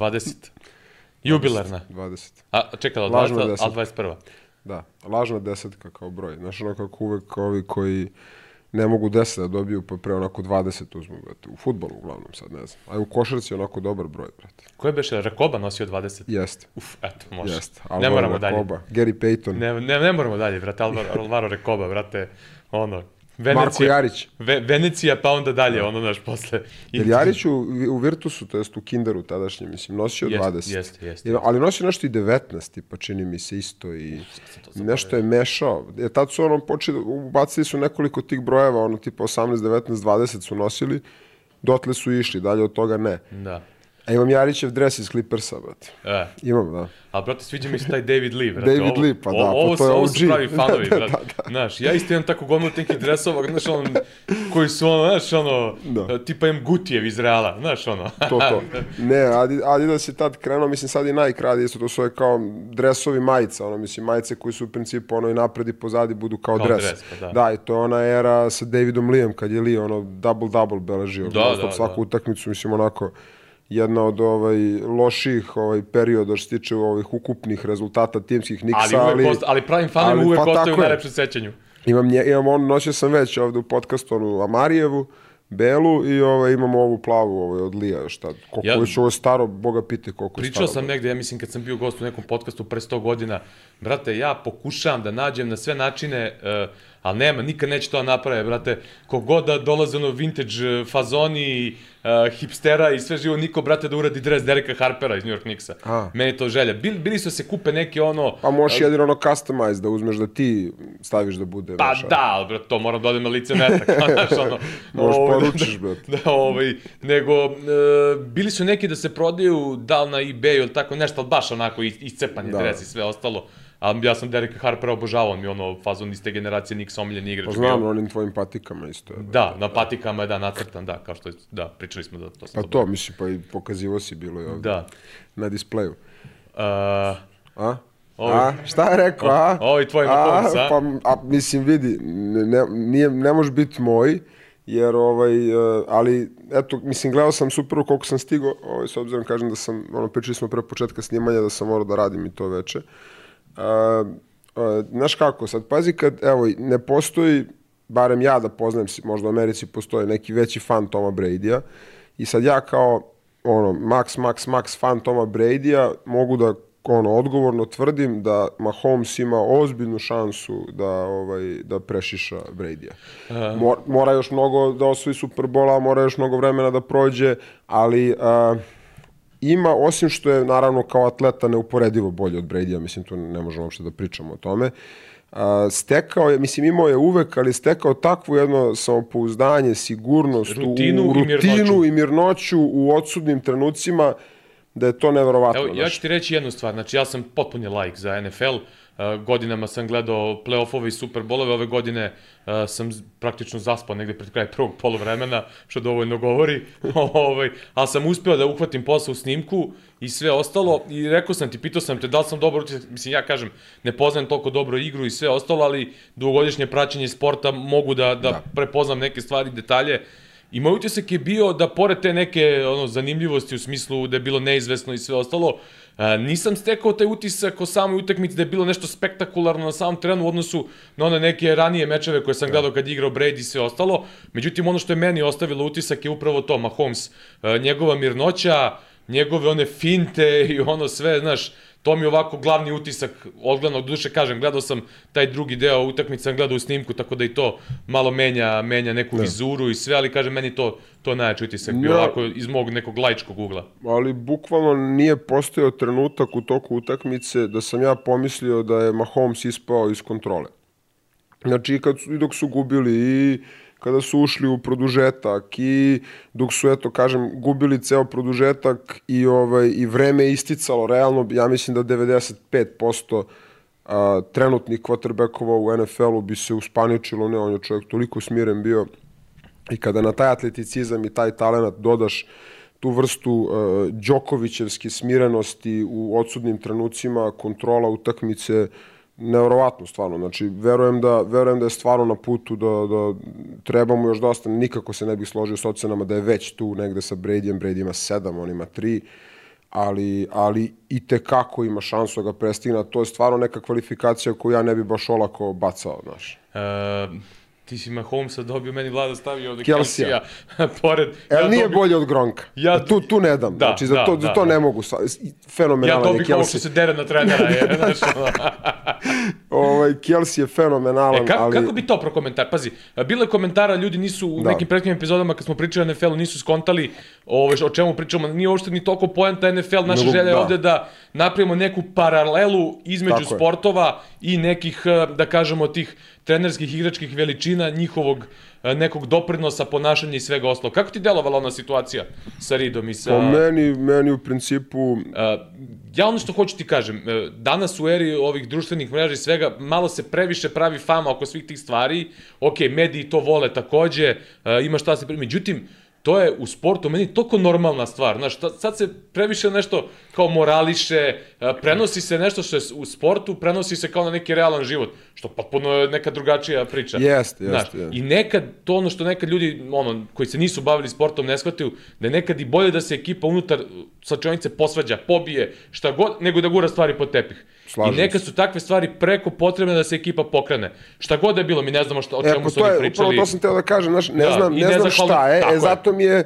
20. Jubilarna. 20. A, čekala, Lažna 20, desetka. a 21. Da, lažna desetka kao broj. Znaš, ono kako uvek ovi koji ne mogu 10 da dobiju, pa pre onako 20 uzmu, brate. U futbolu uglavnom sad, ne znam. A u košarci je onako dobar broj, brate. Ko je beše? Rakoba nosio 20? Jeste, Uf, eto, može. jeste. ne moramo dalje. Koba, Gary Payton, Ne, ne, ne moramo dalje, brate, Alvaro, Alvaro Rekoba, brate, ono, Marko Venecija, Jarić. Ve, Venecija, pa onda dalje, ono, naš, posle. Jer Jarić u, u Virtusu, to jest u Kinderu tadašnje, mislim, nosio Jest, 20. jest, jest, I- Ali nosio nešto i 19, tipa, čini mi se isto i nešto je mešao. Jer tad su ono počeli, ubacili su nekoliko tih brojeva, ono tipa 18, 19, 20 su nosili, dotle su išli, dalje od toga ne. Da. A imam Jarićev dres iz Clippersa, brate. E, Imam, da. a brate, sviđa mi se taj David Lee, brate. David ovo, Lee, pa da, ovo, pa to je su, ovo su OG. pravi fanovi, Da, brate. da, Znaš, ja isto imam tako gomilu tenkih dresova, znaš, ono, koji su, ono, znaš, ono, Da. tipa M. Gutijev iz Reala, znaš, ono. To, to. Ne, Adi- Adidas je tad krenuo, mislim, sad i Nike radi isto, to su ove kao dresovi majica, ono, mislim, majice koji su u principu, ono, i napred i pozadi budu kao, Kao dres. dres, pa da. da, i to je ona era sa Davidom Liam, kad je Lee, ono, double-double beležio. Da, non-stop da, Svaku da. utakmicu, mislim, onako, jedna od ovaj, loših ovaj, perioda što se tiče ovih ukupnih rezultata timskih Niksa, Ali, ali, uvek osta, ali pravim fanovima ali, uvek pa ostaju u je. najlepšem sećanju. Imam, nje, imam on, nosio sam već ovde u podcastu onu Amarijevu, Belu i ovaj, imamo ovu plavu ovaj, od Lija, šta, koliko Ja- već ovo je staro, boga pite koliko je Pričao staro. sam negde, ja mislim kad sam bio gost u nekom podcastu pre 100 godina, brate, ja pokušavam da nađem na sve načine, uh, ali nema, nikad neće to da naprave, brate, kogod da dolaze ono vintage eh, fazoni, uh, hipstera i sve živo, niko, brate, da uradi dres Dereka Harpera iz New York Knicksa. A. Meni to želja. Bili, bili su da se kupe neke ono... Pa možeš jedino ono customize, da uzmeš da ti staviš da bude. Pa znaš, a- da, ali, brate, to moram da odem na lice mesta, kao, znaš, ono... Možeš ovaj, poručiš, brate. Da, ovaj, nego, e, bili su neki da se prodaju, da li na eBayu ili tako nešto, ali baš onako is- iscepan je Da. dres i sve ostalo. A ja sam Dereka Harpera obožavao, on mi je ono fazon iz te generacije Nick omiljeni igrač. Pa znam na onim tvojim patikama isto. je. Da, na patikama je da nacrtan, da, kao što je, da, pričali smo da to sam Pa to, mislim, pa i pokazivo si bilo ovdje. Da. Na displeju. Uh, A? Ovo- A? Šta je rekao, a? ovo i tvoj Mahomes, a? Pa, a, mislim, vidi, ne, ne, nije, ne može biti moj, jer, ovaj, uh, ali, eto, mislim, gledao sam super koliko sam stigao, ovaj, s obzirom, kažem da sam, ono, pričali smo pre početka snimanja, da sam morao da radim i to veče. Uh, uh, znaš kako, sad pazi kad, evo, ne postoji, barem ja da poznajem, možda u Americi postoji neki veći fan Toma Brady-a, i sad ja kao, ono, max, max, max fan Toma Brady-a mogu da ono, odgovorno tvrdim da Mahomes ima ozbiljnu šansu da, ovaj, da prešiša Brady-a. Mor, mora još mnogo da osvoji Superbola, mora još mnogo vremena da prođe, ali a, ima, osim što je naravno kao atleta neuporedivo bolji od Brady-a, mislim tu ne možemo uopšte da pričamo o tome, a, stekao je, mislim imao je uvek, ali stekao takvu jedno samopouzdanje, sigurnost, Rutinu u, i mirnoću. rutinu i mirnoću u odsudnim trenucima, da je to neverovatno. Evo, ja ću ti reći jednu stvar, znači ja sam potpuni like za NFL, uh, godinama sam gledao play-offove i superbolove, ove godine uh, sam praktično zaspao negde pred kraj prvog polovremena, što dovoljno govori, ovaj, ali sam uspeo da uhvatim posao u snimku i sve ostalo i rekao sam ti, pitao sam te da li sam dobro utisak, mislim ja kažem, ne poznajem toliko dobro igru i sve ostalo, ali dugogodišnje praćenje sporta mogu da, da, Da. prepoznam neke stvari, detalje, I moj utisak je bio da pored te neke ono, zanimljivosti u smislu da je bilo neizvesno i sve ostalo, a, nisam stekao taj utisak o samoj utakmici da je bilo nešto spektakularno na samom terenu u odnosu na one neke ranije mečeve koje sam gledao kad je igrao Brady i sve ostalo. Međutim, ono što je meni ostavilo utisak je upravo to, Mahomes, a, njegova mirnoća, njegove one finte i ono sve, znaš, to mi je ovako glavni utisak odgledno, duše kažem, gledao sam taj drugi deo utakmice, sam gledao u snimku, tako da i to malo menja, menja neku vizuru i sve, ali kažem, meni to, to najjači utisak bio Ja. ovako iz mog nekog laičkog ugla. ali bukvalno nije postojao trenutak u toku utakmice da sam ja pomislio da je Mahomes ispao iz kontrole. Znači, i, kad i dok su gubili i kada su ušli u produžetak i dok su, eto, kažem, gubili ceo produžetak i, ovaj, i vreme isticalo, realno, ja mislim da 95% a, trenutnih quarterbackova u NFL-u bi se uspaničilo, ne, on je čovjek toliko smiren bio i kada na taj atleticizam i taj talent dodaš tu vrstu uh, Đokovićevske smirenosti u odsudnim trenucima, kontrola utakmice, nevjerovatno stvarno. Znači, verujem da, verujem da je stvarno na putu da, da treba mu još dosta. Nikako se ne bih složio s ocenama da je već tu negde sa Bradyjem. Brady ima sedam, on ima tri. ali, ali i te kako ima šansu da ga prestigne. To je stvarno neka kvalifikacija koju ja ne bi baš olako bacao, znaš. Uh, ti si Mahomesa dobio, meni vlada stavio ovde Kelsija. Kelsija pored. El ja nije dobio- bolje od Gronka. Ja- tu, tu ne dam. Da, znači, za da, to, za da, to da. ne mogu. sa- Ja Fenomenalan je dobih ovo što se dere na trenera. Je, ono. Ovaj, Kelsey je fenomenalan, E, kako, ali... kako bi to prokomentar? Pazi, bilo je komentara, ljudi nisu u Da. nekim prethodnim epizodama kad smo pričali o NFL-u nisu skontali ove, o čemu pričamo. Nije uopšte ni toliko poenta NFL, naša Nego, želja je da. ovde da napravimo neku paralelu između Tako je. sportova i nekih, eh, da kažemo, tih trenerskih, igračkih veličina, njihovog eh, nekog doprinosa, ponašanja i svega ostalo. Kako ti delovala ona situacija sa Ridom i sa... Po meni, meni u principu... Uh, ja ono što hoću ti kažem, uh, danas u eri ovih društvenih mreža i svega, malo se previše pravi fama oko svih tih stvari. Ok, mediji to vole takođe, ima šta se... Međutim, to je u sportu meni toliko normalna stvar. Znaš, sad se previše nešto kao morališe, uh, prenosi se nešto što je u sportu, prenosi se kao na neki realan život, što potpuno je neka drugačija priča. Jeste, jeste, jeste. I nekad, to ono što nekad ljudi, ono, koji se nisu bavili sportom ne shvataju, da je nekad i bolje da se ekipa unutar slačionice posvađa, pobije, šta god, nego da gura stvari pod tepih. Slažem I nekad su takve stvari preko potrebne da se ekipa pokrene. Šta god da je bilo, mi ne znamo šta, o E, čemu pa su oni pričali. upravo to sam teo da kažem, znaš, ne Da, znam, ne, ne znam šta je, e, zato mi je e,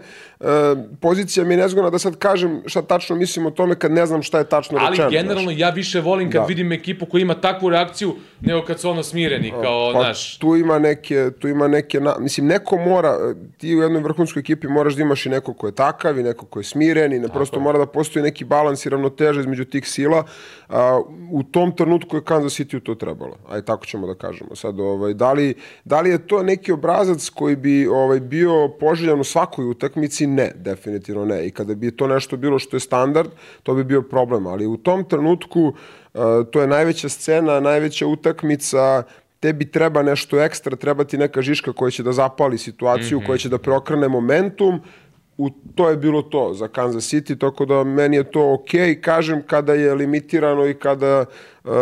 pozicija mi je nezgodna da sad kažem šta tačno mislim o tome kad ne znam šta je tačno Ali rečeno. generalno ja više volim kad Da. vidim ekipu koja ima takvu reakciju nego kad su ono smireni, kao, Pa znaš... tu ima neke, tu ima neke, na, mislim, neko mora, ti u jednoj vrhunskoj ekipi moraš da imaš i neko ko je takav i neko ko je smiren i ne, prosto mora da postoji neki balans i ravnoteža između tih sila. A, u tom trenutku je Kansas City to trebalo. Aj tako ćemo da kažemo. Sad, ovaj, da, li, da li je to neki obrazac koji bi ovaj, bio poželjan u svakoj utakmici? Ne, definitivno ne. I kada bi to nešto bilo što je standard, to bi bio problem. Ali u tom trenutku Uh, to je najveća scena, najveća utakmica, tebi treba nešto ekstra, treba ti neka žiška koja će da zapali situaciju, koja će da preokrene momentum, u, to je bilo to za Kansas City, tako da meni je to okej, kažem, kada je limitirano i kada uh,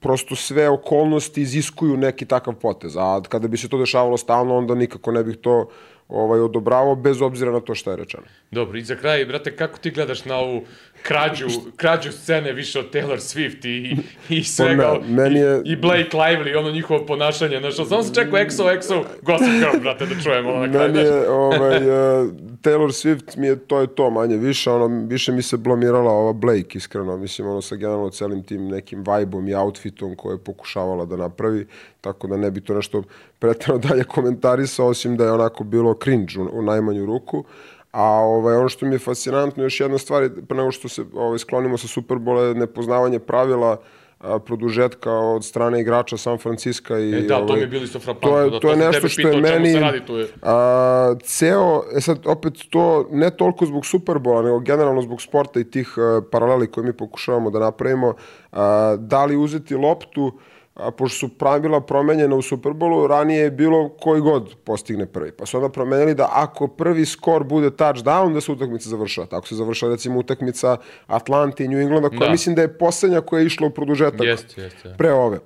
prosto sve okolnosti iziskuju neki takav potez, a kada bi se to dešavalo stalno, onda nikako ne bih to ovaj, odobravao, bez obzira na to šta je rečeno. Dobro, i za kraj, brate, kako ti gledaš na ovu krađu, krađu scene više od Taylor Swift i, i svega, Pa ne, meni je- i, i Blake Lively, ono njihovo ponašanje, znaš, samo se čekao EXO, EXO, Gossip Girl, brate, da čujemo ono na kraju, Meni je, ovaj, uh, Taylor Swift mi je, to je to manje više, ono, više mi se blamirala ova Blake, iskreno, mislim, ono, sa generalno celim tim nekim vibe-om i outfitom koje je pokušavala da napravi, tako da ne bi to nešto pretjerano dalje komentarisao, osim da je onako bilo cringe u, u najmanju ruku. A ovaj, ono što mi je fascinantno, još jedna stvar, pre nego što se ovaj, sklonimo sa Superbola, je nepoznavanje pravila a, produžetka od strane igrača San Francisco i E, da, to ovaj, mi je bilo isto frapantno, to je, da, to je nešto što je meni radi, tu je. a, ceo, e sad opet to ne toliko zbog Superbola, nego generalno zbog sporta i tih a, paraleli koje mi pokušavamo da napravimo, a, da li uzeti loptu, a, pošto su pravila promenjena u Superbolu, ranije je bilo koji god postigne prvi. Pa su onda promenjali da ako prvi skor bude touchdown, da se utakmica završava. Tako se završava recimo utakmica Atlante i New Englanda, koja Da. mislim da je poslednja koja je išla u produžetak Jeste, jeste. pre ove.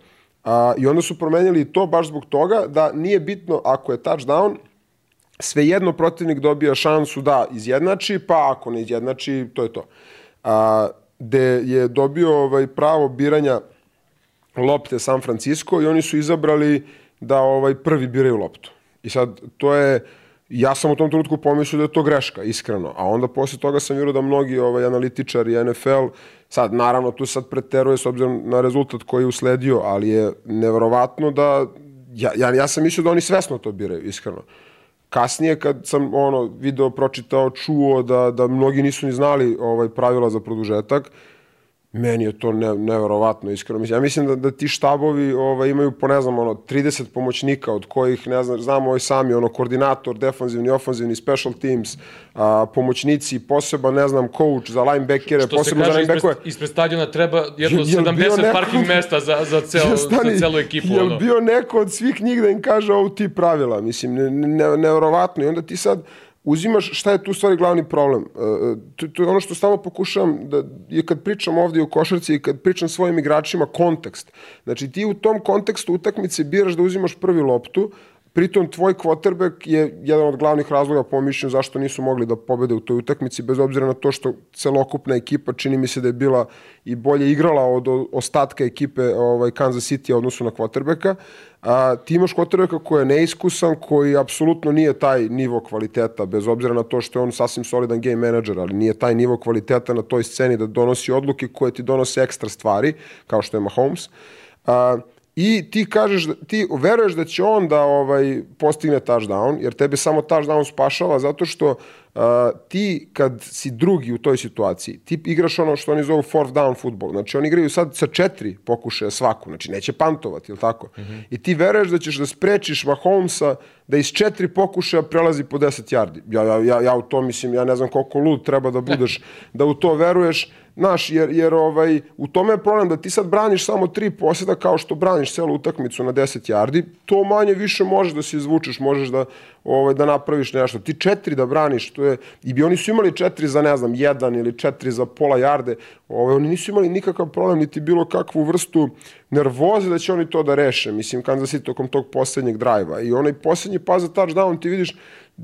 A, I onda su promenjali i to baš zbog toga da nije bitno ako je touchdown, svejedno protivnik dobija šansu da izjednači, pa ako ne izjednači, to je to. A, gde je dobio ovaj pravo biranja lopte San Francisco i oni su izabrali da ovaj prvi biraju loptu. I sad to je ja sam u tom trenutku pomislio da je to greška, iskreno. A onda posle toga sam vidio da mnogi ovaj, analitičari NFL, sad naravno tu sad preteruje s obzirom na rezultat koji je usledio, ali je neverovatno da, ja, ja, ja sam mislio da oni svesno to biraju, iskreno. Kasnije kad sam ono video pročitao, čuo da, da mnogi nisu ni znali ovaj pravila za produžetak, Meni je to ne, neverovatno, iskreno. Mislim, ja mislim da, da ti štabovi ovaj, imaju po, ne znam, ono, 30 pomoćnika, od kojih, ne znam, znamo ovaj sami, ono, koordinator, defanzivni, ofanzivni, special teams, a, pomoćnici, poseban, ne znam, coach za linebackere, posebno za kaže, ispred, linebackere. ispred stadiona treba jedno bio 70 neko- parking mesta za, za, cel, Ja, stani, za celu ekipu. Jel ono. bio neko od svih njih da im kaže ovo ti pravila? Mislim, ne, ne, nevjerovatno. I onda ti sad uzimaš šta je tu stvari glavni problem. E, to, to je ono što stalno pokušavam da je kad pričam ovdje u košarci i kad pričam svojim igračima kontekst. Znači ti u tom kontekstu utakmice biraš da uzimaš prvi loptu, Pritom, tvoj quarterback je jedan od glavnih razloga po mišljenju zašto nisu mogli da pobede u toj utakmici, bez obzira na to što celokupna ekipa čini mi se da je bila i bolje igrala od ostatka ekipe ovaj, Kansas City odnosu na quarterbacka. A, ti imaš quarterbacka koji je neiskusan, koji apsolutno nije taj nivo kvaliteta, bez obzira na to što je on sasvim solidan game manager, ali nije taj nivo kvaliteta na toj sceni da donosi odluke koje ti donose ekstra stvari, kao što je Mahomes. A, i ti kažeš, da, ti veruješ da će on da ovaj, postigne touchdown, jer tebe samo touchdown spašava zato što uh, ti kad si drugi u toj situaciji, ti igraš ono što oni zovu fourth down football. Znači oni igraju sad sa četiri pokušaja svaku, znači neće pantovati, ili tako? Mm -hmm. I ti veruješ da ćeš da sprečiš Mahomesa da iz četiri pokušaja prelazi po 10 yardi. Ja, ja, ja, ja u to mislim, ja ne znam koliko lud treba da budeš da u to veruješ, Znaš, jer, jer ovaj, u tome je problem da ti sad braniš samo tri posjeda kao što braniš celu utakmicu na 10 yardi, to manje više možeš da se izvučeš, možeš da, ovaj, da napraviš nešto. Ti četiri da braniš, to je, i bi oni su imali četiri za, ne znam, jedan ili četiri za pola jarde, ovaj, oni nisu imali nikakav problem, niti bilo kakvu vrstu nervoze da će oni to da reše. Mislim, Kansas City tokom tog poslednjeg drajva. I onaj poslednji pas za touchdown ti vidiš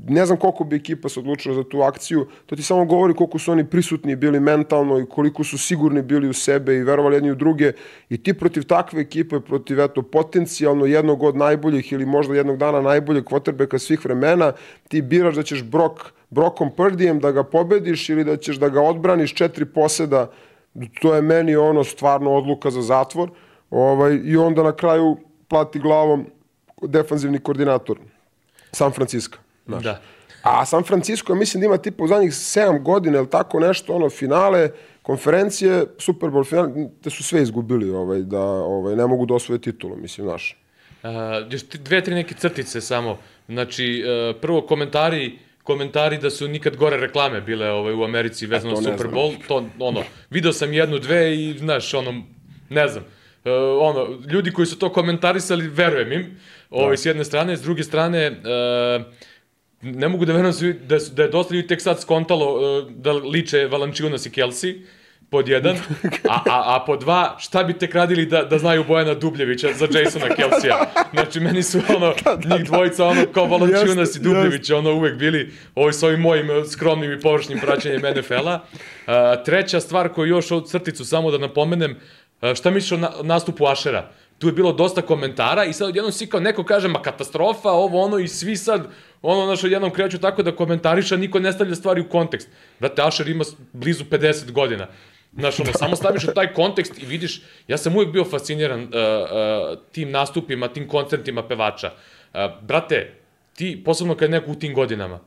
ne znam koliko bi ekipa se odlučila za tu akciju, to ti samo govori koliko su oni prisutni bili mentalno i koliko su sigurni bili u sebe i verovali jedni u druge i ti protiv takve ekipe, protiv eto, potencijalno jednog od najboljih ili možda jednog dana najboljeg kvotrbeka svih vremena, ti biraš da ćeš Brok, Brokom Prdijem da ga pobediš ili da ćeš da ga odbraniš četiri poseda, to je meni ono stvarno odluka za zatvor ovaj, i onda na kraju plati glavom defanzivni koordinator San Francisco. Znaš. Da. A San Francisco, mislim da ima tipa u zadnjih 7 godina ili tako nešto, ono, finale, konferencije, Super Bowl finale, te su sve izgubili, ovaj, da ovaj, ne mogu da osvoje titulu, mislim, znaš. Uh, još dve, tri neke crtice samo. Znači, uh, prvo komentari, komentari da su nikad gore reklame bile ovaj, u Americi vezano e, Super Bowl. To, ono, video sam jednu, dve i, znaš, ono, ne znam. Uh, ono, ljudi koji su to komentarisali, verujem im, ovaj, da. s jedne strane, s druge strane, uh, ne mogu da verujem da, da, da je dosta ljudi tek sad skontalo uh, da liče Valančiunas i Kelsey, pod jedan, a, a, a pod dva, šta bi tek radili da, da znaju Bojana Dubljevića za Jasona Kelsija? Znači, meni su ono, da, da, njih dvojica, ono, kao Valančiunas i Dubljević, ono, uvek bili, ovi s ovim mojim uh, skromnim i površnim praćenjem NFL-a. Uh, treća stvar koju još od crticu samo da napomenem, uh, šta misliš o na, nastupu Ašera? Tu je bilo dosta komentara i sad odjednom si kao neko kaže, ma katastrofa, ovo ono i svi sad ono, znaš, jednom kreću tako da komentariša, niko ne stavlja stvari u kontekst. Brate, Asher ima blizu 50 godina. Znaš, ono, samo staviš u taj kontekst i vidiš, ja sam uvijek bio fasciniran uh, uh, tim nastupima, tim koncertima pevača. Uh, brate, ti, posebno kad je neko u tim godinama,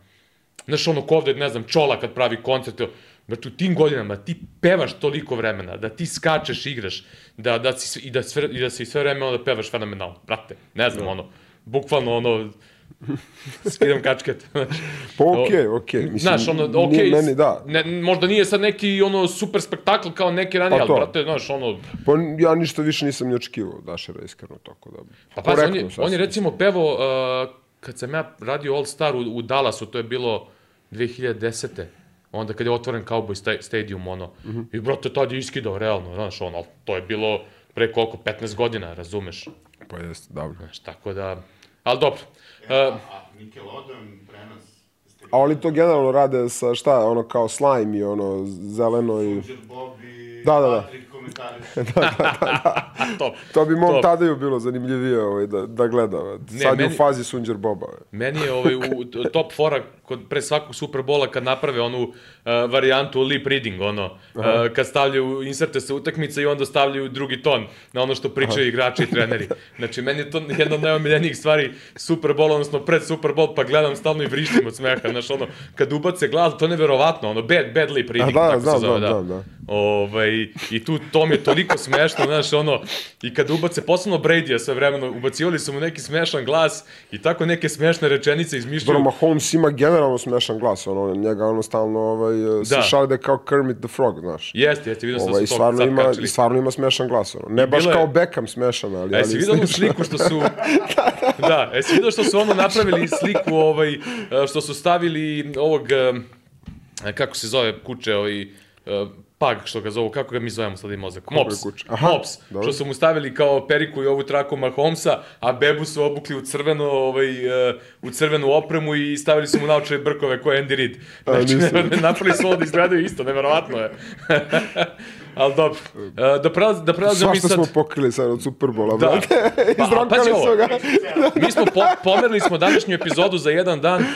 znaš, ono, ko ovde, ne znam, čola kad pravi koncert, Brate, u tim godinama ti pevaš toliko vremena, da ti skačeš, igraš, da, da si, i, da sve, i da si sve vreme da pevaš fenomenalno. Brate, ne znam, da. ono, bukvalno ono, skidam kačket. pa okej, okay, okej. Okay. Mislim, znaš, ono, okej, okay, meni, da. ne, možda nije sad neki ono super spektakl kao neki ranije, pa ali brate, znaš, ono... Pa ja ništa više nisam ni očekivao Dašera, iskreno, tako da... Pa pa on je, on je recimo pevo, uh, kad sam ja radio All Star u, u Dallasu, to je bilo 2010 onda kad je otvoren Cowboy Stadium, ono, mm -hmm. i brate, tad je iskidao, realno, znaš, ono, to je bilo pre koliko, 15 godina, razumeš? Pa jeste, dobro. Znaš, tako da, ali dobro. E, a, a Nickelodeon prenos A oni to generalno rade sa šta, ono kao slime i ono zeleno i... Bob i da, da, da. da, da, da, da. Top. To bi mom Tadeju bilo zanimljivije ovaj, da, da gleda. Ne, Sad meni, je u fazi Sunđer Boba. Ovaj. Meni je ovaj, u top fora kod, pre svakog Superbola kad naprave onu uh, varijantu lip reading, ono, uh, kad stavljaju, inserte se utakmice i onda stavljaju drugi ton na ono što pričaju Aha. igrači i treneri. Znači, meni je to jedna od najomiljenijih stvari Superbola, odnosno pred Superbol, pa gledam stalno i vrištim od smeha, znaš, ono, kad ubace glas, to je neverovatno, ono, bad, bad lip reading, da, tako da, se zove, da. da, da. Ovaj, I tu, to mi je toliko smešno, znaš, ono, i kad ubace, posebno Brady-a sve vremeno, ubacivali su mu neki smešan glas i tako neke smešne rečenice izmišljaju. Dobro, Mahomes ima generalno smešan glas, ono, njega ono stalno ovaj, da. se šali da je kao Kermit the Frog, znaš. Jeste, jeste, vidio sam ovaj, da su to stvarno ima, kačili. I stvarno ima smešan glas, ono. Ne baš kao Beckham smešan, ali... A jesi vidio onu sliku što su... da, jesi vidio što su ono napravili sliku, ovaj, što su stavili ovog, kako se zove kuće, ovaj, Pag, što ga zovu, kako ga mi zovemo sad i mozak? Mops. Aha, Mops, dobro. što su mu stavili kao periku i ovu traku Mahomesa, a bebu su obukli u crveno, ovaj, uh, u crvenu opremu i stavili su mu naočare brkove koje Andy Reid. A, Znači, ne, napravili su ovo da izgledaju isto, neverovatno je. Ali dobro. Uh, da, prelaz, da prelazimo mi Svašta sad... smo pokrili sad od Superbola, Da. brate. Pa, Izronkali ovo. su ga. Mi smo po, pomerili smo današnju epizodu za jedan dan uh,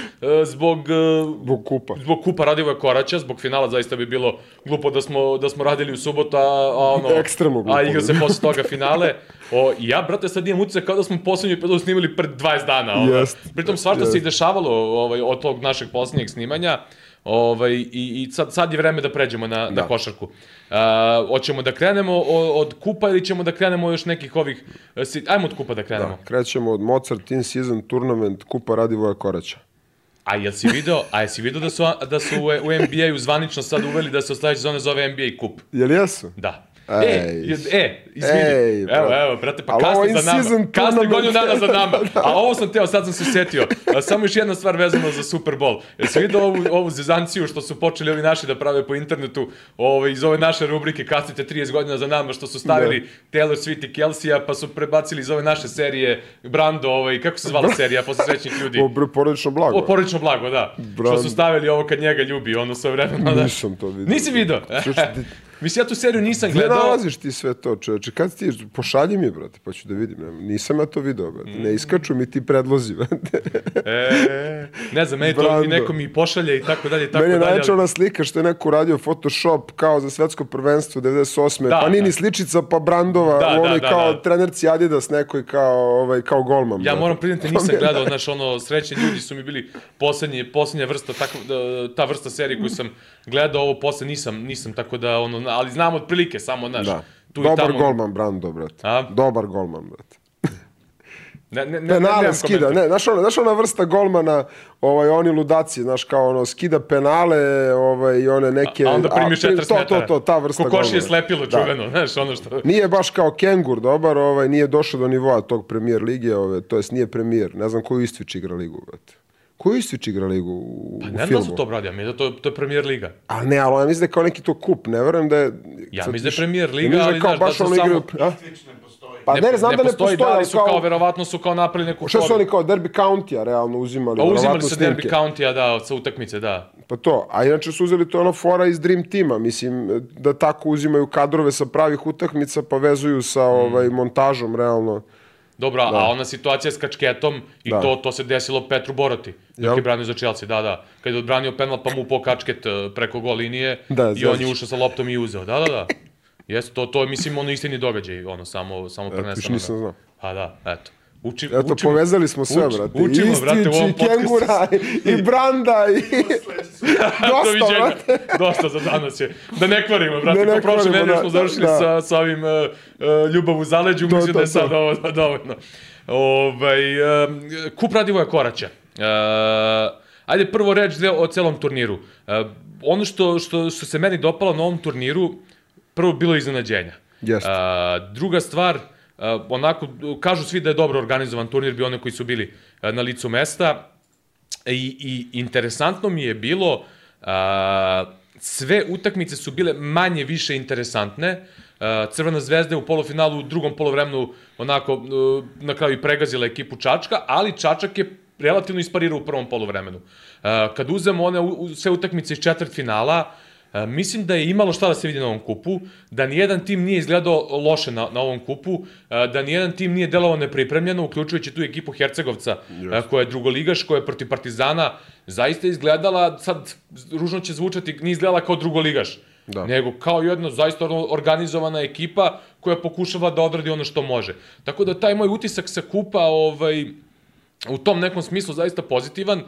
zbog uh, Zbog kupa. zbog kupa Radivoja Koraća, zbog finala zaista bi bilo glupo da smo da smo radili u subotu, a, a ono Ekstremno glupo. A igra se posle toga finale. O, ja, brate, sad imam utisak kao da smo poslednju epizodu snimali pred 20 dana. Ovaj. Jest, Pritom svašta se i dešavalo ovaj, od tog našeg poslednjeg snimanja. Ovaj, i, i sad, sad je vreme da pređemo na, na Da. košarku. A, hoćemo da krenemo o- od kupa ili ćemo da krenemo još nekih ovih... e, si- Ajmo od kupa da krenemo. Da, krećemo od Mozart In Season Tournament Kupa Radivoja Koraća. A jel si video, a jesi video da su, da su u, u NBA-u zvanično sad uveli da se od sledeće zone zove NBA kup? Jel jesu? Da. Ej. E, e, izvini. Ej, evo, evo, brate, pa ovo kasni za nama. Kasni godinu dana za nama. A ovo sam teo, sad sam se setio. Samo još jedna stvar vezana za Super Bowl. Jesi vidio ovu, ovu zezanciju što su počeli ovi naši da prave po internetu ovaj, iz ove naše rubrike Kasnite 30 godina za nama što su stavili Taylor Swift i Kelsija pa su prebacili iz ove naše serije Brando, ovaj, kako se zvala serija posle srećnih ljudi? O, porodično blago. O, porodično blago, da. Brand. Što su stavili ovo kad njega ljubi, ono sa vremena. Da. Nisam to vidio. Nisi video? Mislim, ja tu seriju nisam gledao. nalaziš ti sve to, čoveče? Kad ti, pošalji mi, brate, pa ću da vidim. Ne, Nisam ja to video, brate. Ne iskaču mi ti predlozi, brate. E, ne znam, meni to Brando. i neko mi pošalje i tako dalje, i tako Meni je dalje. ali- ona slika što je neko uradio Photoshop kao za svetsko prvenstvo 98. Da, pa nije da. sličica, pa Brandova, Da, da, da, kao da. trenerci Adidas nekoj kao, ovaj, kao golman. Ja brate. moram priznati, To nisam gledao, znaš, ono, srećni ljudi su mi bili poslednji, poslednja vrsta, tako, da, ta vrsta serije koju sam gledao, ovo posle nisam, nisam, tako da, ono, ali znam otprilike, samo, znaš, Da. tu i Dobar tamo. golman, Brando, brate. A? Dobar golman, brate. Ne, ne, ne, ne, Penale nemam skida, ne, znaš ona, znaš ona vrsta golmana, ovaj, oni ludaci, znaš, kao ono, skida penale, ovaj, i one neke... A onda primi 40 to, metara. To, to, ta vrsta Kokoši je golmana. slepilo, Da. čuveno, znaš, ono što... Nije baš kao Kengur, dobar, ovaj, nije došao do nivoa tog premijer lige, ove, to jest nije premijer, ne znam koju Istvić igra ligu, brate. Koju Istvić igra ligu u, Pa u ne znam da filmu? su to bradi, a mi da to, to je premier liga. A ne, ali ja mislim da je kao neki to kup, ne verujem da je... Ja mislim da je Premier ja liga, mislim ali znaš, da su samo- igraju... A? Slično ne. Pa ne, znam da ne postoji, da ali su kao, kao... verovatno su kao napravili neku Šta su oni kao Derby County-a realno uzimali? Pa uzimali su Derby. County-a, da, sa utakmice, da. Pa to, a inače su uzeli to ono fora iz Dream Tima, mislim, da tako uzimaju kadrove sa pravih utakmica pa vezuju sa Mm. ovaj, montažom, realno. Dobro, a ona situacija s kačketom i Da. to, to se desilo Petru Boroti, dok Jel? je branio za Chelsea, da, da. Kad je odbranio penal, pa mu upao kačket e, preko gol linije Da, i on je ušao sa loptom i uzeo. Da, da, da. Jeste, to, to je, mislim, ono istini događaj, ono, samo, samo preneseno. nisam da. znao. Pa da, eto. Uči, Eto, učimo, povezali smo sve, uč- brate. učimo, I brate, u Istić, ovom i podcastu. Kengura, i, i Branda, i... Dosta, brate. Dosta za danas je. Da ne kvarimo, brate. Da ne Da prošle kvarimo, nedelje da, smo završili da. sa, sa ovim uh, uh, ljubav u zaleđu, mislim to, da je to. sad ovo dovoljno. Ovaj, um, kup Radivoja Koraća. Uh, ajde prvo reč dve o celom turniru. Uh, ono što, što, što se meni dopalo na ovom turniru, prvo bilo iznenađenja. Jeste. Uh, druga stvar, uh, onako, kažu svi da je dobro organizovan turnir, bi one koji su bili uh, na licu mesta. I, i interesantno mi je bilo, a, sve utakmice su bile manje više interesantne. Crvena zvezda je u polufinalu u drugom polovremenu onako uh, na kraju i pregazila ekipu Čačka, ali Čačak je relativno isparirao u prvom poluvremenu. A, kad uzemo one sve utakmice iz četvrt finala, mislim da je imalo šta da se vidi na ovom kupu, da nijedan tim nije izgledao loše na, na ovom kupu, a, da nijedan tim nije delovao nepripremljeno, uključujući tu ekipu Hercegovca, a, koja je drugoligaš, koja je protiv Partizana, zaista izgledala, sad ružno će zvučati, nije izgledala kao drugoligaš, Da. nego kao jedna zaista organizovana ekipa koja pokušava da odradi ono što može. Tako da taj moj utisak sa kupa, ovaj, u tom nekom smislu zaista pozitivan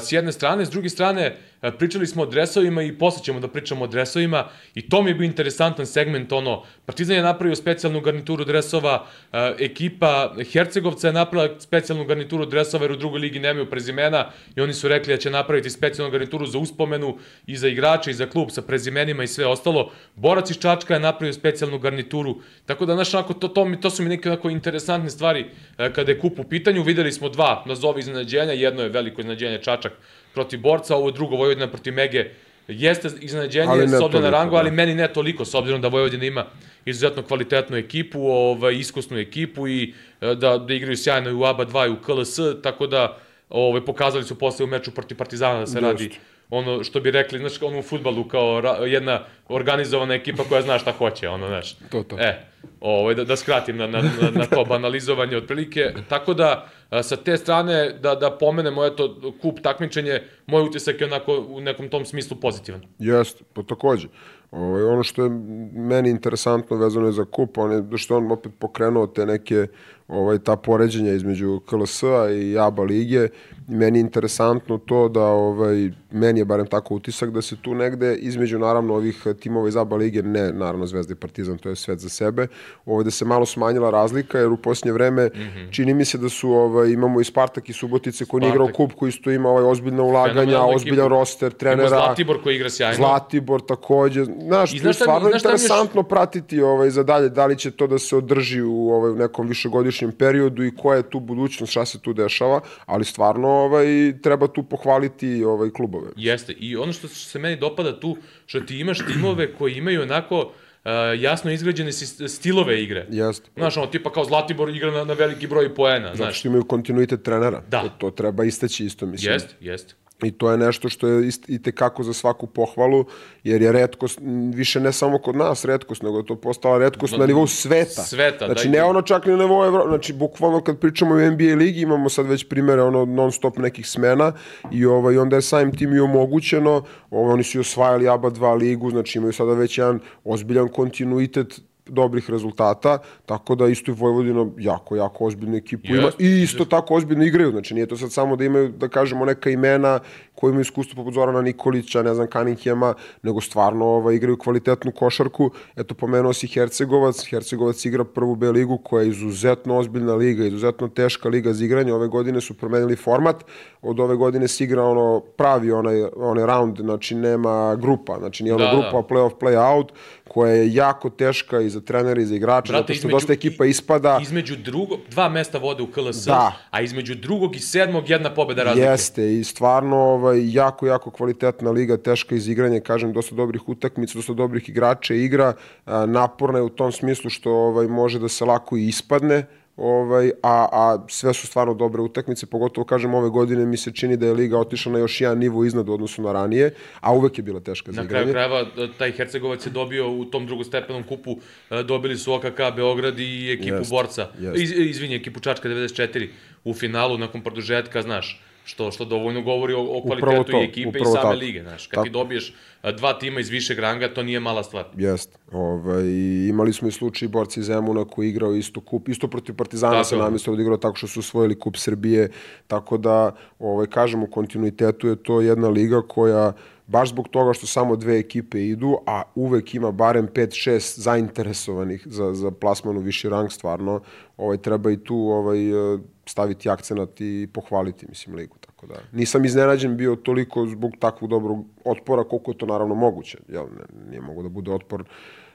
s jedne strane, s druge strane uh, pričali smo o dresovima i posle ćemo da pričamo o dresovima i to mi je bio interesantan segment ono, Partizan je napravio specijalnu garnituru dresova, uh, ekipa Hercegovca je napravila specijalnu garnituru dresova jer u drugoj ligi nemaju prezimena i oni su rekli da će napraviti specijalnu garnituru za uspomenu i za igrače i za klub sa prezimenima i sve ostalo. Borac iz Čačka je napravio specijalnu garnituru, tako da znaš, onako, to, to, to su mi neke onako interesantne stvari e, kada je kup u pitanju. Videli smo dva nazovi iznenađenja, jedno je veliko iznenađenje Čačak protiv Borca, ovo drugo Vojvodina protiv Mege jeste iznenađenje s obzirom na rangu, da. ali meni ne toliko, s obzirom da Vojvodina ima izuzetno kvalitetnu ekipu, ovaj, iskusnu ekipu i e, da, da igraju sjajno i u ABA 2 i u KLS, tako da ovaj, pokazali su posle u meču protiv Partizana da se Jeste. radi ono što bi rekli, znaš, ono u futbalu kao ra, jedna organizovana ekipa koja zna šta hoće, ono, znaš. To, to. E, ovaj, da, da skratim na, na, na, na to banalizovanje otprilike. Tako da, sa te strane, da, da pomenemo, eto, kup takmičenje, moj utisak je onako u nekom tom smislu pozitivan. Jeste, pa takođe. Ovaj, ono što je meni interesantno vezano je za kup, on je, što on opet pokrenuo te neke ovaj, ta poređenja između KLS-a i ABA lige. I meni je interesantno to da, ovaj, meni je barem tako utisak, da se tu negde između naravno ovih timova iz ABA lige, ne naravno Zvezda i Partizan, to je svet za sebe, ovaj, da se malo smanjila razlika, jer u posljednje vreme mm -hmm. čini mi se da su, ovaj, imamo i Spartak i Subotice koji nije igrao kup, koji isto ima ovaj, ozbiljna ulaganja, ozbiljan roster, Ima trenera. Zlatibor koji igra sjajno. Zlatibor takođe. Znaš, I znaš je stvarno mi još- interesantno pratiti ovaj, za dalje, da li će to da se održi u ovaj, nekom višegodišnjem periodu i koja je tu budućnost, šta se tu dešava, ali stvarno ovaj, treba tu pohvaliti ovaj, klubove. Jeste. I ono što se meni dopada tu, što ti imaš timove koji imaju onako uh, jasno izgrađene stilove igre. Jeste. Znaš, ono, tipa kao Zlatibor igra na, na veliki broj poena, Zato znaš. što imaju kontinuitet trenera. Da. To, to treba istaći isto, mislim. Jeste, jeste. I to je nešto što je ist, i tekako za svaku pohvalu, jer je redkost, više ne samo kod nas redkost, nego je to postala redkost na nivou sveta. Sveta, znači, ne ono čak ni na nivou Evrope, znači bukvalno kad pričamo o NBA ligi, imamo sad već primere ono non stop nekih smena i ovaj, onda je samim tim i omogućeno, ovaj, oni su i osvajali ABA 2 ligu, znači imaju sada već jedan ozbiljan kontinuitet dobrih rezultata, tako da isto i Vojvodina jako, jako ozbiljnu ekipu ima Jeste, i isto tako ozbiljno igraju, znači nije to sad samo da imaju, da kažemo, neka imena koji imaju iskustvo poput Zorana Nikolića, ne znam, Kaninhjema, nego stvarno ovaj, igraju kvalitetnu košarku. Eto, pomenuo si Hercegovac, Hercegovac igra prvu B ligu koja je izuzetno ozbiljna liga, izuzetno teška liga za igranje. Ove godine su promenili format, od ove godine se igra ono pravi onaj, onaj round, znači nema grupa, znači nije ono Da, grupa, da. play-off, play-out, koja je jako teška i za trenere i za igrače, zato što dosta ekipa ispada. Između drugo, dva mesta vode u KLS, Da. a između drugog i sedmog jedna pobeda razlike. Jeste i stvarno ovaj, jako, jako kvalitetna liga, teška iz igranja, kažem, dosta dobrih utakmica, dosta dobrih igrača igra, a, naporna je u tom smislu što ovaj, može da se lako i ispadne, ovaj, a, a sve su stvarno dobre utakmice, pogotovo kažem ove godine mi se čini da je liga otišla na još jedan nivo iznad u odnosu na ranije, a uvek je bila teška za Na kraju igranje. krajeva, e, taj Hercegovac je dobio u tom drugostepenom kupu, e, dobili su OKK Beograd i ekipu Jest, Borca, jest. iz, izvinje, ekipu Čačka 94 u finalu nakon produžetka, znaš, što, što dovoljno govori o, o kvalitetu to, i ekipe i same tako. lige, znaš. Kad Tako. ti dobiješ dva tima iz višeg ranga, to nije mala stvar. Jest. Ovaj, imali smo i slučaj borci Zemuna koji je igrao isto kup, isto protiv Partizana Tako se namestio da igrao tako što su osvojili kup Srbije, tako da, ovaj, kažem, u kontinuitetu je to jedna liga koja baš zbog toga što samo dve ekipe idu, a uvek ima barem 5-6 zainteresovanih za, za plasman u viši rang, stvarno, ovaj, treba i tu ovaj, eh, staviti akcenat i pohvaliti, mislim, ligu. Tako da, nisam iznenađen bio toliko zbog takvog dobrog otpora, koliko je to naravno moguće. Jel, ne, nije mogo da bude otpor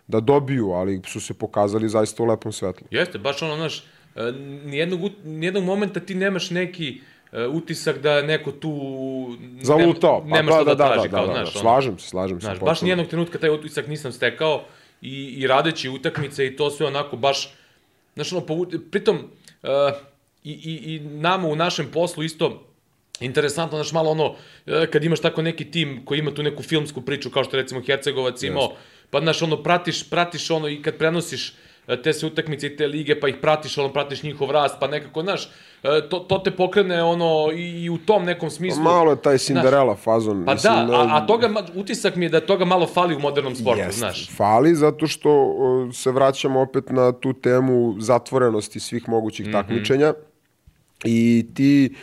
da dobiju, ali su se pokazali zaista u lepom svetlu. Jeste, baš ono, znaš, e, nijednog, nijednog momenta ti nemaš neki e, utisak da neko tu... Zalutao. Nema, Pa, nema da, što da, da, da, traži, da, kao, da, da, znaš, ono. slažem se, slažem se. Znaš, baš potpuno. nijednog trenutka taj utisak nisam stekao i, i radeći utakmice i to sve onako baš, znaš, ono, povu... pritom, uh, i, i, i nama u našem poslu isto, interesantno, znaš, malo ono, e, kad imaš tako neki tim koji ima tu neku filmsku priču, kao što recimo Hercegovac imao, pa, znaš, ono, pratiš, pratiš ono i kad prenosiš e, te sve utakmice i te lige, pa ih pratiš, ono, pratiš njihov rast, pa nekako, znaš, e, to, to te pokrene, ono, i, i u tom nekom smislu. Malo je taj Cinderella fazon. Pa mislim, da, a, a toga, utisak mi je da toga malo fali u modernom sportu, Jest, znaš. Fali zato što se vraćamo opet na tu temu zatvorenosti svih mogućih Mhm. takmičenja i ti,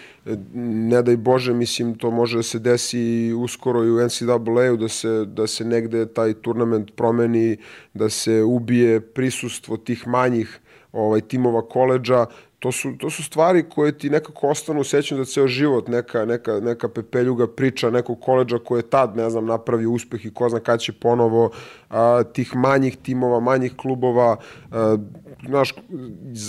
ne daj Bože, mislim, to može da se desi uskoro i u NCAA-u, da se, da se negde taj turnament promeni, da se ubije prisustvo tih manjih ovaj, timova koleđa, to su, to su stvari koje ti nekako ostanu u sećanju za ceo život, neka, neka, neka pepeljuga priča nekog koleđa koji je tad, ne znam, napravio uspeh i ko zna kad će ponovo, a, tih manjih timova, manjih klubova, a, znaš,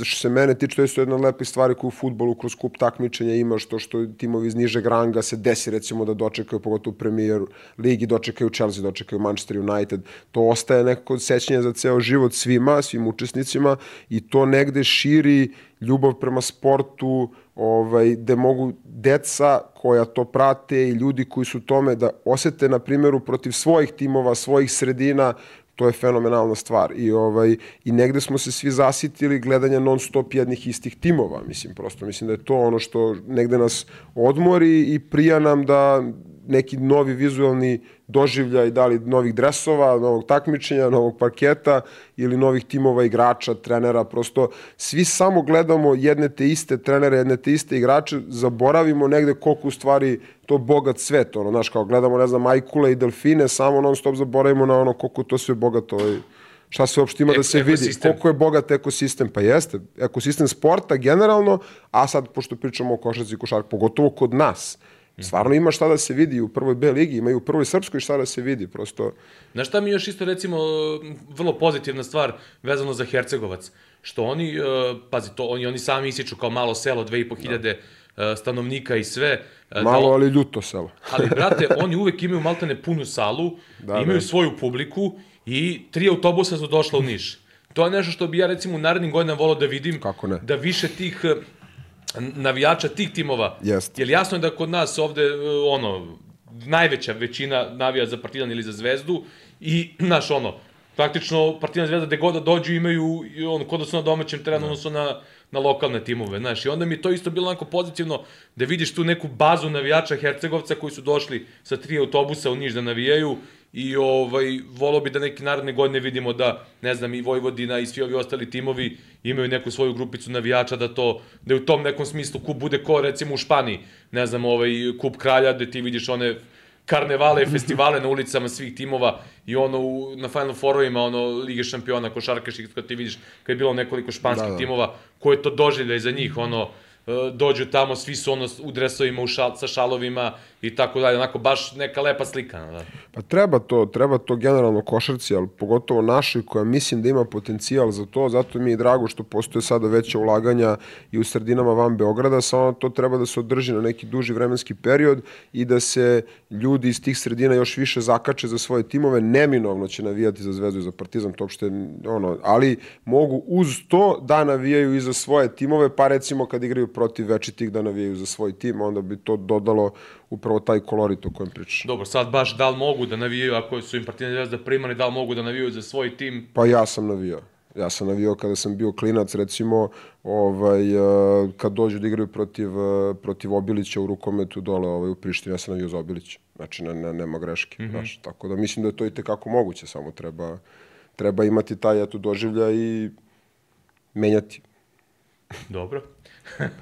što se mene tiče, to je jedna od lepih stvari koju u futbolu kroz kup takmičenja imaš, to što timovi iz nižeg ranga se desi recimo da dočekaju, pogotovo u Premier Ligi, dočekaju Chelsea, dočekaju Manchester United, to ostaje nekako sećanje za ceo život svima, svim učesnicima i to negde širi ljubav prema sportu, ovaj, gde mogu deca koja to prate i ljudi koji su tome da osete na primjeru protiv svojih timova, svojih sredina, to je fenomenalna stvar. I ovaj i negde smo se svi zasitili gledanja non stop jednih istih timova mislim prosto. Mislim da je to ono što negde nas odmori i prija nam da neki novi vizualni doživljaj, da li novih dresova, novog takmičenja, novog parketa ili novih timova igrača, trenera, prosto svi samo gledamo jedne te iste trenere, jedne te iste igrače, zaboravimo negde koliko u stvari to bogat svet, ono, znaš, kao gledamo, ne znam, Majkule i Delfine, samo non stop zaboravimo na ono koliko to sve bogato ovaj, šta se uopšte ima da se vidi, koliko je bogat ekosistem, pa jeste, ekosistem sporta generalno, a sad, pošto pričamo o košarci i košarku, pogotovo kod nas, Stvarno ima šta da se vidi u prvoj B ligi, imaju u prvoj srpskoj šta da se vidi, prosto... Znaš šta mi još isto recimo vrlo pozitivna stvar vezano za Hercegovac, što oni, uh, pazi, to oni, oni sami isiču kao malo selo, 2500 da. Uh, stanovnika i sve. Uh, malo, da, ali ljuto selo. ali, brate, oni uvek imaju maltene punu salu, da, imaju da. svoju publiku i tri autobusa su došla u Niš. To je nešto što bi ja recimo u narednim godinama volao da vidim. Kako ne? Da više tih navijača tih timova. Jest. Jer jasno je da kod nas ovde, e, ono, najveća većina navija za Partizan ili za Zvezdu i, naš, ono, praktično Partizan Zvezda gde god da dođu imaju, ono, kod da su na domaćem terenu, odnosno na, na lokalne timove, znaš, i onda mi to isto bilo onako pozitivno da vidiš tu neku bazu navijača Hercegovca koji su došli sa tri autobusa u Niš da navijaju i ovaj, volao bi da neke narodne godine vidimo da, ne znam, i Vojvodina i svi ovi ostali timovi imaju neku svoju grupicu navijača, da to, da je u tom nekom smislu kup bude ko recimo u Španiji, ne znam, ovaj, kup kralja, gde ti vidiš one karnevale, festivale na ulicama svih timova i ono u, na Final Fourovima, ono Lige šampiona, košarkaških, kad ti vidiš kad je bilo nekoliko španskih da, da. timova, koje to doživljaj za njih, ono, E, dođu tamo, svi su ono u dresovima, u šal, sa šalovima i tako dalje, onako baš neka lepa slika. Da. Pa treba to, treba to generalno košarci, ali pogotovo naši koja mislim da ima potencijal za to, zato mi je drago što postoje sada veće ulaganja i u sredinama van Beograda, samo to treba da se održi na neki duži vremenski period i da se ljudi iz tih sredina još više zakače za svoje timove, neminovno će navijati za Zvezdu i za Partizan, to uopšte, ono, ali mogu uz to da navijaju i za svoje timove, pa recimo kad igraju protiv večitih da navijaju za svoj tim, onda bi to dodalo upravo taj kolorit o kojem pričaš. Dobro, sad baš da li mogu da navijaju ako su im Partizan Zvezda primali, da li mogu da navijaju za svoj tim? Pa ja sam navijao. Ja sam navijao kada sam bio klinac, recimo, ovaj, eh, kad dođu da igraju protiv, eh, protiv Obilića u rukometu dole ovaj, u Prištini, ja sam navijao za Obilića. Znači, ne, ne, nema greške. Mm -hmm. znaš, tako da mislim da je to i tekako moguće, samo treba, treba imati taj eto doživlja i menjati. Dobro.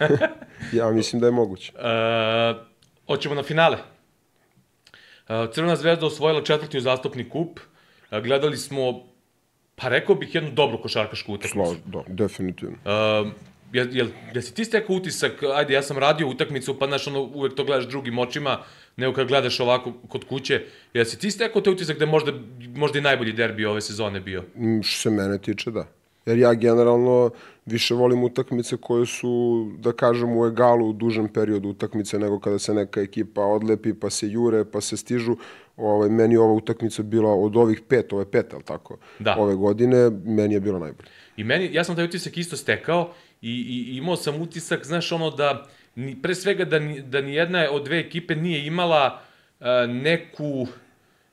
ja mislim da je moguće. Uh, hoćemo na finale. Uh, Crvena zvezda osvojila četvrti uzastopni kup. Uh, gledali smo, pa rekao bih, jednu dobru košarkašku utakmicu. Da, definitivno. Uh, jel, jel, jel si ti stekao utisak, ajde, ja sam radio utakmicu, pa znaš, ono, uvek to gledaš drugim očima, nego kad gledaš ovako kod kuće, jel si ti stekao te utisak da je možda, možda i najbolji derbi ove sezone bio? Mm, što se mene tiče, da. Jer ja generalno više volim utakmice koje su, da kažem, u egalu u dužem periodu utakmice nego kada se neka ekipa odlepi, pa se jure, pa se stižu. Ovaj, meni ova utakmica bila od ovih pet, ove pet, ali tako, da. ove godine, meni je bila najbolja. I meni, ja sam taj utisak isto stekao i, i imao sam utisak, znaš, ono da, ni, pre svega da, ni, da ni jedna od dve ekipe nije imala uh, neku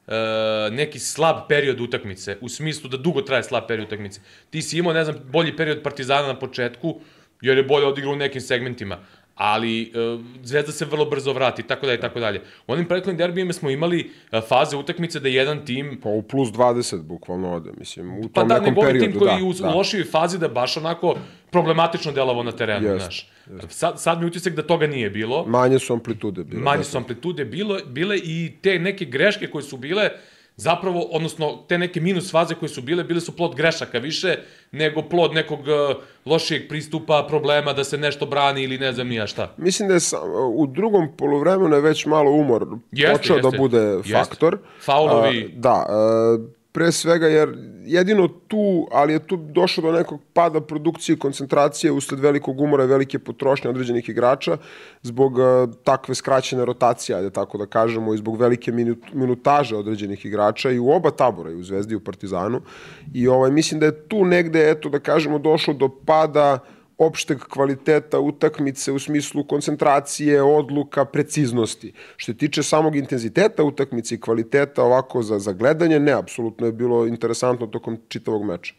uh, neki slab period utakmice, u smislu da dugo traje slab period utakmice. Ti si imao, ne znam, bolji period Partizana na početku, jer je bolje odigrao u nekim segmentima, ali uh, Zvezda se vrlo brzo vrati, tako dalje, tako dalje. U onim prethodnim derbijima smo imali uh, faze utakmice da jedan tim... Pa u plus 20 bukvalno ode, mislim, u pa tom da, nekom periodu. Pa da, tim koji da, u, da. lošoj fazi da baš onako problematično delovao na terenu, jest, znaš. Jest. Sad, sad mi utisak da toga nije bilo. Manje su amplitude bile. Manje su amplitude bilo, bile i te neke greške koje su bile, zapravo, odnosno te neke minus faze koje su bile, bile su plod grešaka više nego plod nekog uh, lošijeg pristupa, problema da se nešto brani ili ne znam nija šta. Mislim da je sam, u drugom polovremenu je već malo umor Jeste, počeo jeste. da bude Jeste. faktor. Faulovi. A, da, a, pre svega jer jedino tu, ali je tu došlo do nekog pada produkcije i koncentracije usled velikog umora i velike potrošnje određenih igrača zbog a, takve skraćene rotacije, ajde tako da kažemo, i zbog velike minut, minutaže određenih igrača i u oba tabora, i u Zvezdi i u Partizanu. I ovaj, mislim da je tu negde, eto da kažemo, došlo do pada opšteg kvaliteta utakmice u smislu koncentracije, odluka, preciznosti. Što se tiče samog intenziteta utakmice i kvaliteta ovako za, za gledanje, ne, apsolutno je bilo interesantno tokom čitavog meča.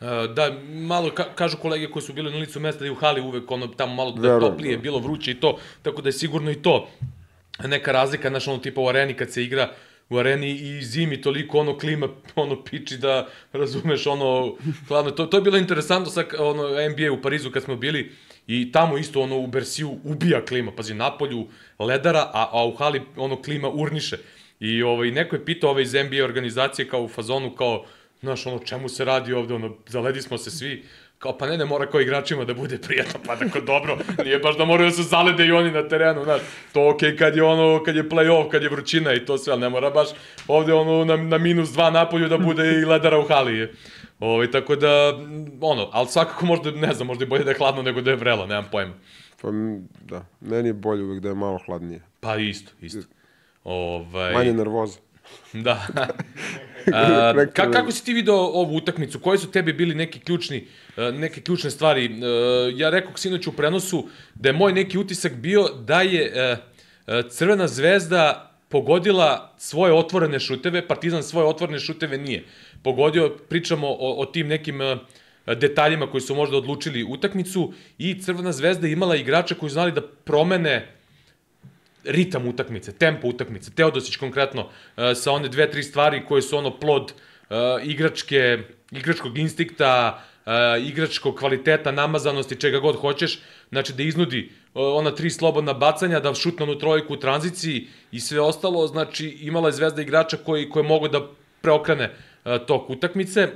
Uh, da, malo ka, kažu kolege koji su bili na licu mesta da je u hali uvek ono tamo malo da Verujem, toplije, da. bilo vruće i to, tako da je sigurno i to neka razlika, znaš, ono tipa u areni kad se igra u areni i zimi toliko ono klima ono piči da razumeš ono hladno. To to je bilo interesantno sa ono NBA u Parizu kad smo bili i tamo isto ono u Bersiju ubija klima. Pazi napolju ledara a, a u hali ono klima urniše. I ovaj neko je pitao ovaj iz NBA organizacije kao u fazonu kao znaš ono čemu se radi ovde ono zaledi smo se svi kao pa ne ne mora kao igračima da bude prijatno pa tako dobro nije baš da moraju da se zalede i oni na terenu znaš to okej okay kad je ono kad je play-off kad je vrućina i to sve ali ne mora baš ovde ono na, na minus 2 napolju da bude i ledara u hali je. Ovaj tako da ono ali svakako možda ne znam možda je bolje da je hladno nego da je vrelo nemam pojma Pa, da, meni je bolje uvek da je malo hladnije. pa isto isto ovaj Manje nervoza. Da. A, ka, kako si ti video ovu utakmicu? Koji su tebi bili neki ključni, e, neke ključne stvari? E, Ja rekao sinoć u prenosu da je moj neki utisak bio da je e, Crvena zvezda pogodila svoje otvorene šuteve, Partizan svoje otvorene šuteve nije. Pogodio, pričamo o, o tim nekim detaljima koji su možda odlučili utakmicu i Crvena zvezda imala igrača koji znali da promene ritam utakmice, tempo utakmice. Teodosić konkretno uh, sa one dve, tri stvari koje su ono plod uh, igračke, igračkog instinkta, uh, igračkog kvaliteta, namazanosti, čega god hoćeš. Znači da iznudi ona tri slobodna bacanja, da šutne onu trojku u tranziciji i sve ostalo. Znači imala je zvezda igrača koji, koji mogu da preokrene tok utakmice.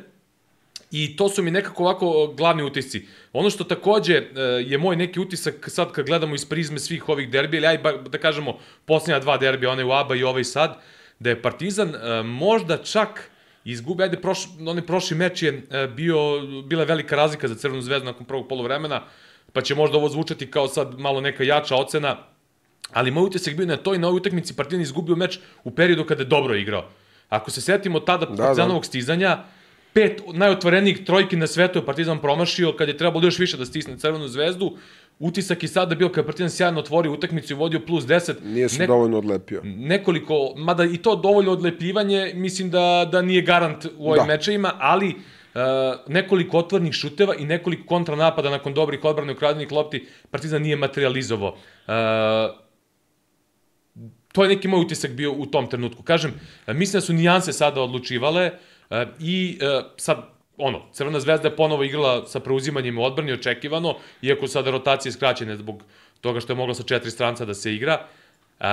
I to su mi nekako ovako glavni utisci. Ono što takođe e, je moj neki utisak sad kad gledamo iz prizme svih ovih derbija, ili aj da kažemo posljednja dva derbija, onaj u ABA i ovaj sad, da je Partizan e, možda čak izgubi, ajde, proš, onaj prošli meč je e, bio, bila velika razlika za Crvenu zvezdu nakon prvog polovremena, pa će možda ovo zvučati kao sad malo neka jača ocena, ali moj utisak bio na toj novoj utakmici Partizan izgubio meč u periodu kada je dobro igrao. Ako se setimo tada da, da. Partizanovog stizanja, pet najotvorenijih trojki na svetu je Partizan promašio kad je trebalo još više da stisne Crvenu zvezdu. Utisak i sada bio kad je Partizan sjajno otvorio utakmicu i vodio plus 10. Nije se dovoljno odlepio. nekoliko, mada i to dovoljno odlepljivanje, mislim da, da nije garant u ovim Da. mečevima, ali uh, nekoliko otvornih šuteva i nekoliko kontranapada nakon dobrih odbrane ukradenih lopti Partizan nije materializovao. Uh, to je neki moj utisak bio u tom trenutku. Kažem, mislim da su nijanse sada odlučivale e, i e, sad, ono, Crvena zvezda je ponovo igrala sa preuzimanjem u odbrani, očekivano, iako sada rotacije skraćene zbog toga što je mogla sa četiri stranca da se igra. E,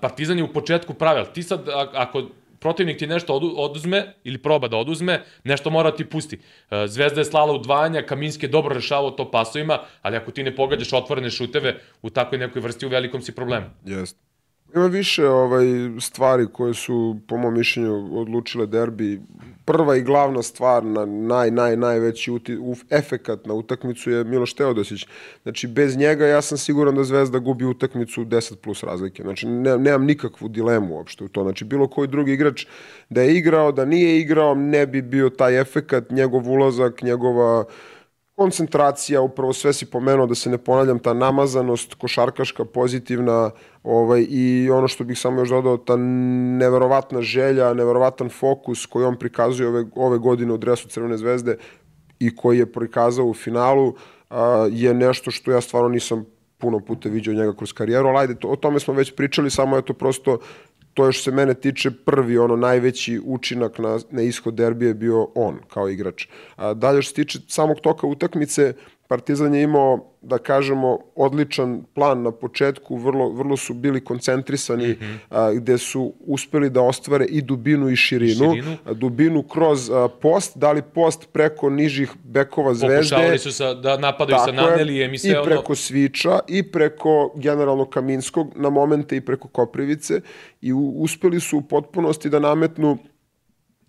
Partizan je u početku pravil. Ti sad, ako protivnik ti nešto odu- oduzme ili proba da oduzme, nešto mora ti pusti. E, Zvezda je slala udvajanja, Kaminski je dobro rešavao to pasovima, ali ako ti ne pogađaš otvorene šuteve u takvoj nekoj vrsti, u velikom si problemu. Jeste. Ima više ovaj stvari koje su po mom mišljenju odlučile derbi. Prva i glavna stvar na naj naj najveći uti, uf, efekat na utakmicu je Miloš Teodosić. Znači bez njega ja sam siguran da Zvezda gubi utakmicu 10 plus razlike. Znači ne, nemam nikakvu dilemu uopšte u to. Znači bilo koji drugi igrač da je igrao, da nije igrao, ne bi bio taj efekat, njegov ulazak, njegova koncentracija, upravo sve si pomenuo da se ne ponavljam, ta namazanost, košarkaška, pozitivna ovaj, i ono što bih samo još dodao, ta neverovatna želja, neverovatan fokus koji on prikazuje ove, ove godine u dresu Crvene zvezde i koji je prikazao u finalu a, je nešto što ja stvarno nisam puno puta viđao njega kroz karijeru, ali ajde, to, o tome smo već pričali, samo eto prosto to je što se mene tiče prvi ono najveći učinak na, na ishod derbije je bio on kao igrač. A dalje što se tiče samog toka utakmice, Partizan je imao, da kažemo, odličan plan na početku, vrlo, vrlo su bili koncentrisani, mm -hmm. a, gde su uspeli da ostvare i dubinu i širinu. Širinu. A, dubinu kroz a, post, dali post preko nižih bekova zvezde. Pokušavali su sa, da napadaju sa Tako. Nanelijem i sve I ono. preko Sviča i preko generalno Kaminskog, na momente i preko Koprivice i u, uspeli su u potpunosti da nametnu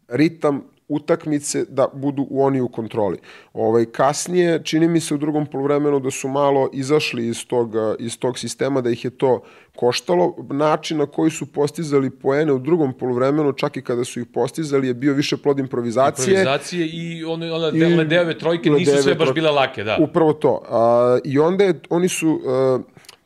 ritam utakmice da budu u oni u kontroli. Ovaj kasnije čini mi se u drugom poluvremenu da su malo izašli iz tog iz tog sistema da ih je to koštalo. Način na koji su postizali poene u drugom poluvremenu, čak i kada su ih postizali, je bio više plod improvizacije. Improvizacije i one, one I ledeove trojke nisu ledeve sve baš bile lake, da. Upravo to. A, I onda je, oni su a,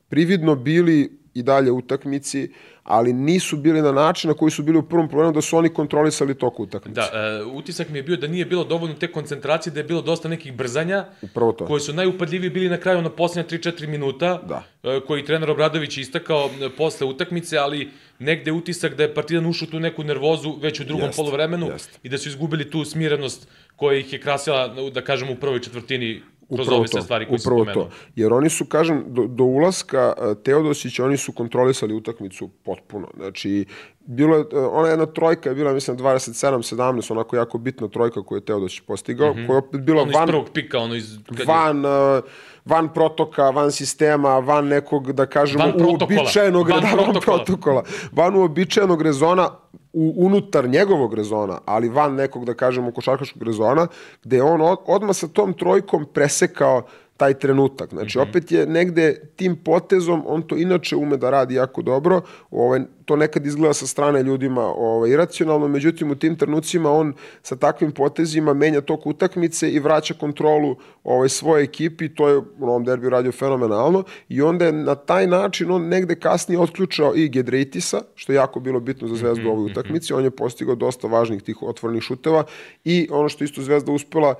prividno bili i dalje u utakmici, ali nisu bili na način na koji su bili u prvom problemu da su oni kontrolisali tok utakmice. Da, e, utisak mi je bio da nije bilo dovoljno te koncentracije, da je bilo dosta nekih brzanja, Upravo to. koji su najupadljiviji bili na kraju na posljednja 3-4 minuta, Da. e, koji trener Obradović istakao e, posle utakmice, ali negde utisak da je Partizan ušao tu neku nervozu već u drugom Jest, polovremenu jest. i da su izgubili tu smirenost koja ih je krasila, da kažem, u prvoj četvrtini kroz Upravo ove sve stvari koje upravo to. Jer oni su, kažem, do, do ulaska e, Teodosića, oni su kontrolisali utakmicu potpuno. Znači, bilo je, e, ona jedna trojka je bila, mislim, 27-17, onako jako bitna trojka koju je Teodosić postigao, koja je opet bila Ono iz van, prvog pika, ono iz... van, uh, van protoka, van sistema, van nekog, da kažemo, Van protokola. uobičajenog Van da, van protokola. protokola. Van uobičajenog rezona, u, unutar njegovog rezona, ali van nekog, da kažemo, košarkaškog rezona, gde je on od, odmah sa tom trojkom presekao taj trenutak. Znači, opet je negde tim potezom, on to inače ume da radi jako dobro, ovaj, to nekad izgleda sa strane ljudima ovaj, iracionalno, međutim u tim trenucima on sa takvim potezima menja tok utakmice i vraća kontrolu ovaj, svoje ekipi, to je u ovom derbiju radio fenomenalno i onda je na taj način on negde kasnije otključao i Gedreitisa, što je jako bilo bitno za Zvezdu u ovoj utakmici, on je postigao dosta važnih tih otvorenih šuteva i ono što isto Zvezda uspela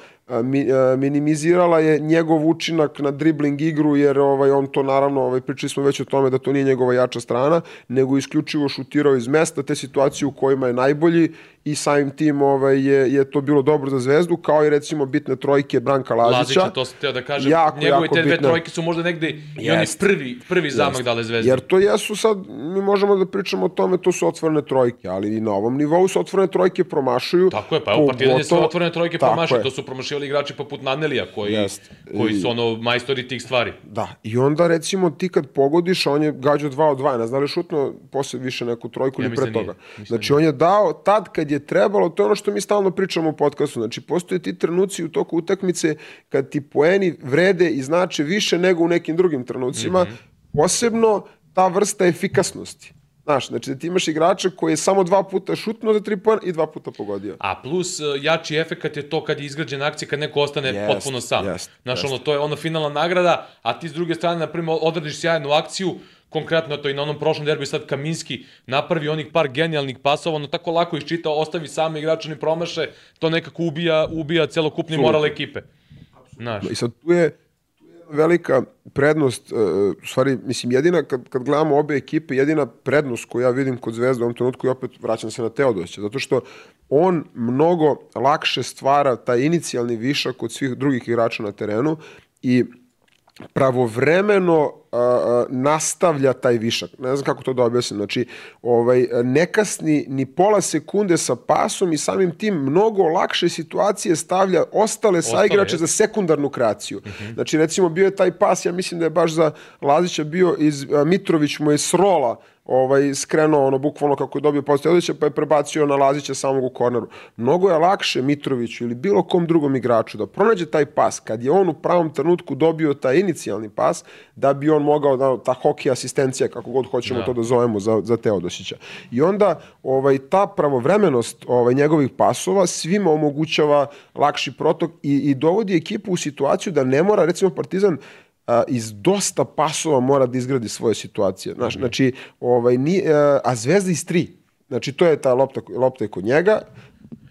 minimizirala je njegov učinak na dribling igru jer ovaj on to naravno ovaj pričali smo već o tome da to nije njegova jača strana nego isključivo šutirao iz mesta te situacije u kojima je najbolji i samim tim ovaj je je to bilo dobro za Zvezdu kao i recimo bitne trojke Branka Lazića. Lazića, to sam teo da kažem. Jako, Njegove jako te dve bitno. trojke su možda negde i oni prvi, prvi zamak dale zvezde. Jer to jesu sad, mi možemo da pričamo o tome, to su otvorene trojke, ali i na ovom nivou su otvorene trojke promašuju. Tako je, pa evo Partizan je sve otvorene trojke je. To su promašivali igrači poput Nanelija, koji, koji su ono majstori tih stvari. Da, i onda recimo ti kad pogodiš, on je gađao 2 od 2, ne znam da li šutno posle više neku trojku Ja ili pre da toga. Mislim da Znači on je dao tad kad je trebalo, to je ono što mi stalno pričamo u podcastu, znači postoje ti trenuci u toku utakmice kad ti poeni vrede i znače više nego u nekim drugim trenucima, Mhm. posebno ta vrsta efikasnosti. Znaš, znači da ti imaš igrača koji je samo dva puta šutnuo za tri pojena i dva puta pogodio. A plus e, jači efekat je to kad je izgrađena akcija, kad neko ostane Jest, potpuno sam. jest, Znaš, jest. ono, to je ono finalna nagrada, a ti s druge strane, na primjer, odradiš sjajnu akciju, konkretno to i na onom prošlom derbiju sad Kaminski napravi onih par genijalnih pasova, ono tako lako iščita, ostavi same igrače ni promaše, to nekako ubija, ubija celokupni moral ekipe. Znaš, I sad tu je, tu je velika prednost, uh, u stvari, mislim, jedina, kad, kad gledamo obe ekipe, jedina prednost koju ja vidim kod Zvezda u ovom trenutku i opet vraćam se na Teodosića, zato što on mnogo lakše stvara taj inicijalni višak kod svih drugih igrača na terenu i pravovremeno a, nastavlja taj višak. Ne znam kako to da objasnim. Znači, ovaj, ne kasni ni pola sekunde sa pasom i samim tim mnogo lakše situacije stavlja ostale saigrače jest. za sekundarnu kreaciju. Znači, recimo, bio je taj pas, ja mislim da je baš za Lazića bio iz Mitrović mu je s rola ovaj, skrenuo ono bukvalno kako je dobio postoje odličja, pa je prebacio na Lazića samog u korneru. Mnogo je lakše Mitroviću ili bilo kom drugom igraču da pronađe taj pas kad je on u pravom trenutku dobio taj inicijalni pas da bi on mogao da ta hockey asistencija kako god hoćemo Da. to da zovemo za za Teodosića. I onda ovaj ta pravovremenost ovaj njegovih pasova svima omogućava lakši protok i, i dovodi ekipu u situaciju da ne mora recimo Partizan iz dosta pasova mora da izgradi svoje situacije. Znaš, znači, ovaj, ni, a, a Zvezda iz tri. Znači, to je ta lopta, lopta je kod njega,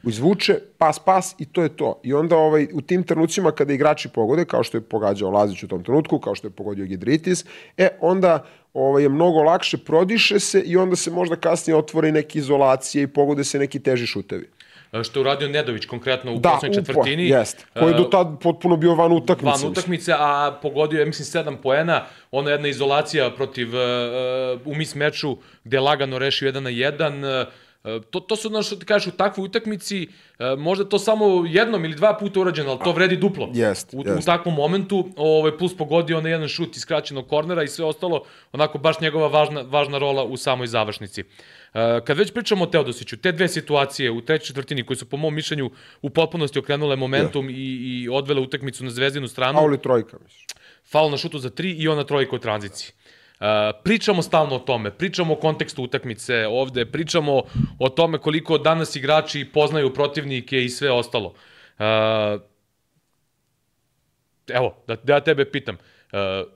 izvuče, pas, pas i to je to. I onda ovaj, u tim trenucima kada igrači pogode, kao što je pogađao Lazić u tom trenutku, kao što je pogodio Gidritis, e, onda ovaj, je mnogo lakše, prodiše se i onda se možda kasnije otvori neke izolacije i pogode se neki teži šutevi. E, što je uradio Nedović konkretno u Da, poslednjoj četvrtini. jest. Koji je do E, tad potpuno bio van utakmice. van utakmice, a pogodio je, mislim, 7 poena. Ona jedna izolacija protiv, uh, u mis meču gde je lagano rešio 1 na 1. Uh, to, to su, što ti kažeš, u takvoj utakmici, uh, možda to samo jednom ili dva puta urađeno, ali to vredi duplo. Jest, u, u jest. takvom momentu, ovaj, plus pogodio na jedan šut iz kraćenog kornera i sve ostalo, onako baš njegova važna, važna rola u samoj završnici. Uh, kad već pričamo o Teodosiću, te dve situacije u trećoj četvrtini koje su po mom mišljenju u potpunosti okrenule momentum i, i odvele utakmicu na zvezdinu stranu Pauli trojka, misliš. faul na šutu za tri i ona trojka u tranziciji. Uh, pričamo stalno o tome, pričamo o kontekstu utakmice ovde, pričamo o tome koliko danas igrači poznaju protivnike i sve ostalo. Uh, evo, da, da ja tebe pitam, uh,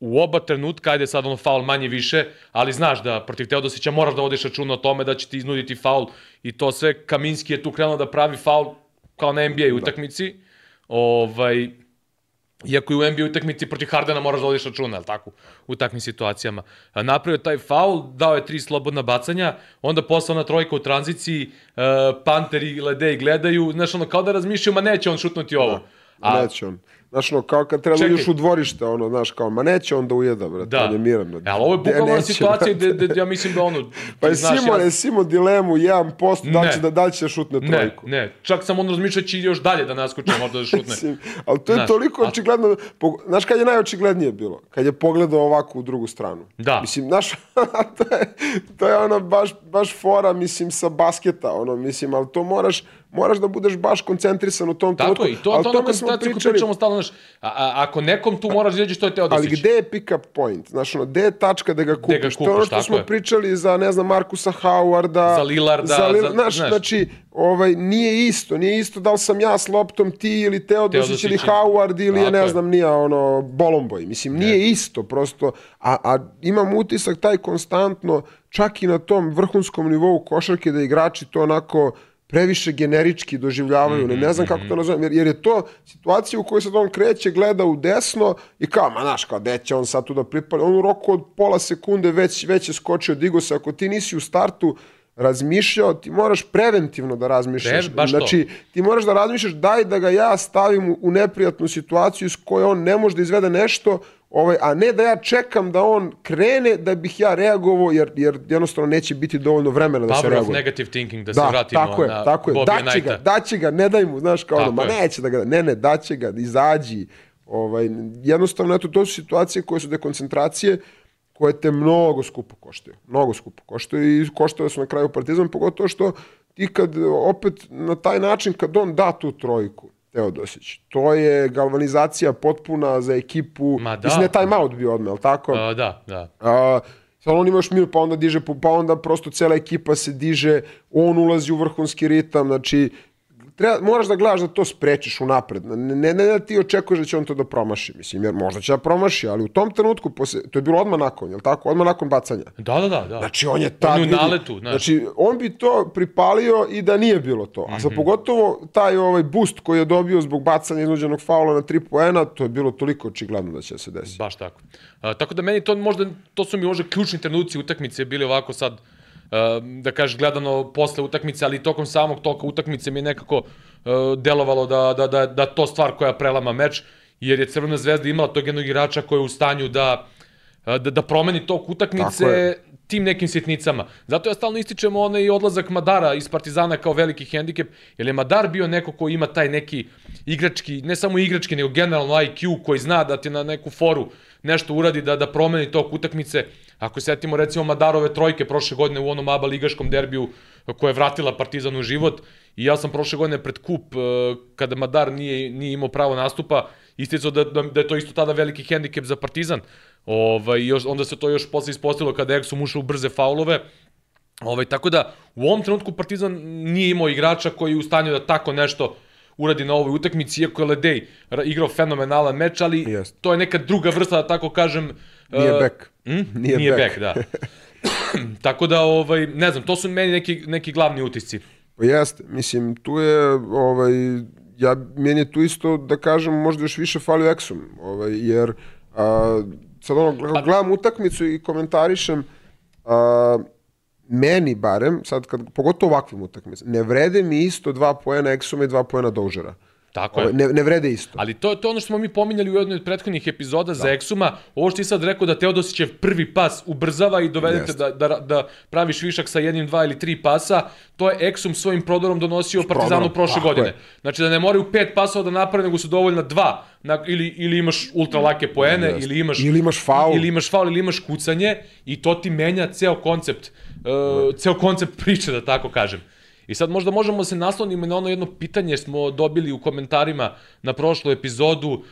u oba trenutka, ajde sad ono faul manje više, ali znaš da protiv Teodosića moraš da vodiš računa o tome da će ti iznuditi faul i to sve, Kaminski je tu krenuo da pravi faul kao na NBA utakmici, ovaj, Iako i u NBA utakmici protiv Hardena moraš da vodiš računa, je tako? U takvim situacijama. Napravio taj faul, dao je tri slobodna bacanja, onda posle ona trojka u tranziciji, uh, Panter i Ledej gledaju, znaš, ono, kao da razmišljaju, ma neće on šutnuti ovo. A, neće on. Znaš, ono, kao kad treba da Čekaj. u dvorište, ono, znaš, kao, ma neće on da ujeda, brate, Da. on je miran. E, ali ovo je neće, situacija gde, gde, ja mislim da ono... Pa je znaš, Simon, ja- je Simon dilemu 1%, da li Ne. će da, da li će da šutne Ne, trojku. ne, čak sam on razmišljaći još dalje da naskoče, možda da šutne. Mislim, ali to je Znaš, toliko a- očigledno, pog- znaš kad je najočiglednije bilo? Kad je pogledao ovako u drugu stranu. Da. Mislim, znaš, to je, to je ono baš, baš fora, mislim, sa basketa, ono, mislim, ali to moraš, moraš da budeš baš koncentrisan u tom Tako trenutku. je, i to, Ali to o ono tome smo koncentraciju koju pričali. pričamo stalno, znaš, a, a, ako nekom tu moraš da izađeš, to je Teodosić. Ali gde je pick-up point? Znaš, ono, gde je tačka da ga kupiš? ga to je ono kupiš, što tako smo je. pričali za, ne znam, Markusa Howarda. Za Lillarda, Za Lil- za- znaš, znaš. znači, ovaj, nije isto. Nije isto da li sam ja s loptom ti ili Teodosić, ili Howard ili je, Tako ne znam, nija, ono, Bolomboj. Mislim, nije isto, prosto. A, a imam utisak taj konstantno, čak i na tom vrhunskom nivou košarke, da igrači to onako previše generički doživljavaju, ne, ne znam kako to nazovem, jer, jer je to situacija u kojoj sad on kreće, gleda u desno i kao, ma znaš, kao, gde će on sad tu da pripali, on u roku od pola sekunde već, već je skočio, digo se, ako ti nisi u startu razmišljao, ti moraš preventivno da razmišljaš. Pre- baš to. znači, ti moraš da razmišljaš, daj da ga ja stavim u, u neprijatnu situaciju s kojoj on ne može da izvede nešto, ovaj, a ne da ja čekam da on krene da bih ja reagovao, jer, jer jednostavno neće biti dovoljno vremena da se Power of reaguje. negative thinking, da se Da, vratimo tako je, na tako je. Bobija Daće ga, Knighta. daće ga, ne daj mu, znaš, kao ono, ma neće da ga, ne, ne, daće ga, izađi. Ovaj, jednostavno, eto, to su situacije koje su dekoncentracije, koje te mnogo skupo koštaju. Mnogo skupo koštaju i koštaju su na kraju partizan, pogotovo što ti kad opet na taj način, kad on da tu trojku, Teodosić, to je galvanizacija potpuna za ekipu. Ma da. Mislim, ne time out bio odmah, jel tako? A, da, da. A, sad on ima još minut, pa onda diže, pa onda prosto cela ekipa se diže, on ulazi u vrhunski ritam, znači treba, moraš da gledaš da to sprečiš unapred. Ne, ne, ne da ti očekuješ da će on to da promaši, mislim, jer možda će da promaši, ali u tom trenutku, posle, to je bilo odmah nakon, jel tako? Odmah nakon bacanja. Da, da, da. da. Znači, on je tad... On je u naletu, znaš. Znači, on bi to pripalio i da nije bilo to. A Mhm. za pogotovo taj ovaj boost koji je dobio zbog bacanja iznuđenog faula na tri poena, to je bilo toliko očigledno da će se desiti. Baš tako. A, tako da meni to možda, to su mi možda ključni trenuci utakmice bili ovako sad, da kažeš gledano posle utakmice, ali tokom samog toka utakmice mi je nekako a, delovalo da, da, da, da to stvar koja prelama meč, jer je Crvena zvezda imala tog jednog igrača koji je u stanju da, a, da, da promeni tok utakmice tim nekim sitnicama. Zato ja stalno ističem onaj odlazak Madara iz Partizana kao veliki hendikep, jer je Madar bio neko ko ima taj neki igrački, ne samo igrački, nego generalno IQ koji zna da ti na neku foru nešto uradi da, da promeni tok utakmice. Ako setimo recimo Madarove trojke prošle godine u onom ABA ligaškom derbiju koja je vratila Partizan u život i ja sam prošle godine pred kup eh, kada Madar nije, nije imao pravo nastupa isticao da, da, da je to isto tada veliki hendikep za Partizan. Ovaj, još, onda se to još posle ispostavilo kada je Exum ušao u brze faulove. Ovaj, tako da, u ovom trenutku Partizan nije imao igrača koji je u stanju da tako nešto uradi na ovoj utakmici, iako je Ledej ra- igrao fenomenalan meč, ali Jest. to je neka druga vrsta, da tako kažem... Nije eh, bek. Hm? Nije Nije, bek. bek, da. tako da, ovaj, ne znam, to su meni neki, neki glavni utisci. Pa jeste, mislim, tu je, ovaj, ja, meni je tu isto, da kažem, možda još više falio Exum, ovaj, jer a, sad ono, gledam utakmicu i komentarišem, a, meni barem, sad kad, pogotovo ovakvim utakmicama, ne vrede mi isto dva poena Exuma i dva poena Dožera. Tako je. Ovaj, ne, ne vrede isto. Ali to, to je ono što smo mi pominjali u jednoj od prethodnih epizoda za Exuma. Ovo što ti sad rekao da Teodosićev prvi pas ubrzava i dovedete da, da, da praviš višak sa jednim, dva ili tri pasa, to je Exum svojim prodorom donosio Partizanu prošle tako godine. je. Znači da ne moraju pet pasova da naprave, nego su dovoljna dva. Na, ili, ili imaš ultra lake poene, Jeste. ili imaš, Ili imaš faul. Ili imaš faul, ili imaš kucanje i to ti menja ceo koncept, uh, ceo koncept priče, da tako kažem. I sad možda možemo da se naslonimo na ono jedno pitanje smo dobili u komentarima na prošlu epizodu. Uh,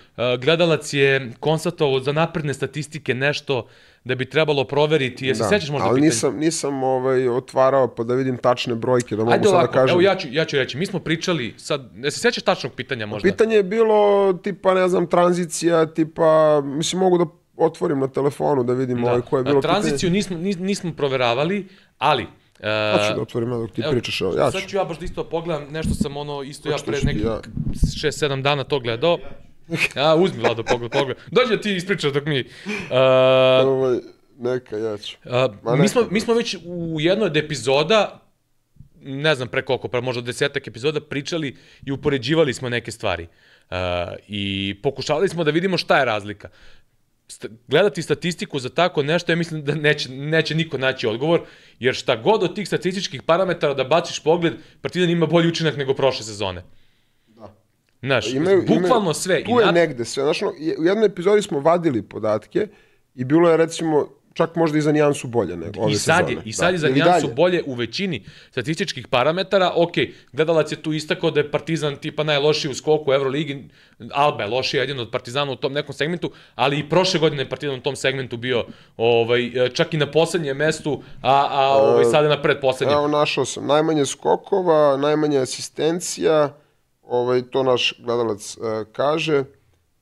gledalac je konstatovao za napredne statistike nešto da bi trebalo proveriti. Jesi da, sećaš možda ali pitanje? nisam, nisam ovaj, otvarao pa da vidim tačne brojke, da mogu Ajde sad ovako, da kažem. evo ja ću, ja ću reći. Mi smo pričali, sad, ne se sećaš tačnog pitanja možda? Pitanje je bilo tipa, ne znam, tranzicija, tipa, mislim, mogu da otvorim na telefonu da vidim ovaj, koje je bilo Tranziciju nismo, nis- nismo proveravali, ali... Uh. Ja ću da otvorim ja dok ti Evo, pričaš. Evo, ja ću. Sad ću ja baš da isto pogledam, nešto sam ono, isto ja Hoćeš pre ti nekih ja? 6-7 dana to gledao. A, uzmi Vlado, pogled, pogled. Dođi da ti ispričaš dok mi... Uh, Ovaj, neka, ja ću. uh, Ma mi, neka. smo, mi smo već u jednoj od epizoda, ne znam pre koliko, pre možda desetak epizoda, pričali i upoređivali smo neke stvari. Uh, I pokušavali smo da vidimo šta je razlika. St gledati statistiku za tako nešto, ja mislim da neće, neće niko naći odgovor, jer šta god od tih statističkih parametara da baciš pogled, Partizan ima bolji učinak nego prošle sezone. Da. Znaš, Imaju, bukvalno imaju, sve. Tu je na- negde sve. Znaš, u jednoj epizodi smo vadili podatke i bilo je, recimo, čak možda i za nijansu bolje nego ove I sad je, sezone. i sad je za nijansu bolje u većini statističkih parametara. Ok, gledalac je tu istakao da je Partizan tipa najlošiji u skoku u Euroligi, Alba je lošija jedino od Partizana u tom nekom segmentu, ali i prošle godine je Partizan u tom segmentu bio ovaj, čak i na poslednjem mestu, a, a ovaj, sada je na predposlednjem. Evo, našao sam. Najmanje skokova, najmanje asistencija, ovaj, to naš gledalac uh, kaže.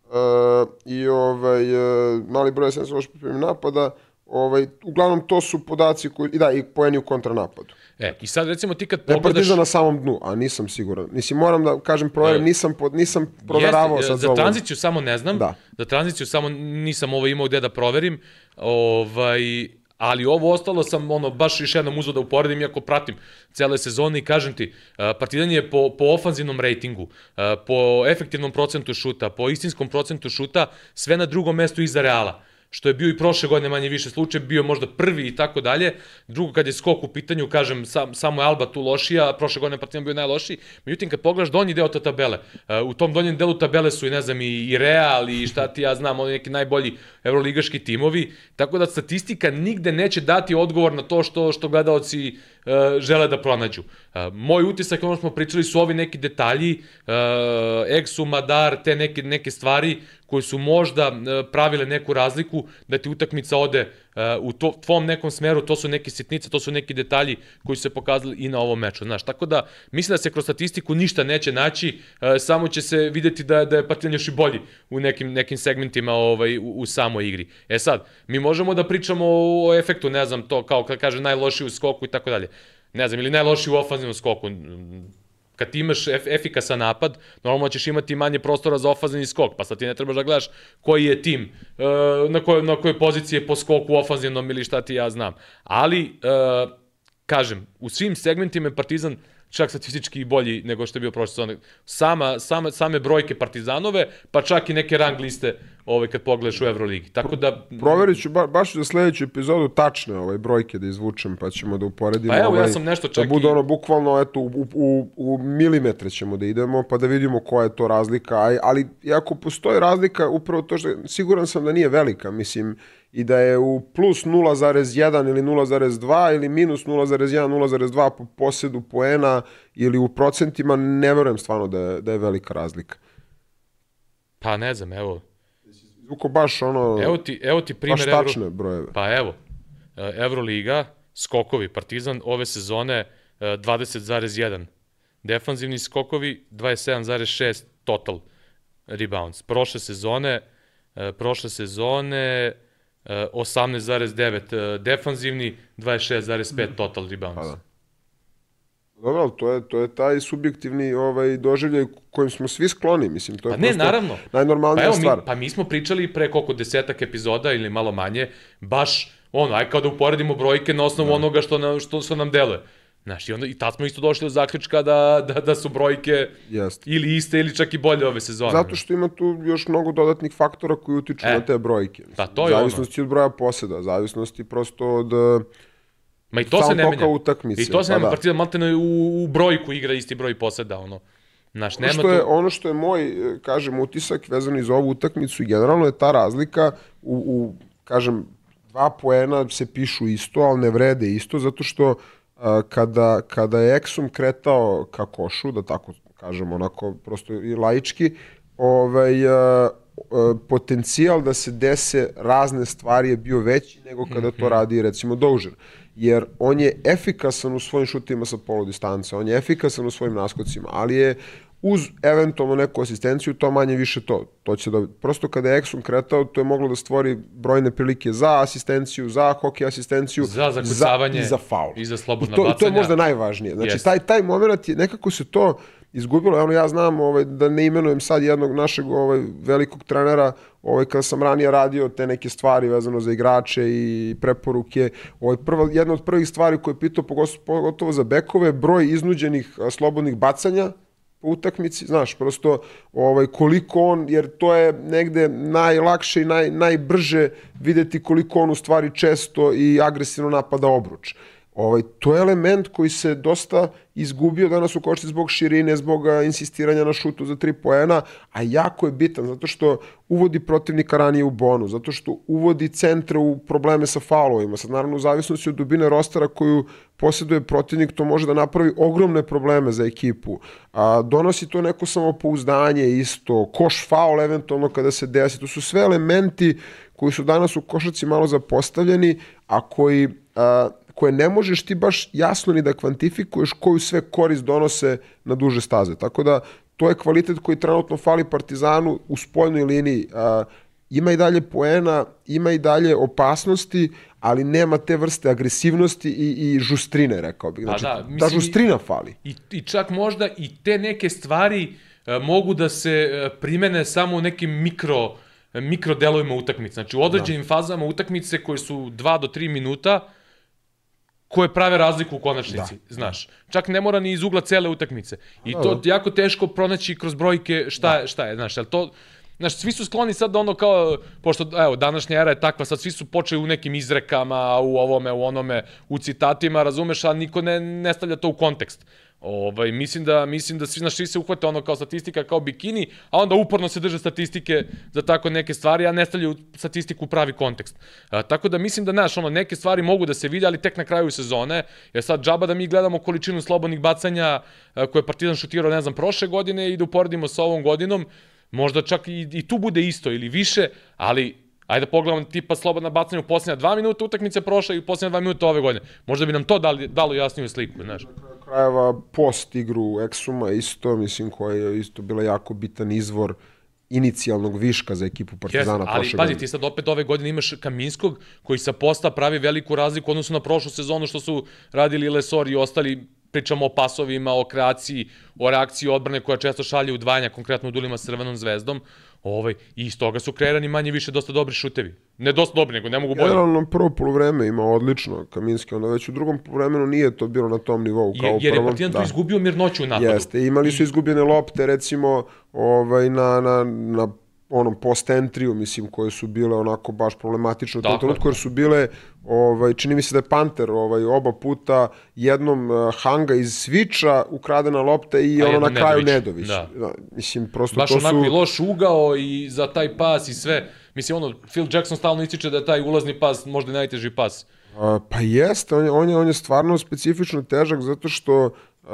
Uh, I ovaj, uh, mali broj loš pripremi napada. Ovaj, uglavnom, to su podaci koji, i da, i poeni u kontranapadu. E, i sad recimo ti kad Da pogledaš... Partizan na samom dnu, a nisam siguran. Mislim, moram da kažem, proverim, E, nisam, pod, nisam proveravao Jeste, sad za ovo. tranziciju samo ne znam. Da. Za tranziciju samo nisam ovo imao gde da proverim. Ovaj, ali ovo ostalo sam ono baš još jednom uzeo da uporedim iako pratim cele sezone i kažem ti Partizan je po, po ofanzivnom rejtingu, po efektivnom procentu šuta, po istinskom procentu šuta sve na drugom mestu iza Reala što je bio i prošle godine manje više slučaj, bio možda prvi i tako dalje. Drugo, kad je skok u pitanju, kažem, sam, samo je Alba tu lošija, prošle godine Partizan bio najlošiji. Međutim, kad pogledaš donji deo te tabele, uh, u tom donjem delu tabele su i, ne znam, i, i Real i šta ti ja znam, oni neki najbolji evroligaški timovi, tako da statistika nigde neće dati odgovor na to što, što gledaoci uh, žele da pronađu. Uh, moj utisak, ono smo pričali, su ovi neki detalji, uh, Exu, Madar, te neke, neke stvari koje su možda pravile neku razliku, da ti utakmica ode u to, tvom nekom smeru, to su neke sitnice, to su neki detalji koji su se pokazali i na ovom meču. Znaš, tako da mislim da se kroz statistiku ništa neće naći, uh, samo će se videti da, da je Partizan još i bolji u nekim, nekim segmentima ovaj, u, u samoj igri. E sad, mi možemo da pričamo o efektu, ne znam, to kao kad kaže najlošiji u skoku i tako dalje. Ne znam, ili najlošiji u ofanzivnom skoku kad ti imaš ef efikasan napad, normalno ćeš imati manje prostora za ofanzivni skok, pa sad ti ne trebaš da gledaš koji je tim, uh, na, kojoj, na kojoj poziciji je po skoku ofanzivnom ili šta ti ja znam. Ali, uh, kažem, u svim segmentima je Partizan čak statistički bolji nego što je bio prošle sezone. Sama, sama, same brojke Partizanove, pa čak i neke rang liste ovaj, kad pogledaš u Euroligi. Tako da... Proverit ću ba, baš za sledeću epizodu tačne ovaj, brojke da izvučem, pa ćemo da uporedimo. Pa evo, ja ovaj, sam nešto čak Da bude i- ono, bukvalno, eto, u, u, u milimetre ćemo da idemo, pa da vidimo koja je to razlika. Aj, ali, iako postoji razlika, upravo to što, siguran sam da nije velika, mislim, i da je u plus 0,1 ili 0,2 ili minus 0,1, 0,2 po posjedu poena ili u procentima, ne verujem stvarno da je, da je velika razlika. Pa ne znam, evo. Izvuko baš ono, Evo ti, evo ti baš primjer Euro... tačne brojeve. Pa evo, e, Euroliga, skokovi, Partizan ove sezone e, 20,1. Defanzivni skokovi 27,6 total rebounds. Prošle sezone, e, prošle sezone e, 18,9 e, defanzivni, 26,5 total rebounds. Da. Dobro, ali to je, to je taj subjektivni ovaj, doživljaj kojim smo svi skloni, mislim, to je Pa ne, naravno. najnormalnija pa evo, stvar. Mi, pa mi smo pričali pre koliko desetak epizoda ili malo manje, baš ono, aj kao da uporedimo brojke na osnovu Da. onoga što, nam, što, što nam deluje. Znaš, i, onda, i tad smo isto došli do zaključka da, da, da su brojke Jeste. ili iste ili čak i bolje ove sezone. Zato što ima tu još mnogo dodatnih faktora koji utiču E. na te brojke. Pa to je ono. zavisnosti od broja poseda, zavisnosti prosto od... eh, Ma i to se ne menja. utakmice, I to se pa ne menja. da. Partizan maltene u, u brojku igra isti broj poseda, ono. Znaš, Ono nema što, je, tu... ono što je moj, eh, kažem, utisak vezan iz ovu utakmicu generalno je ta razlika u, u kažem, dva poena se pišu isto, ali ne vrede isto, zato što a, kada, kada je Exum kretao ka košu, da tako kažem, onako prosto i laički, ovaj, a, a, potencijal da se dese razne stvari je bio veći nego kada to radi recimo Dožer. Jer on je efikasan u svojim šutima sa polu distance, on je efikasan u svojim naskocima, ali je uz eventualno neku asistenciju, to manje više to. to će da, prosto kada je Exum kretao, to je moglo da stvori brojne prilike za asistenciju, za hokej asistenciju, Za zakucavanje i za faul. i za slobodna I to, I to je bacanja. možda najvažnije. Znači, Jeste. taj, taj moment je, nekako se to izgubilo. Ja znam, ovaj, da ne imenujem sad jednog našeg ovaj, velikog trenera, ovaj, kada sam ranije radio te neke stvari vezano za igrače i preporuke, ovaj, prva, jedna od prvih stvari koje je pitao pogotovo za bekove, broj iznuđenih slobodnih bacanja utakmici, znaš, prosto ovaj, koliko on, jer to je negde najlakše i naj, najbrže videti koliko on u stvari često i agresivno napada obruč. Ovaj, to je element koji se dosta izgubio danas u košti zbog širine, zbog insistiranja na šutu za tri poena, a jako je bitan zato što uvodi protivnika ranije u bonu, zato što uvodi centre u probleme sa faulovima. Sad naravno u zavisnosti od dubine rostera koju posjeduje protivnik, to može da napravi ogromne probleme za ekipu. A, donosi to neko samopouzdanje isto, koš faul eventualno kada se desi. To su sve elementi koji su danas u košarci malo zapostavljeni, a koji a, koje ne možeš ti baš jasno ni da kvantifikuješ koju sve korist donose na duže staze. Tako da to je kvalitet koji trenutno fali Partizanu u spoljnoj liniji. A, ima i dalje poena, ima i dalje opasnosti, ali nema te vrste agresivnosti i, i žustrine, rekao bih. Znači, da, da, mislim, žustrina fali. I, I čak možda i te neke stvari e, mogu da se e, primene samo u nekim mikro, e, mikro delovima utakmice. Znači u određenim da. fazama utakmice koje su 2 do 3 minuta, koje prave razliku u konačnici, da. znaš. Čak ne mora ni iz ugla cele utakmice. I Da, to da. jako teško pronaći kroz brojke šta, da. šta je, znaš, jel to... Znaš, svi su skloni sad da ono kao, pošto, evo, današnja era je takva, sad svi su počeli u nekim izrekama, u ovome, u onome, u citatima, razumeš, a niko ne, ne stavlja to u kontekst. Ovaj, mislim da, mislim da svi, znaš, svi se uhvate ono kao statistika, kao bikini, a onda uporno se drže statistike za tako neke stvari, a ne stavljaju statistiku u pravi kontekst. A, tako da mislim da, znaš, ono, neke stvari mogu da se vide, ali tek na kraju sezone, jer sad džaba da mi gledamo količinu slobodnih bacanja a, koje je Partizan šutirao, ne znam, prošle godine i da uporedimo sa ovom godinom, možda čak i, i tu bude isto ili više, ali Ajde da pogledamo tipa slobodna bacanja u posljednja dva minuta utakmice prošle i u posljednja dva minuta ove godine. Možda bi nam to dali, dalo jasniju sliku, znaš. Krajeva post igru Exuma isto, mislim, koja je isto bila jako bitan izvor inicijalnog viška za ekipu Partizana Yes, ali prošle pazi, godine. ti sad opet ove godine imaš Kaminskog koji sa posta pravi veliku razliku u odnosu na prošlu sezonu što su radili Lesor i ostali pričamo o pasovima, o kreaciji, o reakciji odbrane koja često šalje udvajanja, konkretno u dulima s Crvenom zvezdom. Ovaj, I iz toga su kreirani manje više dosta dobri šutevi. Ne dosta dobri, nego ne mogu bolje. Generalno prvo polovreme ima odlično Kaminski, onda već u drugom polovremenu nije to bilo na tom nivou kao Jer, jer je. Partizan tu izgubio mirnoću u napadu. Jeste, imali su izgubljene lopte recimo ovaj, na, na, na onom post entriju, mislim, koje su bile onako baš problematične u tom trenutku, jer su bile, ovaj, čini mi se da je Panter ovaj, oba puta jednom uh, Hanga iz Sviča ukradena lopta i A ono na kraju Nedović. Da. Da, mislim, prosto Baš to onako i su... loš ugao i za taj pas i sve. Mislim, ono, Phil Jackson stalno ističe da je taj ulazni pas možda najteži pas. A, Pa jeste, on je, on, je, on je stvarno specifično težak zato što uh,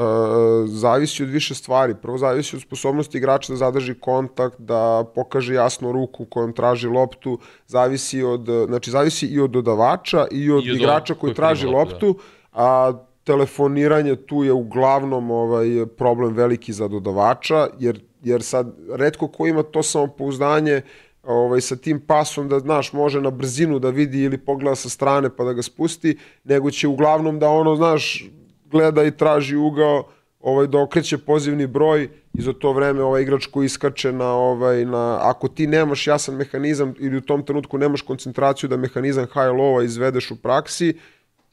zavisi od više stvari. Prvo zavisi od sposobnosti igrača da zadrži kontakt, da pokaže jasno ruku kojom traži loptu, zavisi od, uh, znači zavisi i od dodavača i od, I od igrača koji traži loptu, loptu, a telefoniranje tu je uglavnom ovaj problem veliki za dodavača, jer, jer sad redko ko ima to samopouzdanje ovaj, sa tim pasom da, znaš, može na brzinu da vidi ili pogleda sa strane pa da ga spusti, nego će uglavnom da ono, znaš, gleda i traži ugao ovaj, da okreće pozivni broj i za to vreme ovaj igrač koji iskače na, ovaj, na, ako ti nemaš jasan mehanizam ili u tom trenutku nemaš koncentraciju da mehanizam high low izvedeš u praksi,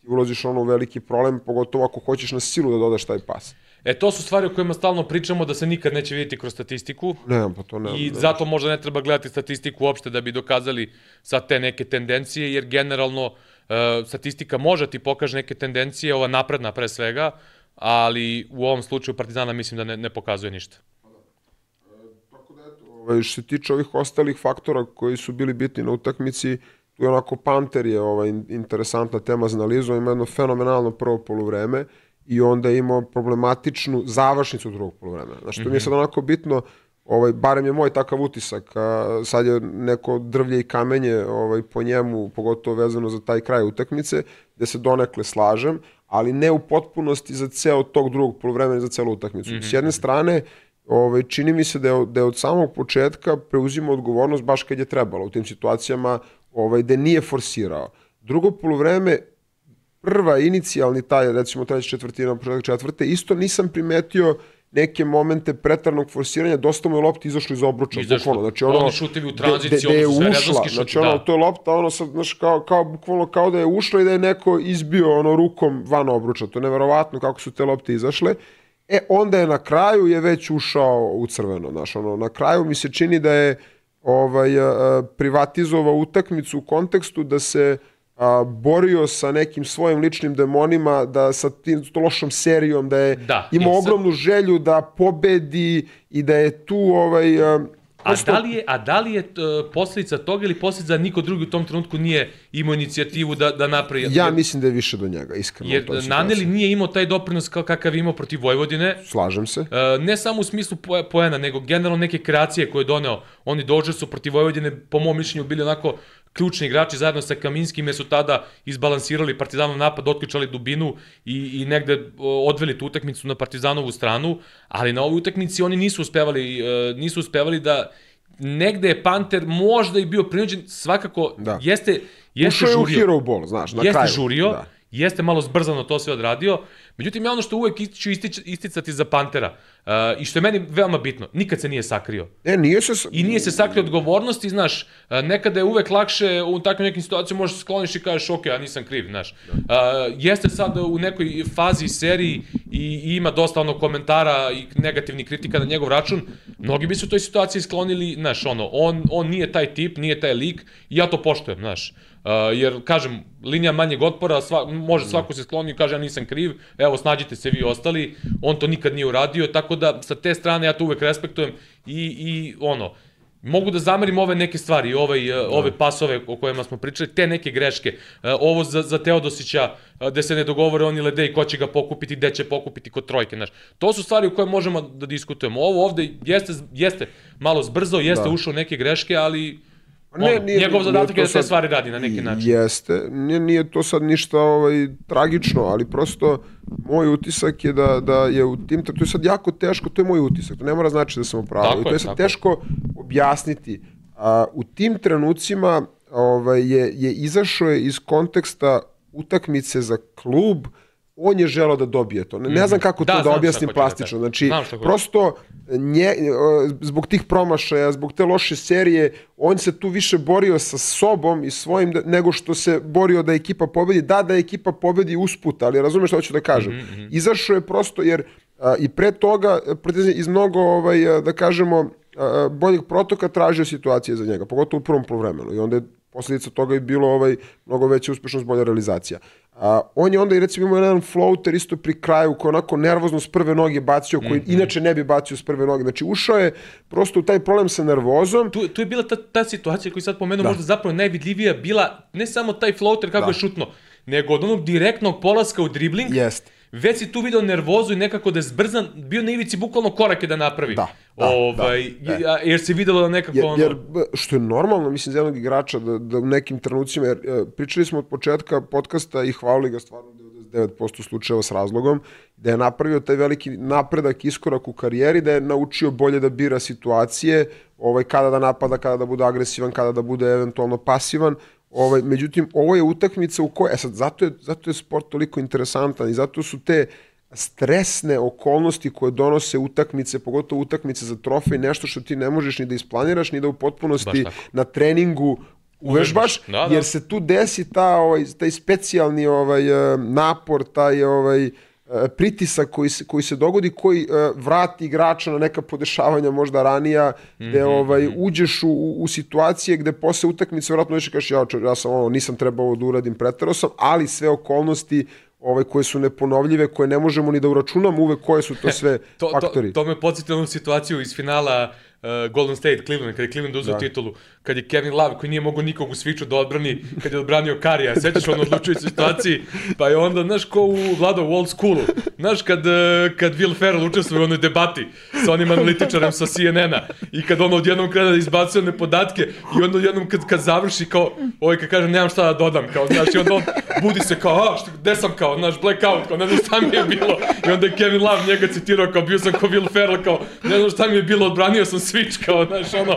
ti ulaziš ono u veliki problem, pogotovo ako hoćeš na silu da dodaš taj pas. E, to su stvari o kojima stalno pričamo da se nikad neće vidjeti kroz statistiku. Ne, pa to ne. I ne. zato možda ne treba gledati statistiku uopšte da bi dokazali sad te neke tendencije, jer generalno uh, statistika može ti pokaže neke tendencije, ova napredna pre svega, ali u ovom slučaju Partizana mislim da ne, ne pokazuje ništa. Tako da eto, ovaj, što se tiče ovih ostalih faktora koji su bili bitni na utakmici, tu je onako Panter je ovaj, interesantna tema za analizu, ima jedno fenomenalno prvo polovreme i onda je imao problematičnu završnicu drugog polovremena. Znači, to mi je sad onako bitno, ovaj, barem je moj takav utisak, a sad je neko drvlje i kamenje ovaj, po njemu, pogotovo vezano za taj kraj utakmice, gde se donekle slažem, ali ne u potpunosti za ceo tog drugog polovremena, za celu utakmicu. Mm -hmm. S jedne strane, ovaj, čini mi se da je, da je od samog početka preuzimo odgovornost baš kad je trebalo u tim situacijama ovaj, gde nije forsirao. Drugo polovreme, prva inicijalni taj, recimo treća četvrtina, početak četvrte, isto nisam primetio neke momente pretarnog forsiranja, dosta mu je lopta izašlo iz obruča, Izašlo. bukvalno. Znači ono, Oni šutevi u tranziciji, gde, gde je ono sve ušla, rezonski znači šutevi, ono, da. to je lopta, ono sad, znaš, kao, kao, bukvalno kao da je ušla i da je neko izbio ono rukom van obruča. To je neverovatno kako su te lopte izašle. E, onda je na kraju je već ušao u crveno, znaš, ono, na kraju mi se čini da je ovaj, privatizovao utakmicu u kontekstu da se a, borio sa nekim svojim ličnim demonima, da sa tim to lošom serijom, da je Da, imao sad- ogromnu želju da pobedi i da je tu ovaj, a, A da li je, a da li je t, posledica toga ili posledica da niko drugi u tom trenutku nije imao inicijativu da, da napravi? ja jer, mislim da je više do njega, iskreno. jer. Naneli nije imao taj doprinos kao kakav je imao protiv Vojvodine, Slažem se. E, ne samo u smislu poe- poena, nego generalno neke kreacije koje je doneo. Oni dođe su protiv Vojvodine, po mom mišljenju, bili onako ključni igrači zajedno sa Kaminskim, jer su tada izbalansirali Partizanov napad, otključali dubinu i, i negde odveli tu utakmicu na Partizanovu stranu, ali na ovoj utakmici oni nisu uspevali, e, nisu uspevali da negde je Panter možda i bio prinuđen, svakako Da. jeste, jeste Ušao je u žurio hero ball, znaš, na jeste kraju. žurio, Da. jeste malo zbrzano to sve odradio, međutim ja ono što uvek ću istič, isticati za Pantera uh, i što je meni veoma bitno, nikad se nije sakrio. E, nije se... I nije se sakrio odgovornosti, znaš, uh, nekada je uvek lakše u takvim nekim situacijama možeš se skloniš i kažeš ok, ja nisam kriv, znaš. Uh, jeste sad u nekoj fazi seriji i, i ima dosta ono komentara i negativnih kritika na njegov račun, mnogi bi se u toj situaciji sklonili, znaš, ono, on, on nije taj tip, nije taj lik i ja to poštujem, znaš. Uh, jer, kažem, linija manjeg otpora, sva, može svako se skloni i kaže ja nisam kriv, evo snađite se vi ostali, on to nikad nije uradio, tako da sa te strane ja to uvek respektujem i, i ono, mogu da zamerim ove neke stvari, ovaj, da. ove pasove o kojima smo pričali, te neke greške, uh, ovo za, za Teodosića, uh, gde se ne dogovore oni ledej ko će ga pokupiti, gde će pokupiti kod trojke, znaš. To su stvari o koje možemo da diskutujemo. Ovo ovde jeste, jeste malo zbrzo, jeste da. ušao u neke greške, ali ne, ono, nije, njegov zadatak je da te stvari radi na neki način. Jeste, nije, nije to sad ništa ovaj, tragično, ali prosto moj utisak je da, da je u tim, to je sad jako teško, to je moj utisak, to ne mora znači da sam upravo, i to je, sad teško objasniti. A, u tim trenucima ovaj, je, je izašao je iz konteksta utakmice za klub, on je želeo da dobije to. Ne, ne znam kako da, to da objasnim plastično. Da znači, prosto nje, zbog tih promašaja, zbog te loše serije, on se tu više borio sa sobom i svojim nego što se borio da ekipa pobedi. Da, da ekipa pobedi usput, ali razumeš što hoću da kažem. Mm -hmm. Izašao je prosto jer a, i pre toga iz mnogo, ovaj, da kažemo, a, boljih protoka tražio situacije za njega, pogotovo u prvom polovremenu. I onda je posledica toga je bilo ovaj mnogo veća uspešnost, bolja realizacija. A, on je onda i recimo imao jedan floater isto pri kraju koji onako nervozno s prve noge bacio, koji mm -hmm. inače ne bi bacio s prve noge. Znači ušao je prosto u taj problem sa nervozom. Tu, tu je bila ta, ta situacija koju sad pomenuo da. možda zapravo najvidljivija bila ne samo taj floater kako da. je šutno, nego od onog direktnog polaska u dribling. Jeste već si tu video nervozu i nekako da je zbrzan, bio na ivici bukvalno korake da napravi. Da, da, ovaj, da, da. Jer se videlo da nekako jer, ono... Jer, što je normalno, mislim, za jednog igrača, da, da u nekim trenucima, jer e, pričali smo od početka podcasta i hvalili ga stvarno 99% slučajeva s razlogom, da je napravio taj veliki napredak, iskorak u karijeri, da je naučio bolje da bira situacije, ovaj, kada da napada, kada da bude agresivan, kada da bude eventualno pasivan, Ovaj, međutim, ovo je utakmica u kojoj, e sad, zato je, zato je sport toliko interesantan i zato su te stresne okolnosti koje donose utakmice, pogotovo utakmice za trofej, nešto što ti ne možeš ni da isplaniraš, ni da u potpunosti na treningu uvežbaš, Da, da. jer se tu desi ta, ovaj, taj specijalni ovaj, eh, napor, taj ovaj, eh, pritisak koji se, koji se dogodi, koji eh, vrati igrača na neka podešavanja možda ranija, gde Mhm, ovaj, uđeš u, u situacije gde posle utakmice vjerojatno nešto kažeš ja, ja sam ono, nisam trebao ovo da uradim, preterao sam, ali sve okolnosti ovaj, koje su neponovljive, koje ne možemo ni da uračunamo uvek koje su to sve To, faktori. to, to me podsjeti na situaciju iz finala uh, Golden State Cleveland, kad je Cleveland uzeo Da. titulu, kad je Kevin Love, koji nije mogao nikog u sviču da odbrani, kad je odbranio Karija, sećaš ono odlučujući situaciji, pa je onda, znaš, ko u Vlado u old schoolu, znaš, kad, uh, kad Will Ferrell učestvuje u onoj debati sa onim analitičarem sa CNN-a i kad on odjednom krene da izbacuje one podatke i onda odjednom kad, kad završi kao, ovaj kad kaže nemam šta da dodam, kao, znaš, i onda on budi se kao, a, što, gde sam kao, znaš, blackout, kao, ne znam šta mi je bilo, i onda je Kevin Love njega citirao kao, bio sam kao Will Ferrell, kao, ne znam šta mi je bilo, odbranio sam switch, kao, znaš, ono,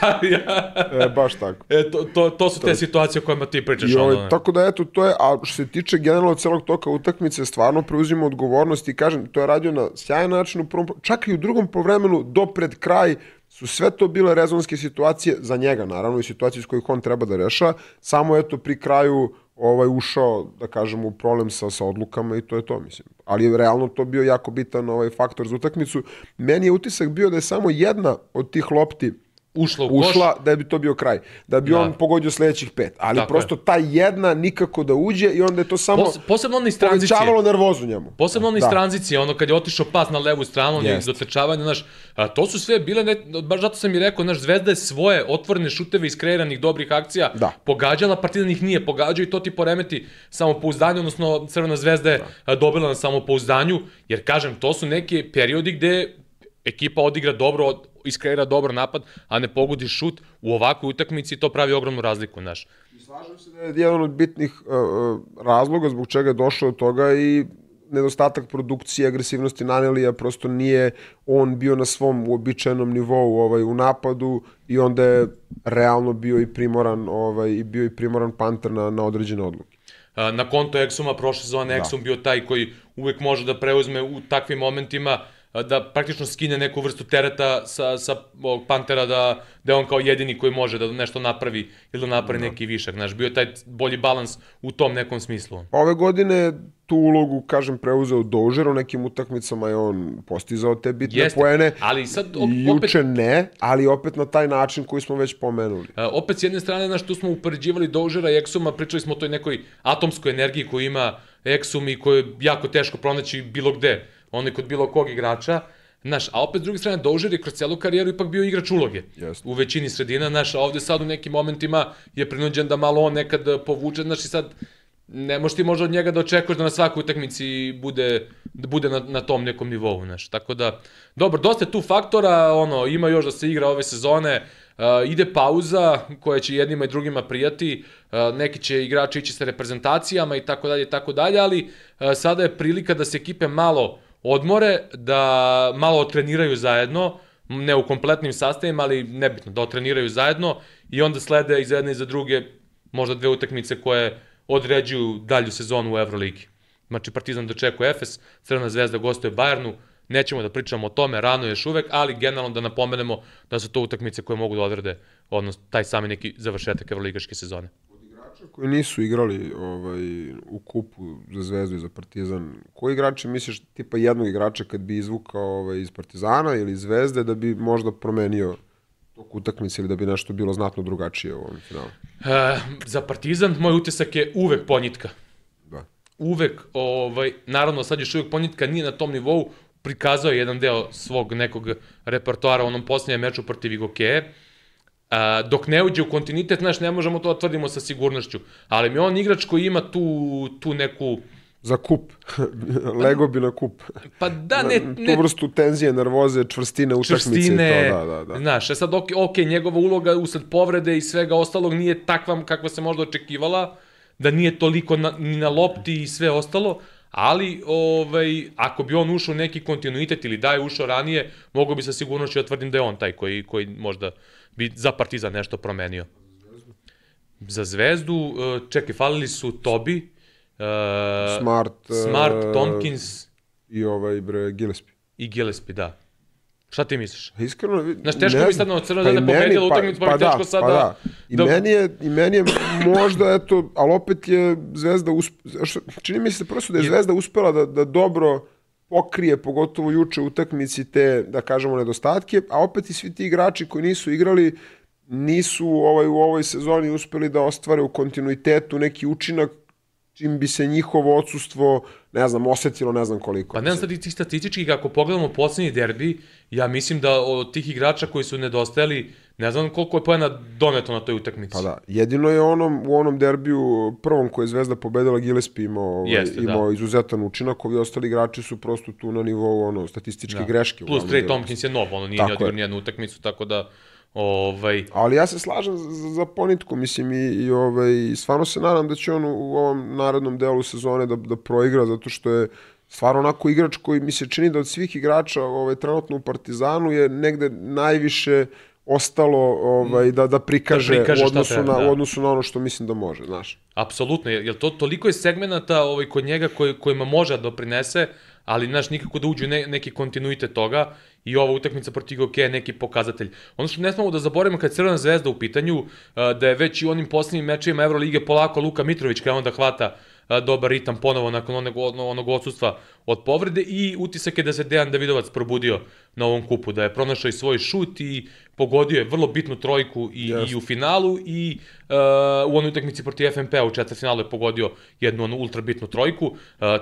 Karija. E, baš tako. E, to, to, to su te situacije o kojima ti pričaš, I ono, ne. tako da eto, to je, a što se tiče generalno celog toka utakmice, stvarno preuzimo odgovornost i kažem, to je radio na sjajan način u prvom, čak i u drugom povremenu, do pred kraj, su sve to bile rezonske situacije za njega, naravno, i situacije s kojih on treba da reša, samo eto pri kraju ovaj ušao, da kažemo, u problem sa, sa odlukama i to je to, mislim. Ali realno to bio jako bitan ovaj faktor za utakmicu. Meni je utisak bio da je samo jedna od tih lopti Ušla u koš. ušla da bi to bio kraj. Da bi Da. on pogodio sledećih pet. Ali Tako prosto ta jedna nikako da uđe i onda je to samo Pos, posebno ono iz tranzicije. povećavalo nervozu njemu. Posebno ono iz Da. tranzicije, ono kad je otišao pas na levu stranu, ono Jest. dotečavanje, znaš, a, to su sve bile, ne, baš zato sam i rekao, znaš, Zvezda je svoje otvorene šuteve iz kreiranih dobrih akcija Da. pogađala, Partizan ih nije pogađao i to ti poremeti samopouzdanje, odnosno Crvena zvezda je a, dobila na samopouzdanju, jer kažem, to su neki periodi gde ekipa odigra dobro, od- iskreira dobar napad, a ne pogodi šut u ovakvoj utakmici i to pravi ogromnu razliku, znaš. Slažem se da je jedan od bitnih uh, uh, razloga zbog čega je došao do toga i nedostatak produkcije, agresivnosti Nanelija, prosto nije on bio na svom uobičajenom nivou ovaj, u napadu i onda je realno bio i primoran ovaj, i bio i primoran Panter na, na određene odluke. Na konto Exuma prošle sezone Da. Exum bio taj koji uvek može da preuzme u takvim momentima a, da praktično skine neku vrstu tereta sa, sa ovog Pantera da, da je on kao jedini koji može da nešto napravi ili da napravi neki višak. Znaš, bio je taj bolji balans u tom nekom smislu. Ove godine tu ulogu, kažem, preuzeo Dožer, u nekim utakmicama je on postizao te bitne Jeste, poene. ali sad opet, Juče ne, ali opet na taj način koji smo već pomenuli. a, opet s jedne strane, znaš, tu smo upoređivali Dožera i Exuma, pričali smo o toj nekoj atomskoj energiji koju ima Exum i koju je jako teško pronaći bilo gde, onaj kod bilo kog igrača. Znaš, a opet s druge strane, Dožer je kroz celu karijeru ipak bio igrač uloge. Jeste. U većini sredina, znaš, a ovde sad u nekim momentima je prinuđen da malo on nekad povuče, znaš, i sad ne možeš ti možda od njega da očekuješ da na svakoj utakmici bude, da bude na, na tom nekom nivou, znaš. Tako da, dobro, dosta je tu faktora, ono, ima još da se igra ove sezone, uh, ide pauza koja će jednima i drugima prijati, uh, neki će igrači ići sa reprezentacijama i tako dalje i tako dalje, ali uh, sada je prilika da se ekipe malo odmore, da malo otreniraju zajedno, ne u kompletnim sastavima, ali nebitno, da otreniraju zajedno i onda slede iz jedne i za druge možda dve utakmice koje određuju dalju sezonu u Euroligi. Znači Partizan dočekuje Efes, Crvena zvezda gostuje Bayernu, nećemo da pričamo o tome, rano još uvek, ali generalno da napomenemo da su to utakmice koje mogu da odrede odnosno taj sami neki završetak evroligaške sezone. Koji nisu igrali ovaj, u kupu za Zvezdu i za Partizan, koji igrači misliš, tipa jednog igrača kad bi izvukao ovaj, iz Partizana ili iz Zvezde, da bi možda promenio tok utakmice ili da bi nešto bilo znatno drugačije u ovom finalu? E, za Partizan moj utisak je uvek ponjitka. Da. uvek, ovaj, naravno sad još uvek Ponjitka nije na tom nivou, prikazao je jedan deo svog nekog repertoara u onom posljednjem meču protiv Igokeje, A, dok ne uđe u kontinuitet, znaš, ne možemo to da tvrdimo sa sigurnošću. Ali mi je on igrač koji ima tu, tu neku... Za kup. Lego bi na kup. Pa da, ne, tu ne vrstu tenzije, nervoze, čvrstine, utakmice čvrstine, i to, da, da, da. znaš, e sad, ok, ok, njegova uloga usled povrede i svega ostalog nije takva kakva se možda očekivala, da nije toliko na, ni na lopti i sve ostalo, ali ovaj, ako bi on ušao u neki kontinuitet ili da je ušao ranije, mogu bi sa sigurnošću da tvrdim da je on taj koji, koji možda bi za Partizan nešto promenio. Za Zvezdu, uh, čekaj, falili su Tobi, uh, Smart, Smart, uh, Tompkins I ovaj, bre, Gillespie. i Gillespie, da. Šta ti misliš? Iskreno, vi- Znaš, teško ne bi sad, ono, Crvena Pa zvezda meni, pobedila utakmicu, pa mi teško sad pa da- da. I, da- meni je, I meni je možda, eto, ali opet je Zvezda, usp... čini mi se prosto da je Zvezda uspela da, da dobro pokrije, pogotovo juče u utakmici te, da kažemo, nedostatke, a opet i svi ti igrači koji nisu igrali nisu ovaj, u ovoj sezoni uspeli da ostvare u kontinuitetu neki učinak čim bi se njihovo odsustvo, ne znam, osetilo ne znam koliko. Pa ne znam sad statistički, ako pogledamo poslednji derbi, ja mislim da od tih igrača koji su nedostajali, ne znam koliko je pojena doneto na toj utakmici. Pa da, jedino je onom, u onom derbiju prvom koje je Zvezda pobedila Gillespie imao, ovaj, Jeste, da. imao izuzetan učinak, ovi ostali igrači su prosto tu na nivou ono, statističke greške. Plus Trey. Tompkins je nov, ono nije ni odigrao je. nijednu utakmicu, tako da ovaj, Ali ja se slažem za, za ponitku, mislim, i, i ovaj, stvarno se nadam da će on u, u ovom narodnom delu sezone da, da proigra, zato što je stvarno onako igrač koji mi se čini da od svih igrača ovaj, trenutno u Partizanu je negde najviše ostalo ovaj, da, da prikaže, Da prikaže u, odnosu treba, na, da. u odnosu na ono što mislim da može, znaš. Apsolutno, jer to toliko je segmenata ovaj, kod njega koji, kojima može da doprinese, ali znaš, nikako da uđu ne, neki kontinuitet toga i ova utakmica protiv OK je neki pokazatelj. Ono što ne smemo da zaboravimo kad je Crvena zvezda u pitanju, a, da je već i onim posljednjim mečevima Evrolige polako Luka Mitrović krenuo da hvata dobar ritam ponovo nakon onog, onog odsustva od povrede i utisak je da se Dejan Davidovac probudio na ovom kupu, da je pronašao i svoj šut i pogodio je vrlo bitnu trojku i, Jeste. i u finalu i uh, u onoj utakmici protiv FNP-a u četvrtfinalu je pogodio jednu onu ultra bitnu trojku, uh,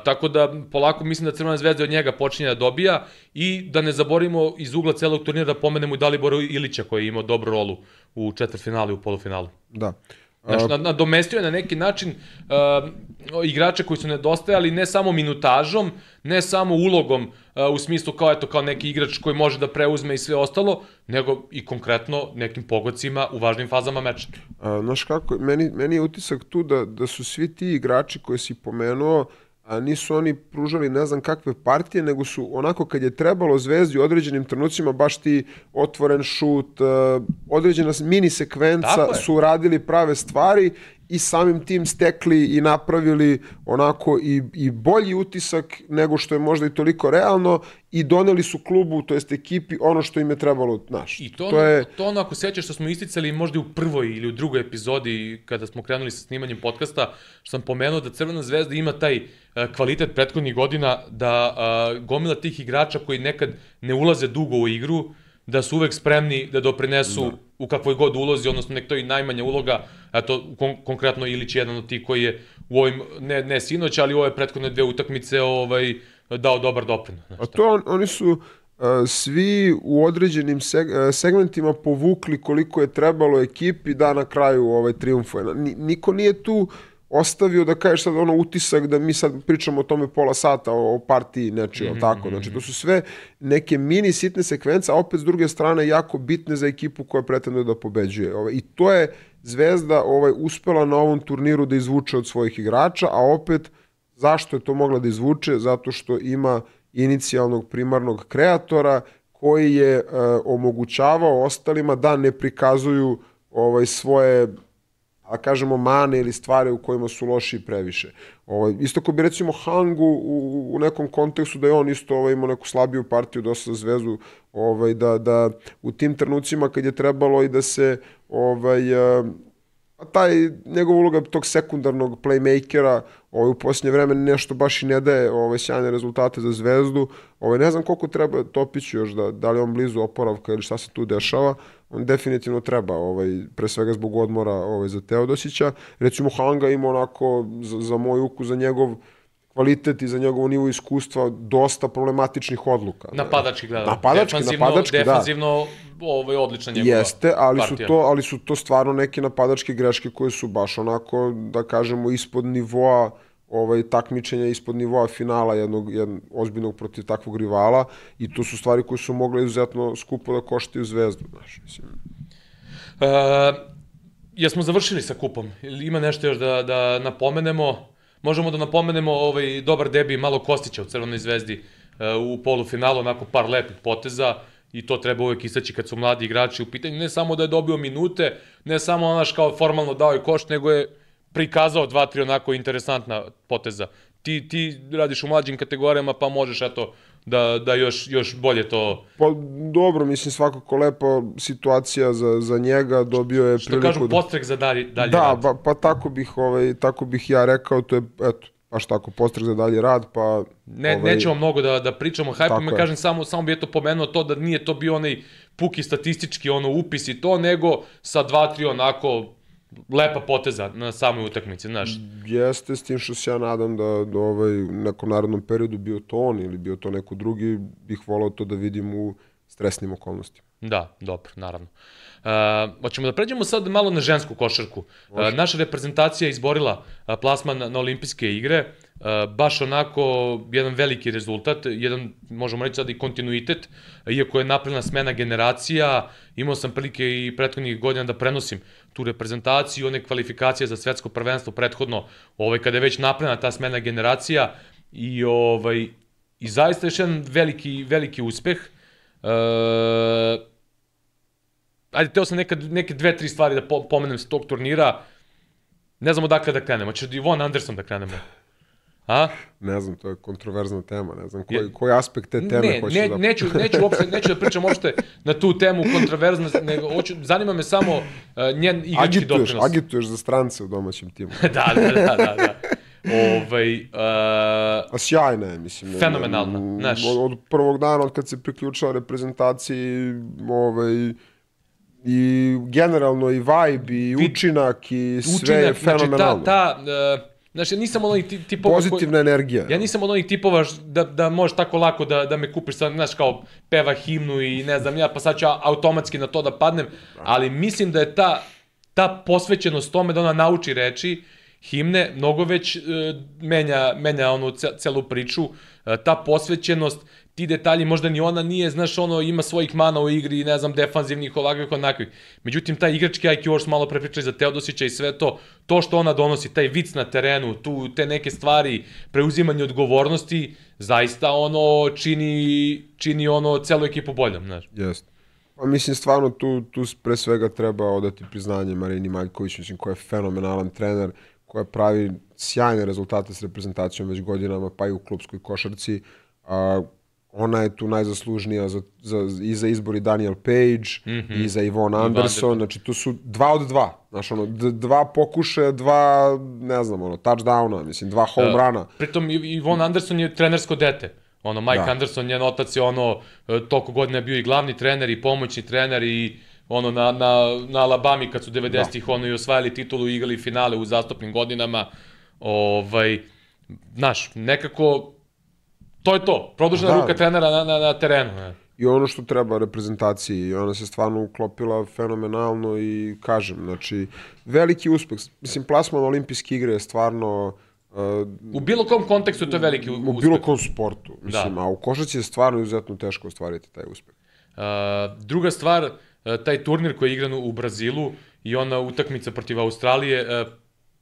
tako da polako mislim da Crvena zvezda od njega počinje da dobija i da ne zaborimo iz ugla celog turnira da pomenemo i Dalibora Ilića koji je imao dobru rolu u četvrtfinalu i u polufinalu. Da. Znači, nad- nadomestio je na neki način uh, igrače koji su nedostajali ne samo minutažom, ne samo ulogom uh, u smislu kao eto kao neki igrač koji može da preuzme i sve ostalo, nego i konkretno nekim pogodcima u važnim fazama meča. A, znaš kako, meni, meni je utisak tu da, da su svi ti igrači koje si pomenuo, a nisu oni pružali ne znam kakve partije, nego su onako kad je trebalo zvezdi u određenim trenucima baš ti otvoren šut, uh, određena mini sekvenca su radili prave stvari i samim tim stekli i napravili onako i, i bolji utisak nego što je možda i toliko realno i doneli su klubu, to jest ekipi, ono što im je trebalo, znaš. I to, to je... to ono ako sećaš što smo isticali možda u prvoj ili u drugoj epizodi kada smo krenuli sa snimanjem podcasta, što sam pomenuo da Crvena zvezda ima taj e, kvalitet prethodnih godina da a, gomila tih igrača koji nekad ne ulaze dugo u igru, da su uvek spremni da doprinesu da. u kakvoj god ulozi, odnosno nek to i najmanja uloga, a to kon konkretno Ilić je jedan od tih koji je u ovim, ne, ne sinoć, ali u ove prethodne dve utakmice ovaj, dao dobar doprinos. A to on, oni su uh, svi u određenim seg, uh, segmentima povukli koliko je trebalo ekipi da na kraju ovaj triumfuje. Ni, niko nije tu ostavio da kažeš sad ono utisak da mi sad pričamo o tome pola sata o, o partiji nečiji, mm -hmm. tako. Znači to su sve neke mini sitne sekvence, a opet s druge strane jako bitne za ekipu koja pretenduje da pobeđuje. Ovaj, I to je Zvezda ovaj uspela na ovom turniru da izvuče od svojih igrača, a opet zašto je to mogla da izvuče? Zato što ima inicijalnog primarnog kreatora koji je e, omogućavao ostalima da ne prikazuju ovaj svoje a kažemo mane ili stvari u kojima su loši previše. Ovaj, isto ko bi recimo Hangu u, u nekom kontekstu da je on isto ovaj, imao neku slabiju partiju dosta za zvezu, ovaj, da, da u tim trenucima kad je trebalo i da se ovaj, a taj njegov uloga tog sekundarnog playmakera ovaj, u posljednje vreme nešto baš i ne daje ovaj, sjajne rezultate za zvezdu. Ovaj, ne znam koliko treba Topiću još, da, da li on blizu oporavka ili šta se tu dešava. On definitivno treba, ovaj, pre svega zbog odmora ovaj, za Teodosića. Recimo Hanga ima onako, za, za moj uku, za njegov kvalitet i za njegovo nivo iskustva dosta problematičnih odluka. Napadački gledano. Napadački, defanzivno, napadački, da. defanzivno, ovaj, odlična njegova Jeste, ali partija. su, to, ali su to stvarno neke napadačke greške koje su baš onako, da kažemo, ispod nivoa ovaj, takmičenja, ispod nivoa finala jednog, jednog ozbiljnog protiv takvog rivala i to su stvari koje su mogle izuzetno skupo da koštaju zvezdu. Znaš, mislim. E, jesmo završili sa kupom? Ima nešto još da, da napomenemo? Možemo da napomenemo ovaj dobar debi malo Kostića u Crvenoj zvezdi e, u polufinalu, onako par lepih poteza i to treba uvek istaći kad su mladi igrači u pitanju, ne samo da je dobio minute, ne samo onaš kao formalno dao je koš, nego je prikazao dva, tri onako interesantna poteza. Ti, ti radiš u mlađim kategorijama, pa možeš eto da, da još, još bolje to... Pa dobro, mislim svakako lepa situacija za, za njega, dobio je Što priliku kažu, da... postrek za dalje, dalje Da, rad. pa, pa tako bih ovaj tako bih ja rekao, to je eto baš tako postrek za dalji rad, pa Ne, ovaj, nećemo mnogo da, da pričamo hype-ima, je. kažem samo, samo bi eto pomenuo to da nije to bio onaj puki statistički ono upis i to, nego sa dva, tri onako lepa poteza na samoj utakmici, znaš. Jeste, s tim što se ja nadam da, da ovaj, nekom narodnom periodu bio to on ili bio to neko drugi, bih volao to da vidim u stresnim okolnostima. Da, dobro, naravno. Uh, hoćemo da pređemo sad malo na žensku košarku. Uh, naša reprezentacija je izborila uh, plasman na, na olimpijske igre. Uh, baš onako jedan veliki rezultat, jedan, možemo reći sad i kontinuitet, iako je napravljena smena generacija, imao sam prilike i prethodnih godina da prenosim tu reprezentaciju, one kvalifikacije za svetsko prvenstvo prethodno, ovaj, kada je već napravljena ta smena generacija i, ovaj, i zaista još jedan veliki, veliki uspeh. Uh, ajde, teo sam nekad, neke dve, tri stvari da po, pomenem s tog turnira. Ne znam odakle da krenemo. Od Ivon Anderson da krenemo? A? Ne znam, to je kontroverzna tema, ne znam koji, koji aspekt te teme Ne, hoćeš ne, da... neću, neću, uopšte, neću da pričam uopšte na tu temu kontroverzno, nego hoću, zanima me samo uh, njen igrački Agituješ, doprinos. agituješ za strance u domaćem timu. da, da, da, da. da. Ovaj, uh, A sjajna je, mislim. ne- Fenomenalna, ne- znaš. Od, od prvog dana, od kad se priključila reprezentaciji, ovaj, i generalno i vibe, i učinak, i sve učinak, je znači fenomenalno. ta, ta uh, Znaš, ja nisam od onih ti- tipova... koji- Pozitivna energija. Ja nisam od onih tipova da, da možeš tako lako da, da me kupiš, sad, znaš, kao peva himnu i ne znam ja, pa sad ću automatski na to da padnem, ali mislim da je ta, ta posvećenost tome da ona nauči reči, himne, mnogo već e, menja, menja onu ce, celu priču, e, ta posvećenost, ti detalji, možda ni ona nije, znaš, ono, ima svojih mana u igri, ne znam, defanzivnih, ovakvih, onakvih. Međutim, taj igrački IQ, još smo malo prepričali za Teodosića i sve to, to što ona donosi, taj vic na terenu, tu, te neke stvari, preuzimanje odgovornosti, zaista ono čini, čini ono celu ekipu boljom, znaš. Jeste. Pa mislim, stvarno tu, tu pre svega treba odati priznanje Marini Maljković, mislim, koja je fenomenalan trener, koja pravi sjajne rezultate s reprezentacijom već godinama, pa i u klubskoj košarci. A, ona je tu najzaslužnija za, za, i za izbor i Daniel Page, mm -hmm. i za Ivon Anderson, znači tu su dva od dva, znaš, ono, dva pokušaja, dva, ne znam, ono, touchdowna, mislim, dva home runa. Pritom Ivon Anderson je trenersko dete. Ono, Mike Da. Anderson, njen otac je ono, e, toliko godina bio i glavni trener i pomoćni trener i ono na, na, na Alabami kad su 90-ih ono i osvajali titulu i igrali finale u zastupnim godinama. Ovaj, znaš, nekako to je to. Produžena Da. ruka trenera na, na, na terenu. Ne. I ono što treba reprezentaciji, i ona se stvarno uklopila fenomenalno i kažem, znači, veliki uspeh. Mislim, plasman olimpijske igre je stvarno uh, U bilo kom kontekstu to je veliki u uspeh. bilo kom sportu, mislim, Da. a u košarci je stvarno izuzetno teško ostvariti taj uspeh. Uh, druga stvar, uh, taj turnir koji je igran u Brazilu i ona utakmica protiv Australije, uh,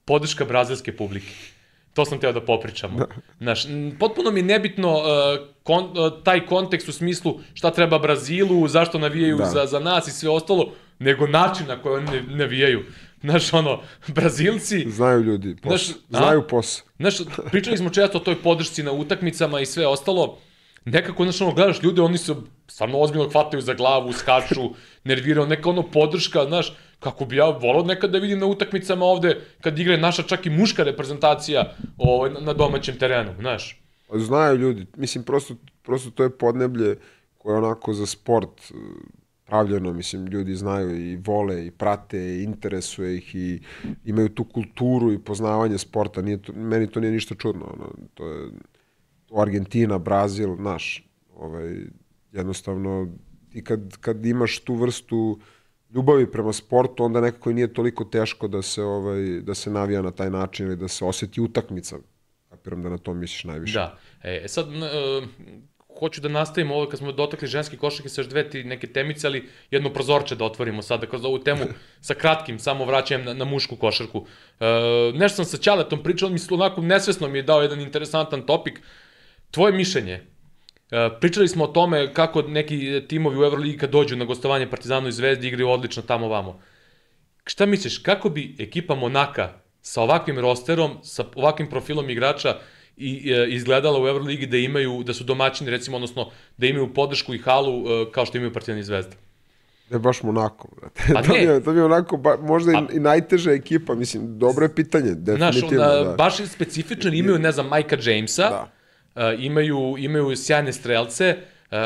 podrška brazilske publike. To sam teo da popričamo. Znaš, m, potpuno mi je nebitno uh, kon, uh, taj kontekst u smislu šta treba Brazilu, zašto navijaju Da. za, za nas i sve ostalo, nego način na koji oni navijaju. Znaš, ono, Brazilci, Znaju ljudi posao, Znaš, a? znaju posao. Znaš, pričali smo često o toj podršci na utakmicama i sve ostalo. Nekako, znaš, ono, gledaš ljude, oni se stvarno ozbiljno hvataju za glavu, skaču, nerviraju, neka ono podrška, znaš, kako bi ja volao nekad da vidim na utakmicama ovde, kad igre naša čak i muška reprezentacija ovaj, na- domaćem terenu, znaš. Znaju ljudi, mislim, prosto, prosto to je podneblje koje je onako za sport uh, pravljeno, mislim, ljudi znaju i vole i prate i interesuje ih i imaju tu kulturu i poznavanje sporta, nije to, meni to nije ništa čudno, ono, to je to Argentina, Brazil, naš, ovaj, jednostavno, i kad, kad imaš tu vrstu ljubavi prema sportu, onda nekako i nije toliko teško da se, ovaj, da se navija na taj način ili da se osjeti utakmica. Kapiram da na to misliš najviše. Da. E, sad, e, hoću da nastavimo ovo kad smo dotakli ženski košarke sa još dve ti neke temice, ali jedno prozorče da otvorimo sada kroz ovu temu sa kratkim, samo vraćajem na, na mušku košarku. E, nešto sam sa Ćaletom pričao, on mi se onako nesvesno mi je dao jedan interesantan topik. Tvoje mišljenje, pričali smo o tome kako neki timovi u Euroligi kad dođu na gostovanje Partizanu i Zvezdi igraju odlično tamo vamo. Šta misliš, kako bi ekipa Monaka sa ovakvim rosterom, sa ovakvim profilom igrača i e, izgledala u Euroligi da imaju da su domaćini recimo odnosno da imaju podršku i halu e, kao što imaju Partizan i Zvezda. Ne baš Monako, brate. Pa to, je, to je onako, ba, možda i, i najteža ekipa, mislim, dobro je pitanje, Znaš, definitivno. ona, da. baš specifičan, imaju, ne znam, Majka Jamesa, Da. Uh, imaju, imaju sjajne strelce, uh,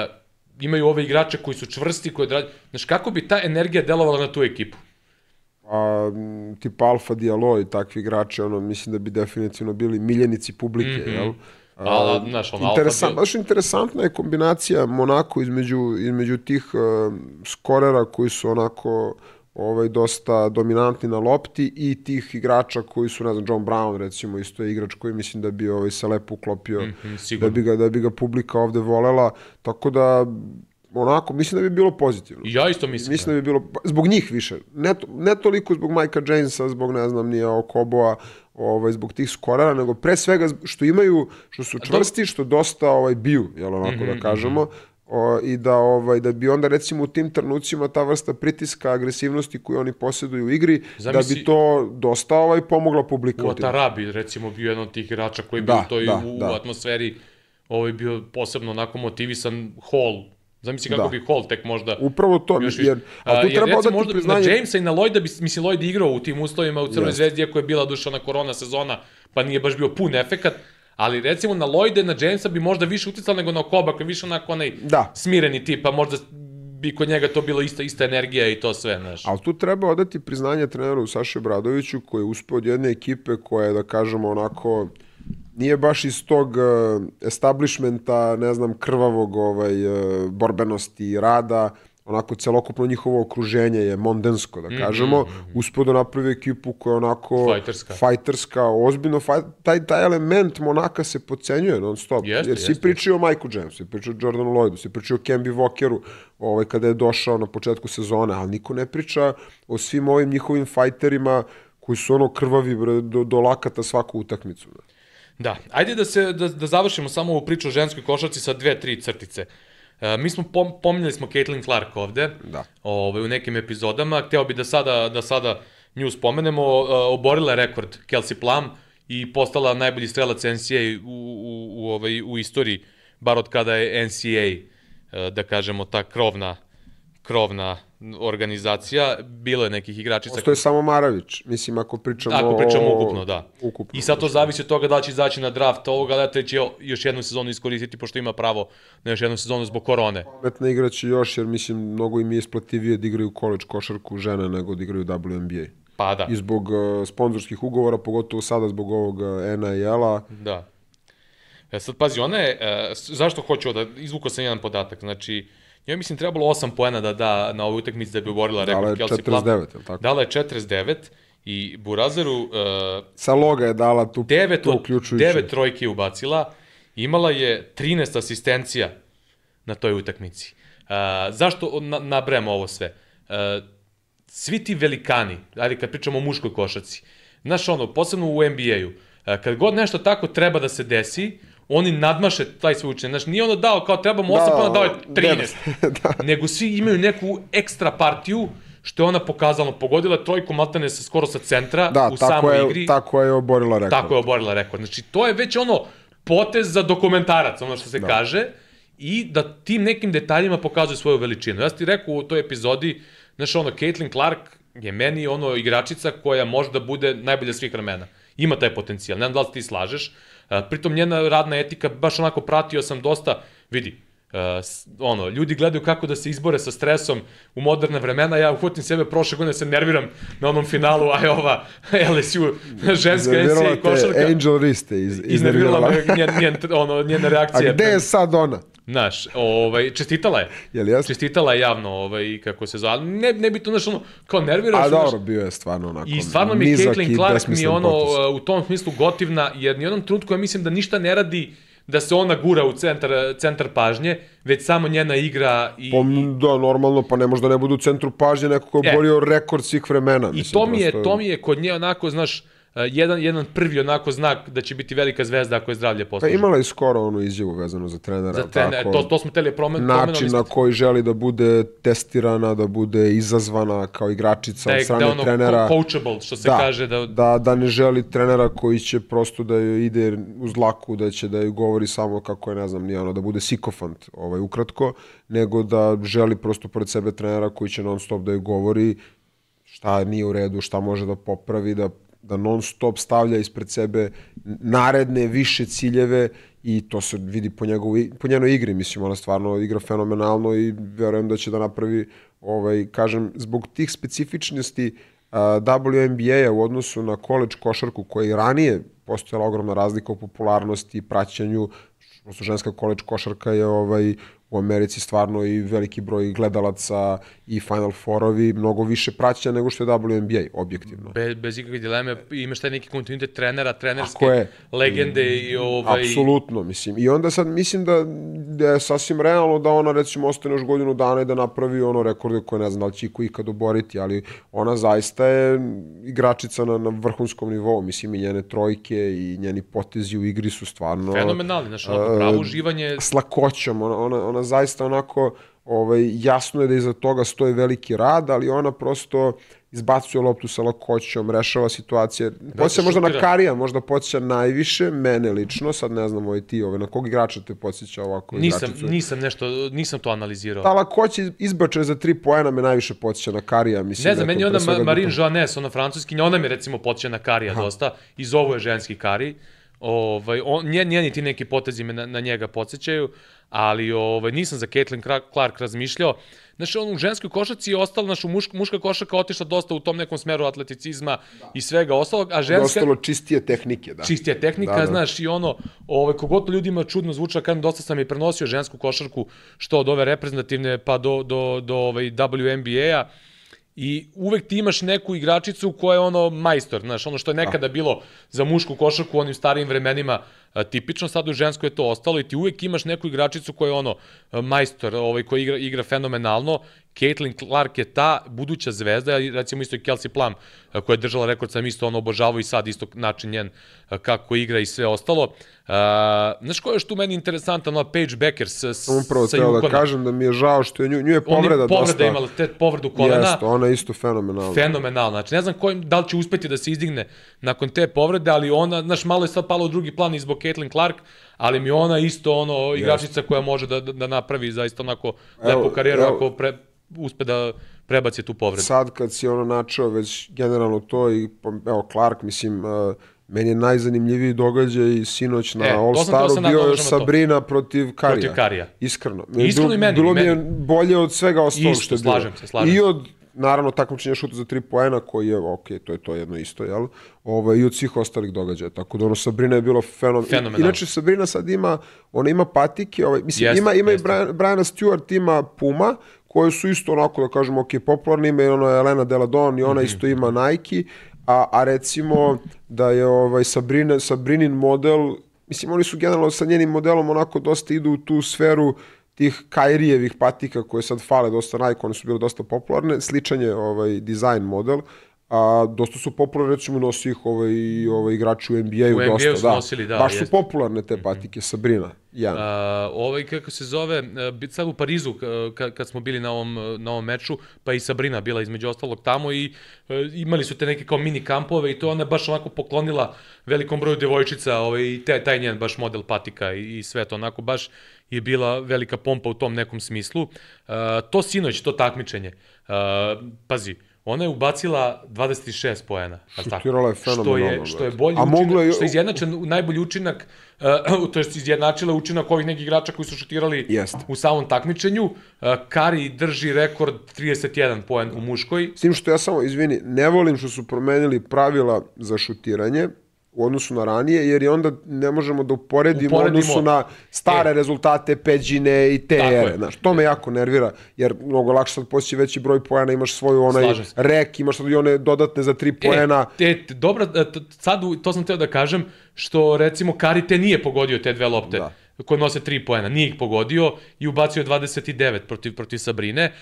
imaju ove igrače koji su čvrsti, koji odrađuju. Znaš, kako bi ta energija delovala na tu ekipu? A, m, tipa Alfa Diallo i takvi igrači, ono, mislim da bi definitivno bili miljenici publike, mm -hmm. jel? A, a, znaš, ono, Alfa Interesant, baš interesantna je kombinacija Monako između, između tih uh, skorera koji su onako ovaj, dosta dominantni na lopti i tih igrača koji su, ne znam, John Brown recimo, isto je igrač koji mislim da bi ovaj, se lepo uklopio, Mhm, da, sigurno. bi ga, da bi ga publika ovde volela, tako da onako, mislim da bi bilo pozitivno. Ja isto mislim. Mislim da bi bilo, zbog njih više, ne, to, ne toliko zbog Majka Jamesa, zbog ne znam nije Okoboa, ovaj, zbog tih skorera, nego pre svega što imaju, što su čvrsti, što dosta ovaj, biju, jel onako da kažemo, o, i da ovaj da bi onda recimo u tim trenucima ta vrsta pritiska, agresivnosti koju oni posjeduju u igri, da Zamisli- bi to dosta ovaj pomogla publika. Atarabi, recimo, bio jedan od tih igrača koji je Da, bio toj da, u, da. u atmosferi, ovaj bio posebno onako motivisan Hall. Zamisli kako Da. bi Hall tek možda Upravo to, Još jer, a tu jer treba odati možda priznanje... Na Jamesa i na Lloyda bi, mislim, Lloyd igrao u tim uslovima u Crnoj zvezdi, iako je bila dušana korona sezona, pa nije baš bio pun efekat, ali recimo na Lloyda na Jamesa bi možda više uticalo nego na Okoba, koji je više onako onaj Da. smireni tip, pa možda bi kod njega to bilo ista, ista energija i to sve, znaš. Ali tu treba odati priznanje treneru Saši Bradoviću koji je uspeo od jedne ekipe koja je, da kažemo, onako nije baš iz tog uh, establishmenta, ne znam, krvavog ovaj, uh, borbenosti i rada, onako celokupno njihovo okruženje je mondensko, da kažemo, uspeo da napravi ekipu koja je onako Fajterska. fajterska, ozbiljno, faj, taj, taj element Monaka se pocenjuje non stop, Jeste, jer jeste. pričaju o Michael Jamesu, svi pričaju o Jordanu Lloydu, svi pričaju o Kemby Walkeru, ovaj, kada je došao na početku sezone, ali niko ne priča o svim ovim njihovim fajterima koji su ono krvavi bre, do, do lakata svaku utakmicu. bre. Da, ajde da se da, da završimo samo ovu priču o ženskoj košarci sa dve, tri crtice. E, mi smo pom, pominjali smo Caitlin Clark ovde, Da. ovaj, u nekim epizodama. Hteo bi da sada, da sada nju spomenemo. E, oborila je rekord Kelsey Plum i postala najbolji strelac NCAA u, u, u, ovaj, u istoriji, bar od kada je NCAA, e, da kažemo, ta krovna krovna organizacija, bilo je nekih igračica To je samo Maravić, mislim ako pričamo Ako pričamo o- ukupno, da. Ukupno, I sad to zavisi od toga da će izaći na draft ovoga leta ili će još jednu sezonu iskoristiti, pošto ima pravo na još jednu sezonu zbog korone. Pametna igraće još, jer mislim, mnogo im je isplativije da igraju college košarku žene nego da igraju WNBA. Pa da, I zbog uh, sponzorskih ugovora, pogotovo sada zbog ovog uh, NIL-a, da. E sad, pazi, ona je, e, s- zašto hoću da, izvukao sam jedan podatak, znači, njoj mislim trebalo 8 poena da da na ovoj utakmici da bi oborila rekord dala je Kelsey Plum. 49, je li tako? Dala je 49 i Burazeru uh, Sa loga je dala tu, 9 tu od uključujući. 9 trojki je ubacila, imala je 13 asistencija na toj utakmici. Uh, zašto na, nabrajamo ovo sve? Uh, svi ti velikani, ajde kad pričamo o muškoj košaci, znaš ono, posebno u NBA-u, uh, kad god nešto tako treba da se desi, oni nadmaše taj svoj učenje. Znaš, nije ono dao kao trebamo 8 Da, da, dao je devet. 13. da. Nego svi imaju neku ekstra partiju, što je ona pokazala, pogodila je trojku maltene sa, skoro sa centra Da, u samoj je, igri. tako je oborila rekord. Tako je oborila rekord. Znači, to je već ono potez za dokumentarac, ono što se da. kaže, i da tim nekim detaljima pokazuje svoju veličinu. Ja sam ti rekao u toj epizodi, znaš, ono, Caitlin Clark je meni ono igračica koja može da bude najbolja svih vremena. Ima taj potencijal, ne znam da li ti slažeš. Pritom njena radna etika, baš onako pratio sam dosta, vidi, Uh, ono, ljudi gledaju kako da se izbore sa stresom u moderna vremena, ja uhvatim sebe prošle godine se nerviram na onom finalu, a je ova LSU ženska NCAA košarka. Angel Riste. Iz, Iznervirala me njen, njen, ono, njena A reakcija. gde je sad ona? Znaš, ovaj, čestitala je. Jel jeste? Čestitala je javno, ovaj, kako se zove. Ne, ne bi to, znaš, ono, kao nerviraš. A dobro, bio je stvarno onako I stvarno mi Caitlin Clark mi ono potez. uh, u tom smislu gotivna, jer ni jednom trenutku ja mislim da ništa ne radi da se ona gura u centar, centar pažnje, već samo njena igra i, Pa, da, normalno, pa ne može da ne bude u centru pažnje neko ko je E. oborio rekord svih vremena. I mislim, to mi je, prosto- to mi je kod nje onako, znaš, jedan, jedan prvi onako znak da će biti velika zvezda ako je zdravlje Pa posluži. imala je skoro onu izjavu vezanu za trenera. Za jel trener, tako? to, to smo teli promen, način na koji želi da bude testirana, da bude izazvana kao igračica Da od da strane je ono trenera. co- coachable, što se kaže, da, da, da ne želi trenera koji će prosto da joj ide uz laku, da će da joj govori samo kako je, ne znam, nije ono, da bude sikofant, ovaj, ukratko, nego da želi prosto pored sebe trenera koji će non stop da joj govori šta nije u redu, šta može da popravi, da, da non stop stavlja ispred sebe naredne više ciljeve i to se vidi po, njegovu, i- po njenoj igri, mislim, ona stvarno igra fenomenalno i verujem da će da napravi, ovaj, kažem, zbog tih specifičnosti a, WNBA-a u odnosu na college košarku koja i ranije postojala ogromna razlika u popularnosti i praćenju, odnosno ženska college košarka je ovaj, u Americi stvarno i veliki broj gledalaca i Final Four-ovi, mnogo više praćenja nego što je WNBA, objektivno. Be, bez ikakve dileme imaš taj neki kontinuitet trenera, trenerske je. legende i ovaj... Apsolutno, mislim. I onda sad mislim da, da je sasvim realno da ona recimo ostane još godinu dana i da napravi ono rekorde koje ne znam da li će iko ikad oboriti, ali ona zaista je igračica na, na vrhunskom nivou. Mislim i njene trojke i njeni potezi u igri su stvarno... Fenomenalni, znaš, onako, pravo uživanje, s lakoćom, ona, ona, ona zaista onako, ovaj, jasno je da iza toga stoji veliki rad, ali ona prosto izbacuje loptu sa lakoćom, rešava situacije. Podsjeća možda na. Karija, možda podsjeća najviše, mene lično, sad ne znam ovaj ti, ovaj, na kog igrača te podsjeća ovako nisam, igračicu? nisam nešto, nisam to analizirao. Ta lakoća izbačena za tri poena me najviše podsjeća na Karija. Mislim, Ne znam, meni ona Ma- Marin zbog- Joannes, ona francuskinja, ona mi recimo počeća na Karija dosta, iz ovo je ženski Kari. Ovaj, on, njen, njeni ti neki potezi me na, na njega podsjećaju, ali ovaj, nisam za Caitlin Clark razmišljao. Znaš, on u ženskoj košaci je ostalo, znaš, muška, muška košaka otišla dosta u tom nekom smeru atleticizma i svega ostalog, a ženska... Dostalo čistije tehnike, da. čistija tehnika, Da, da, da. da. znaš, i ono, ovaj, kogod to ljudima čudno zvuča, kažem, dosta sam i prenosio žensku košarku, što od ove reprezentativne pa do, do, do ovaj, WNBA-a, I uvek ti imaš neku igračicu koja je ono majstor, znaš, ono što je nekada bilo za mušku košarku u onim starijim vremenima tipično, sad u ženskoj je to ostalo i ti uvek imaš neku igračicu koja je ono majstor, ovaj, koja igra, igra fenomenalno. Caitlin Clark je ta buduća zvezda, recimo isto i Kelsey Plum koja je držala rekord, sam isto ono obožavao i sad isto način njen kako igra i sve ostalo. A, znaš ko je još tu meni interesantan, ona Paige Becker sa, sa Upravo teo da kažem da mi je žao što je nju, nju je On je povreda povreda dosta. imala, te povredu kolena. Jeste, ona je isto fenomenalna. Fenomenalno. Znači, ne znam kojim, da li će uspeti da se izdigne nakon te povrede, ali ona, znaš, malo je sad pala u drugi plan i zbog Caitlin Clark, ali mi ona isto ono igračica koja može da, da, da napravi zaista onako lepu karijeru evo. ako pre, uspe da prebaci tu povredu. sad kad si ono načeo već generalno to i evo Clark mislim uh, meni je najzanimljiviji događaj sinoć na E, All Staru bio je nadovežem na to. Sabrina protiv Karija. Protiv Karija. Iskreno. Iskreno i meni, Bilo i mi je meni. bolje od svega ostalog što je bilo. slažem se, slažem I se. od naravno takmičenja šuta za tri poena koji je, ok, to je to jedno isto, jel? Ovaj, I od svih ostalih događaja. Tako da ono Sabrina je bilo fenom... Fenomenalno. Inače Sabrina sad ima, ona ima patike, ovaj, mislim, Jeste, ima, ima jeste. i Brian, Briana Stewart, ima Puma, koje su isto onako, da kažemo, ok, popularni, ima i ono Elena Deladon i ona isto ima Nike, a, a recimo da je ovaj Sabrina, Sabrinin model, mislim, oni su generalno sa njenim modelom onako dosta idu u tu sferu tih Kairijevih patika koje sad fale dosta Nike, one su bile dosta popularne, sličan je ovaj dizajn model, a dosta su popularne, recimo nosi ih ovaj, ovaj igrači u NBA-u U NBA-u dosta, su da. nosili, da, Baš su jeste. popularne te patike, Sabrina, jedan. A, ovaj, kako se zove, bit sad u Parizu, ka- ka, kad smo bili na ovom, na ovom meču, pa i Sabrina bila između ostalog tamo i e, imali su te neke kao mini kampove i to ona baš onako poklonila velikom broju devojčica ovaj, i te, taj njen baš model patika i, i sve to onako baš je bila velika pompa u tom nekom smislu. A, to sinoć, to takmičenje, a, pazi, ona je ubacila 26 poena. jel tako? Šutirala je Što je, fenomenalno, što je bolji A mogla učinak, je- što je izjednačen najbolji učinak, uh, to je izjednačila učinak ovih nekih igrača koji su šutirali Jeste. u samom takmičenju. Uh, Kari drži rekord 31 poen u muškoj. S tim što ja samo, izvini, ne volim što su promenili pravila za šutiranje u odnosu na ranije, jer je onda ne možemo da uporedimo, u Uporedimo. odnosu na stare E. rezultate Peđine i te ere. Znaš, to me jako nervira, jer mnogo lakše sad postići veći broj poena, imaš svoju onaj rek, imaš sad i one dodatne za tri poena. E, te, dobra, e, sad to sam teo da kažem, što recimo Kari te nije pogodio te dve lopte. Da. Koji nose 3 poena. Nije ih pogodio i ubacio 29 protiv, protiv Sabrine. E,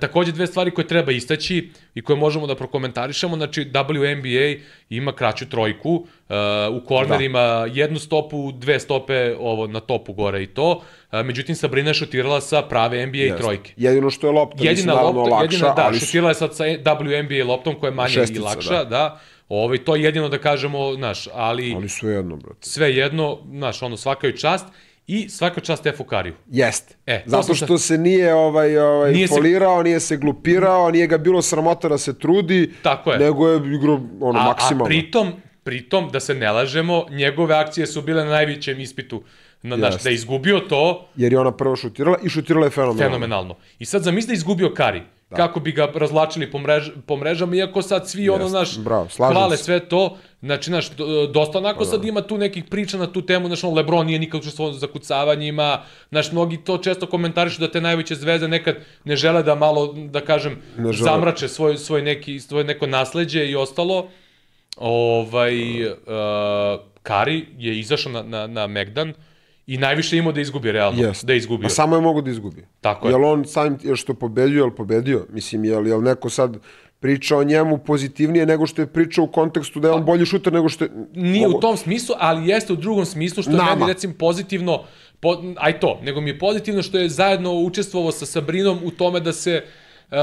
takođe dve stvari koje treba istaći i koje možemo da prokomentarišemo, znači WNBA ima kraću trojku, e, u kornerima da. jednu stopu, dve stope ovo na topu gore i to. E, međutim, Sabrina je šutirala sa prave NBA Jest. trojke. Jedino što je lopta, jedina mislim, naravno lopta, lakša, jedina, da, ali... šutirala je sad sa WNBA loptom koja je manja Šestica, i lakša, da. da. Ovaj, to je jedino da kažemo, znaš, ali... Ali sve jedno, brate. Sve jedno, znaš, ono, svaka joj čast i svaka čast Stefu Kariju. Jeste. E, to Zato što se nije ovaj, ovaj Nije se- folirao, nije se glupirao, nije ga bilo sramota da se trudi, Tako je. nego je igrao ono, A, a maksimalno. pritom, pritom, da se ne lažemo, njegove akcije su bile na najvećem ispitu. Na, Jeste. da je izgubio to, Jer je ona prvo šutirala i šutirala je fenomenalno. fenomenalno. I sad zamisli da je izgubio Kari. Da. Kako bi ga razlačili po, mrež, po mrežama, iako sad svi ono, Jeste, znaš, bravo, hvale se. sve to. Znači, znaš, do- dosta onako sad ima tu nekih priča na tu temu, znaš, ono, Lebron nije nikad učestvovao za kucavanjima, znaš, mnogi to često komentarišu da te najveće zvezde nekad ne žele da malo, da kažem, Ne žele. zamrače svoj, svoj, neki, svoj neko nasleđe i ostalo. Ovaj, uh, Kari je izašao na, na, na Megdan i najviše imao da izgubi, realno, Jeste. da je izgubio. Ma samo je mogo da izgubi. Tako je. Jel on samim jer što pobedio, jel pobedio? Mislim, jel, jel neko sad priča o njemu pozitivnije nego što je pričao u kontekstu da je on bolji šuter nego što je... Nije u tom smislu, ali jeste u drugom smislu, što je Nama. meni recimo pozitivno, po, aj to, nego mi je pozitivno što je zajedno učestvovao sa Sabrinom u tome da se, uh,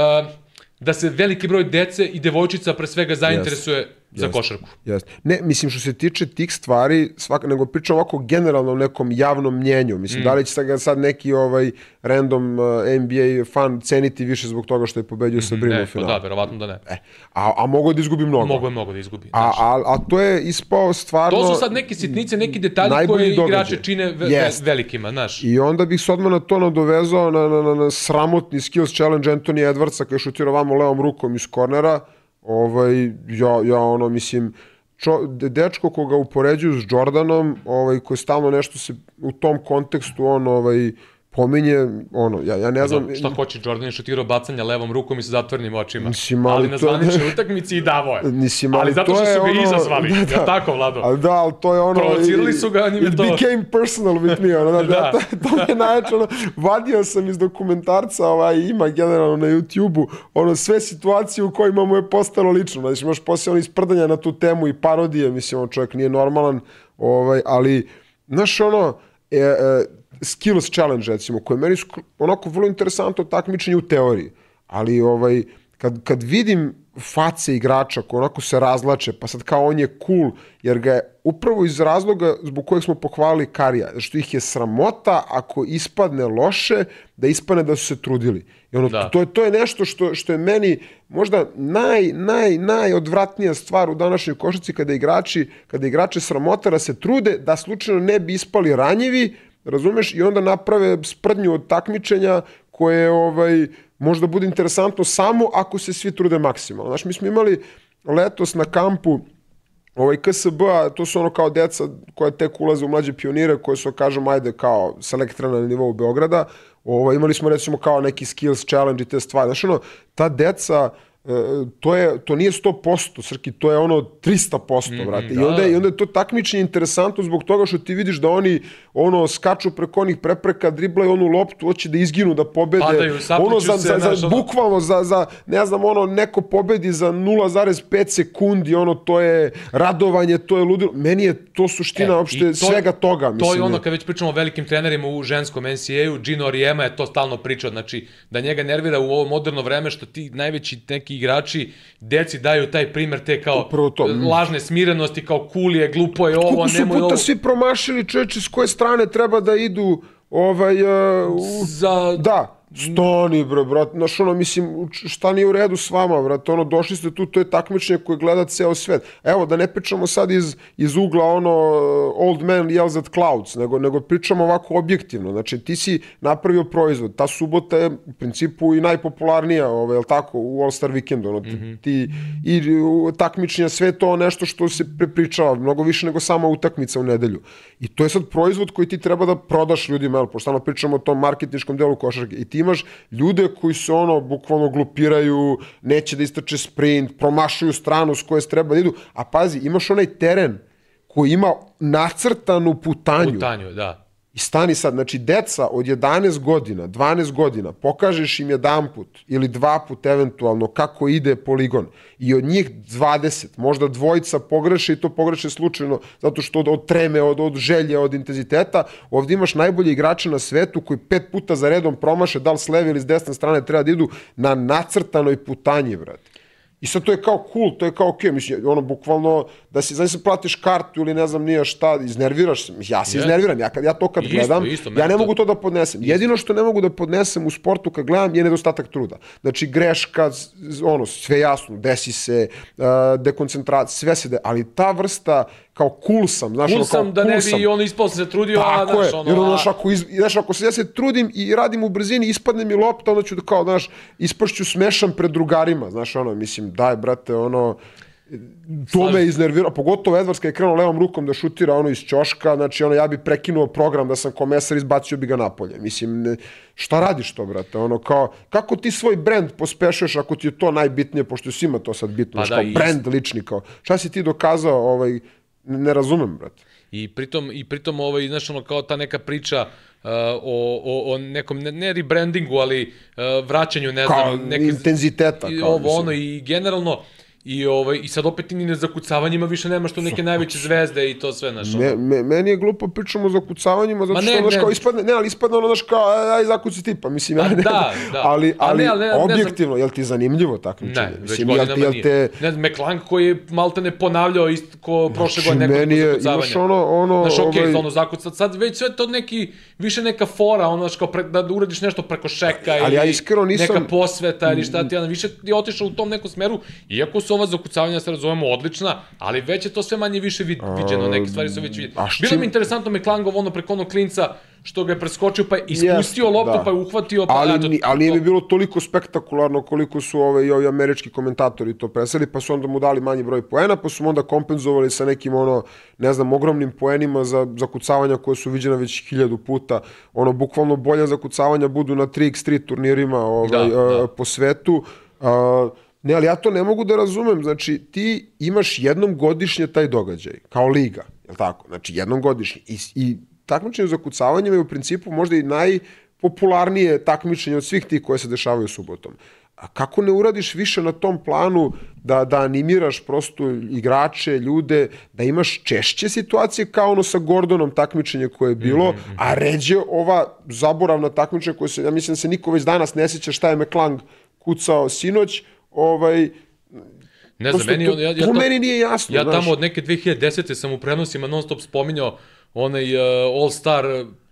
da se veliki broj dece i devojčica pre svega zainteresuje za Jeste. košarku. Jeste. Ne, mislim što se tiče tih stvari, svaka, nego pričam ovako generalno o nekom javnom mnjenju. Mislim, mm. da li će sad, sad neki ovaj random uh, NBA fan ceniti više zbog toga što je pobedio Sabrinu Ne, u pa finalu? da, verovatno da ne. E, a, a mogo da izgubi mnogo. Mogu je mogo da izgubi. A, a, a to je ispao stvarno... to su sad neke sitnice, neki detalji koje igrače događaj. čine ve, Jest. velikima, znaš. I onda bih se odmah na to nadovezao na, na, na, na sramotni skills challenge Anthony Edwardsa koji je šutirao vamo levom rukom iz kornera. Ovaj, ja, ja ono, mislim, čo, de- dečko koga upoređuju s Jordanom, ovaj, koji stalno nešto se u tom kontekstu on ovaj, pominje, ono, ja, ja ne znam... Znam, šta hoće, Jordan je šutirao bacanja levom rukom i sa zatvornim očima. Mislim, ali, ali na to- zvaničnoj utakmici i davo je. Mislim, ali, ali zato to što su ga ono- izazvali. Da, da. Ja tako, Vlado? Ali da, ali to je ono... Provocirali su ga, on im je it to- became personal with me, ono, da, da. Da. to, to mi je najjače, ono, vadio sam iz dokumentarca, ovaj, ima generalno na YouTube-u, ono, sve situacije u kojima mu je postalo lično, znači, imaš poslije ono isprdanja na tu temu i parodije, mislim, on čovjek nije normalan, ovaj, ali, znaš, ono, e, e, skills challenge, recimo, koje je meni onako vrlo interesantno takmičenje u teoriji, ali, ovaj, kad, kad vidim face igrača koji onako se razlače, pa sad kao on je cool, jer ga je upravo iz razloga zbog kojeg smo pohvalili Karija, što ih je sramota ako ispadne loše, da ispadne da su se trudili. I ono, Da. to, je, to je nešto što, što je meni možda naj, naj, najodvratnija stvar u današnjoj košarci kada igrači, kada igrače sramota da se trude da slučajno ne bi ispali ranjivi, razumeš, i onda naprave sprdnju od takmičenja koje ovaj, možda bude interesantno samo ako se svi trude maksimalno. Znaš, mi smo imali letos na kampu ovaj KSB, a to su ono kao deca koja tek ulaze u mlađe pionire, koje su, kažem, ajde, kao selektirane na nivou Beograda, ovaj, imali smo recimo kao neki skills challenge i te stvari. Znaš, ono, ta deca, e, to, je, to nije 100%, Srki, to je ono 300%, brate. I, da. onda, je- I onda je to takmičenje interesantno zbog toga što ti vidiš da oni ono skaču preko onih prepreka, driblaju onu loptu, hoće da izginu, da pobede. Padaju, ono za, se, za, za, ono- bukvalno za, za, ne znam, ono, neko pobedi za 0,5 sekundi, ono, to je radovanje, to je ludilo. Meni je to suština E, uopšte i to svega toga. Mislim, To je ono kad već pričamo o velikim trenerima u ženskom NCAA-u, Gino Oriema je to stalno pričao, znači da njega nervira u ovo moderno vreme što ti najveći neki igrači deci daju taj primer te kao Upravo to. lažne smirenosti, kao cool je, glupo je ovo, Koliko su nemoj puta ovo. svi promašili čoveče s koje strane treba da idu ovaj, uh, u, Za... Da, stani bre, brat, znaš ono, mislim, šta nije u redu s vama, brat, ono, došli ste tu, to je takmičenje koje gleda ceo svet. Evo, da ne pričamo sad iz, iz ugla, ono, old man yells at clouds, nego, nego pričamo ovako objektivno, znači, ti si napravio proizvod, ta subota je u principu i najpopularnija, ovaj, jel tako, u All Star Weekendu, ono, ti, ti, i takmičenja, sve to nešto što se prepričava, mnogo više nego sama utakmica u nedelju. I to je sad proizvod koji ti treba da prodaš ljudima, jel, pošto pričamo o tom marketničkom delu košarke. I ti imaš ljude koji se ono, bukvalno glupiraju, neće da istrače sprint, promašuju stranu s koje treba da idu, a pazi, imaš onaj teren koji ima nacrtanu putanju. Putanju, da. I stani sad, znači deca od 11 godina, 12 godina, pokažeš im jedan put ili dva put eventualno kako ide poligon i od njih 20, možda dvojica pogreše i to pogreše slučajno zato što od, od treme, od, od želje, od intenziteta, ovdje imaš najbolje igrače na svetu koji pet puta za redom promaše da li s leve ili s desne strane treba da idu na nacrtanoj putanji, brate. I sad to je kao cool, to je kao okej, okay, mislim, ono, bukvalno, da si, znači platiš kartu ili ne znam nije šta, iznerviraš se, ja se Je. iznerviram, ja, kad, ja to kad Isto, gledam, isto, ja ne to- mogu to da podnesem. Jedino što ne mogu da podnesem u sportu kad gledam je nedostatak truda. Znači greška, ono, sve jasno, desi se, uh, dekoncentracija, sve se de, ali ta vrsta, kao cool sam, znaš, Cool ono, kao sam da cool ne sam. bi ono ispao sam se trudio, a Tako znaš, je, ono, jer ono, a- znaš, ako, iz, znaš, ako se ja se trudim i radim u brzini, ispadne mi lopta, onda ću da kao, znaš, ispašću smešan pred drugarima, znaš, ono, mislim, daj, brate, ono, to me iznervira, pogotovo Edwards kad je krenuo levom rukom da šutira ono iz ćoška, znači ono, ja bi prekinuo program da sam komesar, izbacio bi ga napolje. Mislim, ne, šta radiš to, brate? Ono, kao, kako ti svoj brand pospešuješ ako ti je to najbitnije, pošto je svima to sad bitno, Pa znaš, da, kao i- brand lični, kao, šta si ti dokazao, ovaj, ne, razumem, brate. I pritom, i pritom ovaj, znaš, ono, kao ta neka priča uh, o, o, o nekom, ne, ne rebrandingu, ali uh, vraćanju, ne Kao znam, neke... intenziteta, kao, ovo, mislim. ono, i generalno, i, ovaj, i sad opet ni na zakucavanjima više nema što neke najveće zvezde i to sve, znaš. Me, me, meni je glupo pričamo o zakucavanjima, zato što, ne, znaš, ne. kao ispadne, ne, ali ispadne ono, znaš, kao, aj, zakuci ti, pa mislim, ja ne, da, da. ali, ali, ne, ali ne- ne objektivno, jel ti zanimljivo takmičenje? Ne, već mislim, jel ti, jel nije. te, Ne znam, McClung koji je malte ne ponavljao isto ko prošle Znači, godine meni je, imaš ono, ono, Znaš, okej, ovaj- okay, ono zakucat, sad već sve to neki, više neka fora, ono, znaš, kao pre, da uradiš nešto preko šeka Ali ja ili iskreno nisam- neka posveta ili šta ti, ja, više je otišao u tom nekom smeru, iako su ova zakucavanja, se razumemo, odlična, ali već je to sve manje više vid, viđeno, neke stvari su već viđene. Bilo mi interesantno McClungov ono preko onog klinca, što ga je preskočio, pa je ispustio Jeste, loptu, da. pa je uhvatio, pa... ali, eto, ali nije mi bilo toliko spektakularno koliko su ove, i ovi američki komentatori to preseli, pa su onda mu dali manji broj poena, pa su mu onda kompenzovali sa nekim, ono, ne znam, ogromnim poenima za zakucavanja koje su viđena već hiljadu puta. Ono, bukvalno bolja zakucavanja budu na 3x3 turnirima ovaj, Da, da. a, po svetu. A, ne, ali ja to ne mogu da razumem. Znači, ti imaš jednom godišnje taj događaj, kao liga, je tako? Znači, jednom godišnje. I, i takmičenje za kucavanjem je u principu možda i najpopularnije takmičenje od svih tih koje se dešavaju subotom. A kako ne uradiš više na tom planu da, da animiraš prosto igrače, ljude, da imaš češće situacije kao ono sa Gordonom takmičenje koje je bilo, a ređe ova zaboravna takmičenja koja se, ja mislim da se niko već danas ne sjeća šta je McClung kucao sinoć, ovaj, Ne znam, meni, to, on- ja, ja to meni nije jasno. Ja znaš. tamo od neke 2010. sam u prenosima non stop spominjao onaj uh, All Star,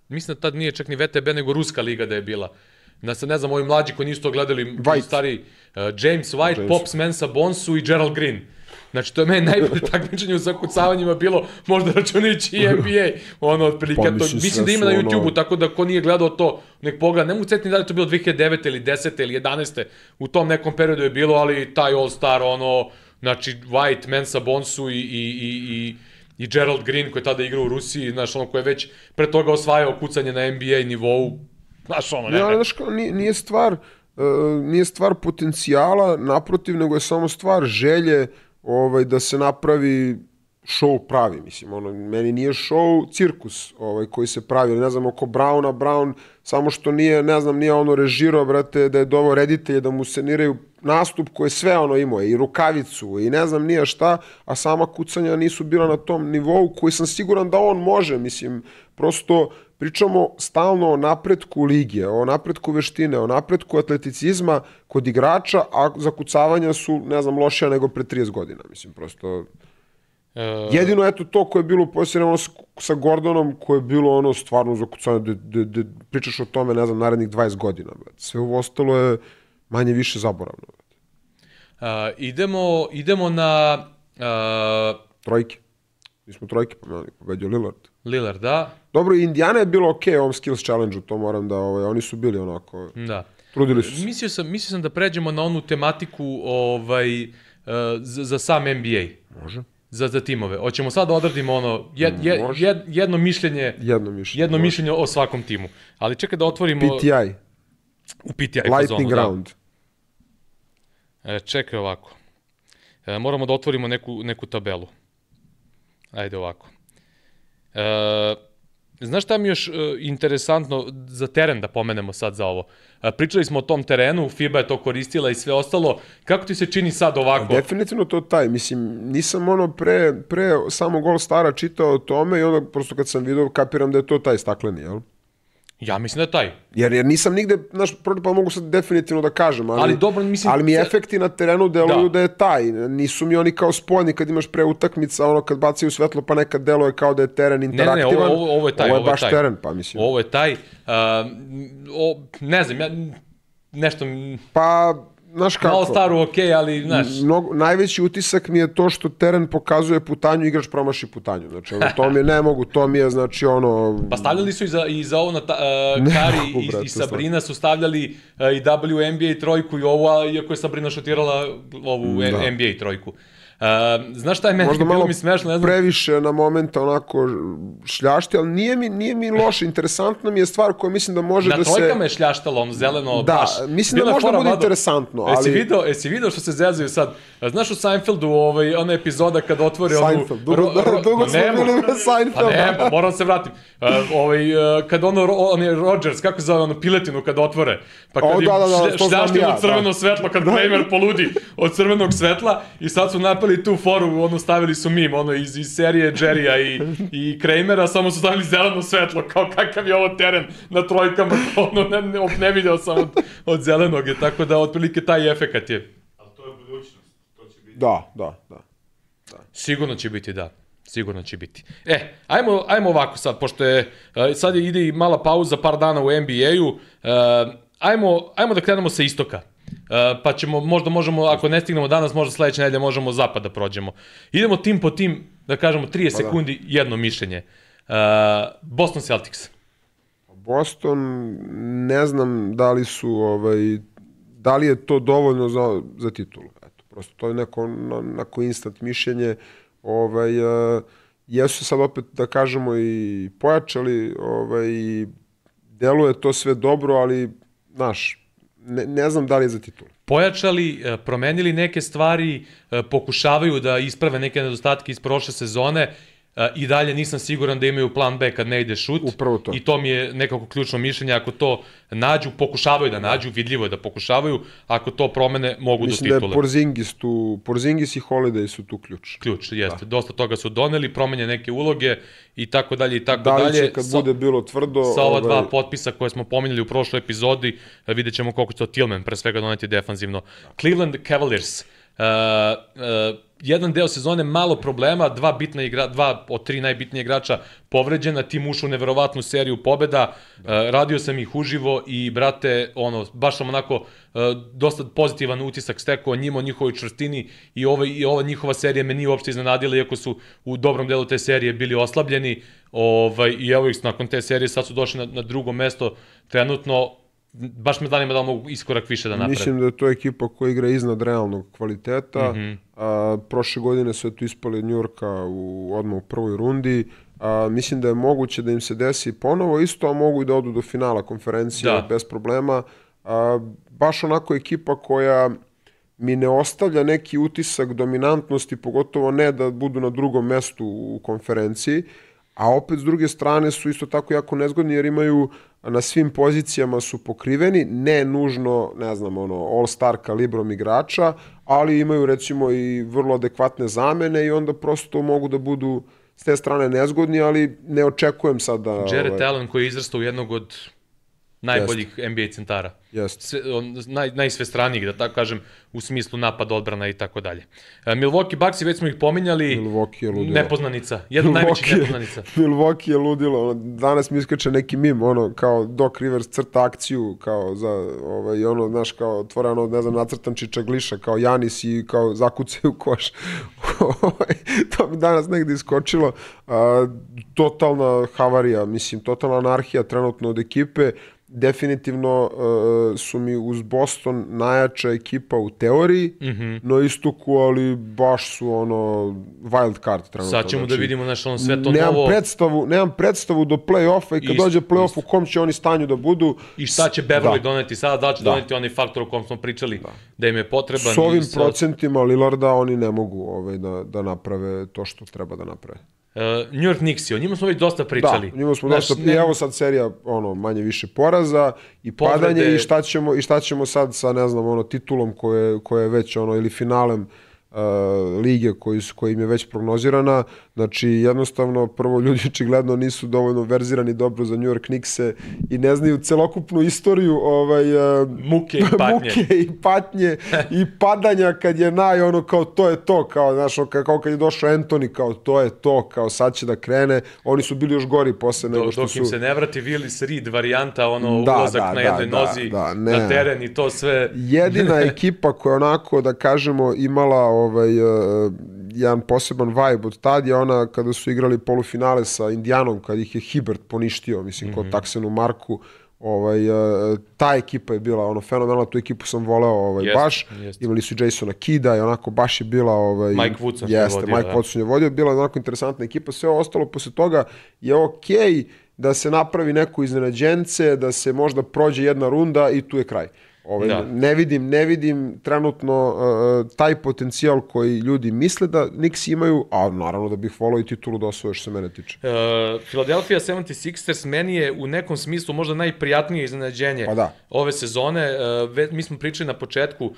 mislim da tad nije čak ni VTB, nego Ruska liga da je bila. Da se ne znam, ovi mlađi koji nisu to gledali, White. stari, uh, James White, James. Pops Mensa Bonsu i Gerald Green. Znači, to je meni najbolje takmičenje u zakucavanjima bilo, možda računajući i NBA, ono, otprilike, Pa, to, mislim, mislim sve da ima na YouTube-u, tako da ko nije gledao to, nek pogleda, ne mogu cetiti da li to bilo 2009. ili 10. ili 11. U tom nekom periodu je bilo, ali taj All Star, ono, znači, White, Mensa Bonsu i, i, i, i i Gerald Green koji je tada igrao u Rusiji, znaš, ono koji je već pre toga osvajao kucanje na NBA nivou, znaš, ono, ne, Ja, znaš, nije, nije stvar uh, nije stvar potencijala, naprotiv, nego je samo stvar želje ovaj, da se napravi show pravi, mislim, ono, meni nije show cirkus ovaj, koji se pravi, ne znam, oko Browna, Brown, samo što nije, ne znam, nije ono režirao, brate, da je dovo reditelje da mu sceniraju nastup koji sve ono imao, i rukavicu, i ne znam nije šta, a sama kucanja nisu bila na tom nivou koji sam siguran da on može, mislim, prosto pričamo stalno o napretku ligije, o napretku veštine, o napretku atleticizma kod igrača, a zakucavanja su, ne znam, lošija nego pre 30 godina, mislim, prosto... E, Jedino eto to koje je bilo posljedno ono sa Gordonom, koje je bilo ono stvarno zakucanje, da, da, da pričaš o tome, ne znam, narednih 20 godina. Brate. Sve ovo ostalo je manje više zaboravno. A, idemo, idemo na a, Trojke. Mi smo trojke pomenuli, pobedio Lillard. Lillard, da, Dobro, Indiana je bilo okej okay, ovom skills challenge-u, to moram da, ovaj, oni su bili onako, da. trudili su se. Mislio sam, mislio sam da pređemo na onu tematiku ovaj, uh, za, za sam NBA. Može. Za, za timove. Hoćemo sad da odradimo ono, jed, jed, Može. jed, jedno mišljenje Jedno mišljenje. jedno može. mišljenje o svakom timu. Ali čekaj da otvorimo PTI, u PTI lightning fazonu, da. round. E, čekaj ovako. E, moramo da otvorimo neku, neku tabelu. Ajde ovako. E, Znaš šta mi još uh, interesantno za teren da pomenemo sad za ovo? Uh, pričali smo o tom terenu, FIBA je to koristila i sve ostalo. Kako ti se čini sad ovako? Definitivno to taj, mislim, nisam ono pre, pre samo gol stara čitao o tome i onda prosto kad sam vidio kapiram da je to taj stakleni, jel? Ja mislim da je taj. Jer, jer nisam nigde, znaš, pa mogu sad definitivno da kažem, ali, Ali dobro, mislim- ali mi efekti na terenu deluju Da. da. je taj. Nisu mi oni kao spoljni kad imaš pre utakmica, ono kad bacaju svetlo pa nekad deluje kao da je teren Ne, ne, interaktivan. ne, ovo, ovo je taj. Ovo je baš taj. teren, pa mislim. Ovo je taj. Uh, o, ne znam, ja, nešto, Pa, znaš kako? malo staru ok, ali, znaš, Mnogo, najveći utisak mi je to što teren pokazuje putanju, igrač promaši putanju. Znači, ono, to mi je, ne mogu, to mi je, znači, ono... Pa stavljali su i za, i za ovo na ta, uh, Kari mogu, i, brate, i Sabrina su stavljali uh, i WNBA trojku i ovo, a iako je Sabrina šutirala ovu Da. da. NBA trojku. Uh, znaš šta je meni Možda bilo mi smešno, ne znam, previše na momenta onako šljašti, ali nije mi, nije mi loše. Interesantna mi je stvar koja mislim da može na da se... trojkama je šljaštalo, ono zeleno, Da, baš. mislim da možda bude interesantno, Jesi ali- video, jesi video što se zezaju sad? Znaš u Seinfeldu, ovaj, ona epizoda kad otvore Seinfeld, dugo- ro- ro- dugo ma smo nema. bili na Seinfeldu. Pa ne, pa moram se vratim. Uh, ovaj, uh, kad ono, on je Rogers, kako se zove ono piletinu kad otvore, pa kad O, da, da, da, šljaštilo ja, crveno da. svetlo, kad Kramer poludi od crvenog svetla i sad su napali tu foru, ono stavili su mim, ono iz, iz serije Jerrya i, i Kramera, samo su stavili zeleno svetlo, kao kakav je ovo teren na trojkama, ono ne, ne, ne video sam od, od zelenog, je, tako da otprilike taj efekat je. Ali to je budućnost. To će biti... Da, da, da. Sigurno će biti, da. Sigurno će biti. E, ajmo, ajmo ovako sad, pošto je, e, sad je, ide i mala pauza, par dana u NBA-u, e, ajmo, ajmo da krenemo sa istoka. E, pa ćemo, možda možemo, ako ne stignemo danas, možda sledeće nedelje možemo zapad da prođemo. Idemo tim po tim, da kažemo 30 sekundi, jedno mišljenje. E, Boston Celtics. Boston, ne znam da li su, ovaj, da li je to dovoljno za, za titulu. Eto, prosto to je neko, na, neko instant mišljenje. Ovaj, uh, jesu sad opet, da kažemo, i pojačali, ovaj, deluje to sve dobro, ali, znaš, ne, ne znam da li je za titulu. pojačali, e, promenili neke stvari, e, pokušavaju da isprave neke nedostatke iz prošle sezone i dalje nisam siguran da imaju plan B kad ne ide šut. Upravo to. I to mi je nekako ključno mišljenje. Ako to nađu, pokušavaju da nađu, vidljivo je da pokušavaju. Ako to promene, mogu Mislim do da titule. je Porzingis tu, Porzingis i Holiday su tu ključ. Ključ, jeste. Dosta toga su doneli, promenje neke uloge i tako dalje i tako Da li dalje. će kad Sa- bude bilo tvrdo... sa ova dva ovaj, potpisa koje smo pominjali u prošloj epizodi, vidjet ćemo koliko će to Tillman pre svega doneti defanzivno. Cleveland Cavaliers, uh, uh, jedan deo sezone malo problema, dva bitna igra, dva od tri najbitnije igrača povređena, tim ušao u neverovatnu seriju pobeda, uh, radio sam ih uživo i brate, ono, baš sam onako uh, dosta pozitivan utisak stekao o njima, o njihovoj čvrstini i, ovaj, i ova njihova serija me nije uopšte iznenadila, iako su u dobrom delu te serije bili oslabljeni, ovaj, i evo ih nakon te serije sad su došli na, na drugo mesto trenutno, baš me zanima da mogu iskorak više da naprave. Mislim da je to ekipa koja igra iznad realnog kvaliteta. Mm. -hmm. a, prošle godine su eto ispali Njurka u, odmah u prvoj rundi. A, mislim da je moguće da im se desi ponovo isto, a mogu i da odu do finala konferencije Da. bez problema. A, baš onako ekipa koja mi ne ostavlja neki utisak dominantnosti, pogotovo ne da budu na drugom mestu u konferenciji, a opet s druge strane su isto tako jako nezgodni jer imaju na svim pozicijama su pokriveni, ne nužno, ne znam, ono, all-star kalibrom igrača, ali imaju recimo i vrlo adekvatne zamene i onda prosto mogu da budu s te strane nezgodni, ali ne očekujem sad da... Jared ovaj, Allen koji je izrastao u jednog od najboljih NBA centara. Jeste. Sve, on, naj, najsvestranijih, da tako kažem, u smislu napad, odbrana i tako dalje. E, Milwaukee Bucks, već smo ih pominjali, Milwaukee je ludilo. nepoznanica, jedna Milwaukee- nepoznanica. Milwaukee je ludilo. Danas mi iskače neki mim, ono, kao Doc Rivers crta akciju, kao za, ovaj, ono, znaš, kao otvore, ono, ne znam, nacrtan čičagliša, kao Janis i kao zakucaju koš. To mi danas negde iskočilo. A, totalna havarija, mislim, totalna anarhija trenutno od ekipe. Definitivno uh, su mi uz Boston najjača ekipa u teoriji, mm. -hmm. na istoku, ali baš su ono wild card trenutno. Sad ćemo da vidimo naš ono sve to nemam novo predstavu, nemam predstavu do play-offa i kad Isto, dođe play-off u kom će oni stanju da budu. i šta će Beverly Da. doneti sada, da će Da. doneti onaj faktor o kom smo pričali, da, im je potreban. S ovim i sa- procentima Lillarda oni ne mogu ovaj, da, da naprave to što treba da naprave. Uh, New York Knicks, o njima smo već dosta pričali. Da, njima smo Znaš, dosta, ne- i evo sad serija, ono, manje više poraza i Povrede- padanje i šta ćemo, i šta ćemo sad sa, ne znam, ono, titulom koje, koje je već, ono, ili finalem uh, lige koji, su, koji im je već prognozirana. Znači, jednostavno, prvo, ljudi očigledno nisu dovoljno verzirani dobro za New York Knickse i ne znaju celokupnu istoriju ovaj, uh, Muke i patnje. muke i patnje i padanja kad je naj ono kao to je to kao znaš kao kad je došao Anthony kao to je to kao sad će da krene oni su bili još gori posle nego Dok, što dok su im se ne vrati Willis Reed varijanta, ono Da, ulazak da, na da, jednoj da, nozi da, ne. na teren i to sve. jedina ekipa koja onako da kažemo imala ovaj uh, jedan poseban vibe od tad je ona kada su igrali polufinale sa Indijanom kad ih je Hibbert poništio mislim Mhm. kod Taksenu Marku ovaj uh, ta ekipa je bila ono fenomenalna tu ekipu sam voleo ovaj Jeste, baš jeste. imali su Jasona Kida i onako baš je bila ovaj Mike Woodson je jeste vodio, Mike da. Watson je vodio bila je onako interesantna ekipa sve ostalo posle toga je okej da se napravi neko iznenađence da se možda prođe jedna runda i tu je kraj Ovaj, Da. ne vidim, ne vidim trenutno uh, taj potencijal koji ljudi misle da Knicks imaju, a naravno da bih volao i titulu da osvoje što se mene tiče. Uh, Philadelphia 76ers meni je u nekom smislu možda najprijatnije iznenađenje Pa da. ove sezone. Uh, ve, mi smo pričali na početku uh,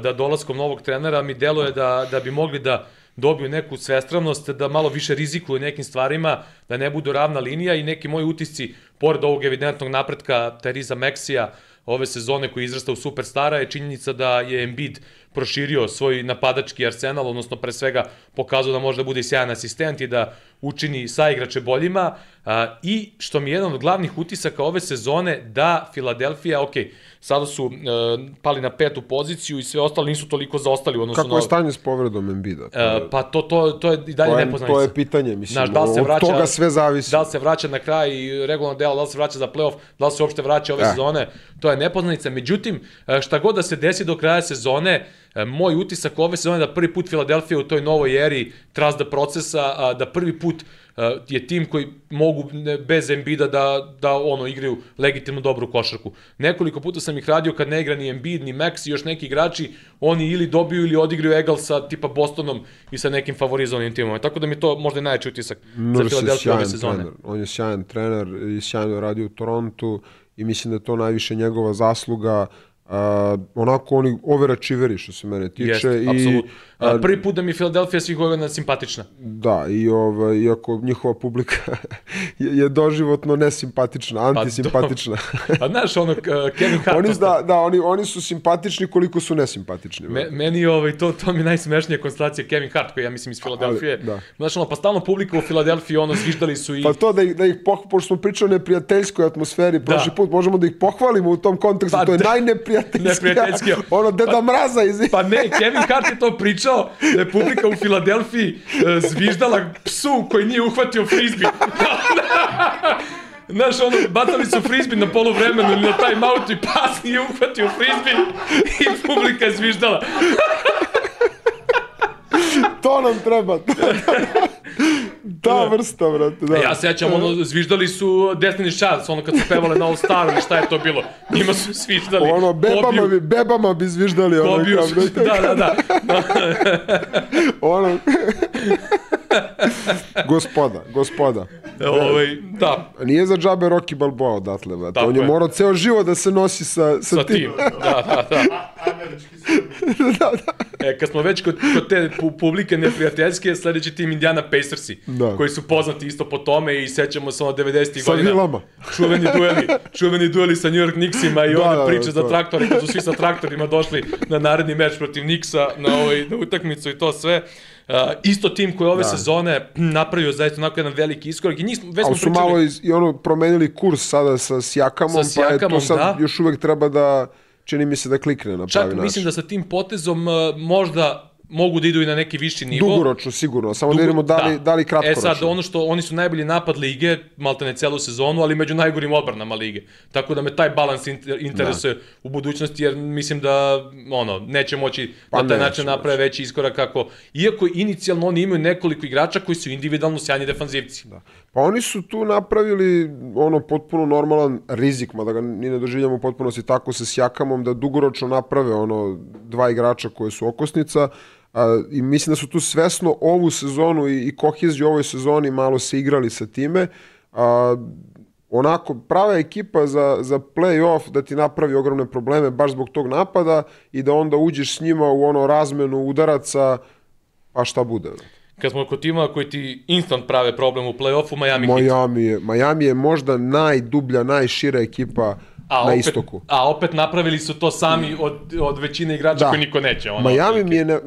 da dolaskom novog trenera mi deluje da, da bi mogli da dobiju neku svestravnost, da malo više rizikuju nekim stvarima, da ne budu ravna linija i neki moji utisci, pored ovog evidentnog napretka Teriza Meksija, ove sezone koji izrasta u superstara je činjenica da je Embiid proširio svoj napadački arsenal, odnosno pre svega pokazao da može da bude i sjajan asistent i da učini saigrače boljima. A, I što mi je jedan od glavnih utisaka ove sezone, da Filadelfija, ok, sada su e, pali na petu poziciju i sve ostalo nisu toliko zaostali u odnosu Kako na... je stanje s povredom Embida? To je- pa to, to, to je i dalje to, je, nepoznanica. to je pitanje, mislim. Znaš, da li se od vraća, toga sve zavisi. Da li se vraća na kraj i regularno delo, da li se vraća za playoff, da li se uopšte vraća ove Eh. sezone, to je nepoznanica. Međutim, e, šta god da se desi do kraja sezone, e, moj utisak ove sezone je da prvi put Filadelfija u toj novoj eri the procesa, a, da prvi put e, je tim koji mogu bez Embida da, da ono igraju legitimno dobru košarku. Nekoliko puta sam ih radio kad ne igra ni Embiid, ni Max i još neki igrači, oni ili dobiju ili odigraju egal sa tipa Bostonom i sa nekim favorizovanim timom. Tako da mi je to možda i najveći utisak za Nurse je Filadelfiju ove sezone. trener. On je sjajan trener i sjajno radi u Torontu i mislim da je to najviše njegova zasluga. Uh, onako oni overačiveri što se mene tiče. Jeste, i, apsolutno. A, Prvi put da mi je Filadelfija svih godina simpatična. Da, i ovaj, iako njihova publika je, je doživotno nesimpatična, Pa antisimpatična. A znaš, ono, Kevin Hart... oni, da, da oni, oni su simpatični koliko su nesimpatični. Me, meni je ovaj, to, to mi je najsmešnija konstelacija Kevin Hart, koji ja mislim iz Filadelfije. Ali, da. Znaš, ono, pa stalno publika u Filadelfiji, ono, zviždali su i... Pa to da ih, da ih poh, pošto smo pričali o neprijateljskoj atmosferi, prošli put možemo da ih pohvalimo u tom kontekstu, Pa to je da. najneprijateljskija, Neprijateljskija. ono Deda Mraza iz... Pa ne, Kevin Hart je to pričao, da je publika u Filadelfiji e, zviždala psu koji nije uhvatio frizbi. Znaš, ono, bacali su frizbi na poluvremenu ili na timeoutu i pas nije uhvatio frizbi i publika je zviždala. To nam treba. Ta vrsta, brate. Da. Ja se sećam, ono, zviždali su Destiny's Child, ono kad su pevale na All Star ili šta je to bilo. Njima su zviždali. Ono, bebama Kobiju, bi, bebama bi zviždali. Ono, Kobiju, kao, brate, da, da, da. ono... gospoda, gospoda. Ovaj, da, Nije za džabe Rocky Balboa odatle, brate. Tako On je je. morao ceo život da se nosi sa, sa, sa tim. Da, da, da. Američki srbi. E, kad smo već kod, kod te pu publike neprijateljske, sledeći tim Indiana Pacersi, Da. koji su poznati isto po tome i sećamo se ono 90. Sa godina. vilama. Čuveni dueli, čuveni dueli sa New York Knicksima i Da, one da, priče da, za to. traktore, kad su svi sa traktorima došli na naredni meč protiv Knicksa, na, ovaj, na utakmicu i to sve. Uh, isto tim koji ove Da. sezone napravio zaista onako jedan veliki iskorak i njih smo, već smo Ali su pričali... malo iz, i ono promenili kurs sada sa Sjakamom, Sa pa je to sad da. još uvek treba da, čini mi se da klikne na Čak pravi način. mislim da sa tim potezom uh, možda mogu da idu i na neki viši nivo. Dugoročno, sigurno. Samo da Dugo- vidimo da li, da. li E kratkoročno. sad, ono što, oni su najbolji napad lige, maltene celu sezonu, ali među najgorim odbranama lige. Tako da me taj balans inter- interesuje u budućnosti, jer mislim da, ono, neće moći Pa na taj način naprave veći iskorak kako, iako inicijalno oni imaju nekoliko igrača koji su individualno sjajni defanzivci. Da. Pa oni su tu napravili ono potpuno normalan rizik, mada ga ni ne doživljamo u potpunosti tako sa Sjakamom, da dugoročno naprave ono dva igrača koje su okosnica, A, I mislim da su tu svesno ovu sezonu i, i koheziju ovoj sezoni malo se igrali sa time. A, onako prava ekipa za, za play-off da ti napravi ogromne probleme baš zbog tog napada i da onda uđeš s njima u ono razmenu udaraca, pa šta bude. Kad smo kod tima koji ti instant prave problem u play-offu, Miami, Heat. Miami je, Miami je možda najdublja, najšira ekipa A na opet, istoku. a opet napravili su to sami od, od većine igrača Da. koji niko neće. Ono, Miami mi je, ne, e,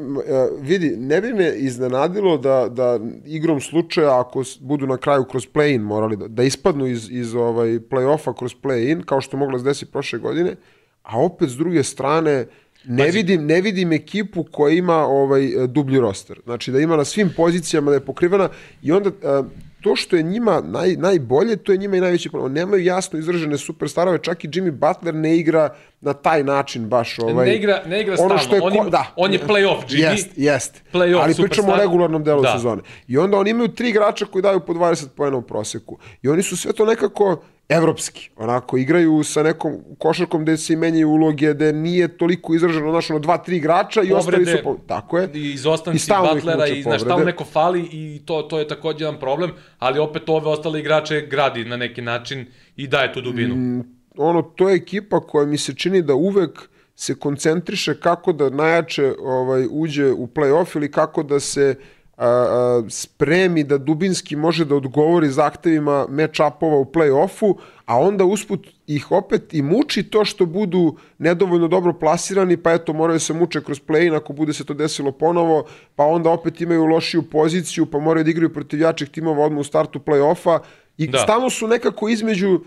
vidi, ne bi me iznenadilo da, da igrom slučaja, ako budu na kraju kroz play-in morali da, da ispadnu iz, iz ovaj play-offa kroz play-in, kao što moglo se desi prošle godine, a opet s druge strane, ne Pazi. vidim, ne vidim ekipu koja ima ovaj dublji roster. Znači da ima na svim pozicijama da je pokrivena i onda e, to što je njima naj, najbolje, to je njima i najveći problem. Nemaju jasno izražene superstarove, čak i Jimmy Butler ne igra na taj način baš. Ovaj, Ne igra, ne igra ono što je on, ko- da. on je play-off Jimmy. Jest, jest. Play-off Ali pričamo o regularnom delu Da. sezone. I onda oni imaju tri igrača koji daju po 20 poena u proseku. I oni su sve to nekako evropski. Onako, igraju sa nekom košarkom gde se menjaju uloge, gde nije toliko izraženo, znaš, ono, dva, tri igrača i ostali su... Po... Tako je. I izostanci Butlera i znaš, tamo neko fali i to, to je takođe jedan problem, ali opet ove ostale igrače gradi na neki način i daje tu dubinu. Mm, ono, to je ekipa koja mi se čini da uvek se koncentriše kako da najjače ovaj, uđe u play-off ili kako da se a, a, spremi da dubinski može da odgovori zahtevima match-upova u play-offu, a onda usput ih opet i muči to što budu nedovoljno dobro plasirani, pa eto moraju se muče kroz play-in ako bude se to desilo ponovo, pa onda opet imaju lošiju poziciju, pa moraju da igraju protiv jačih timova odmah u startu play-offa i Da. stalno su nekako između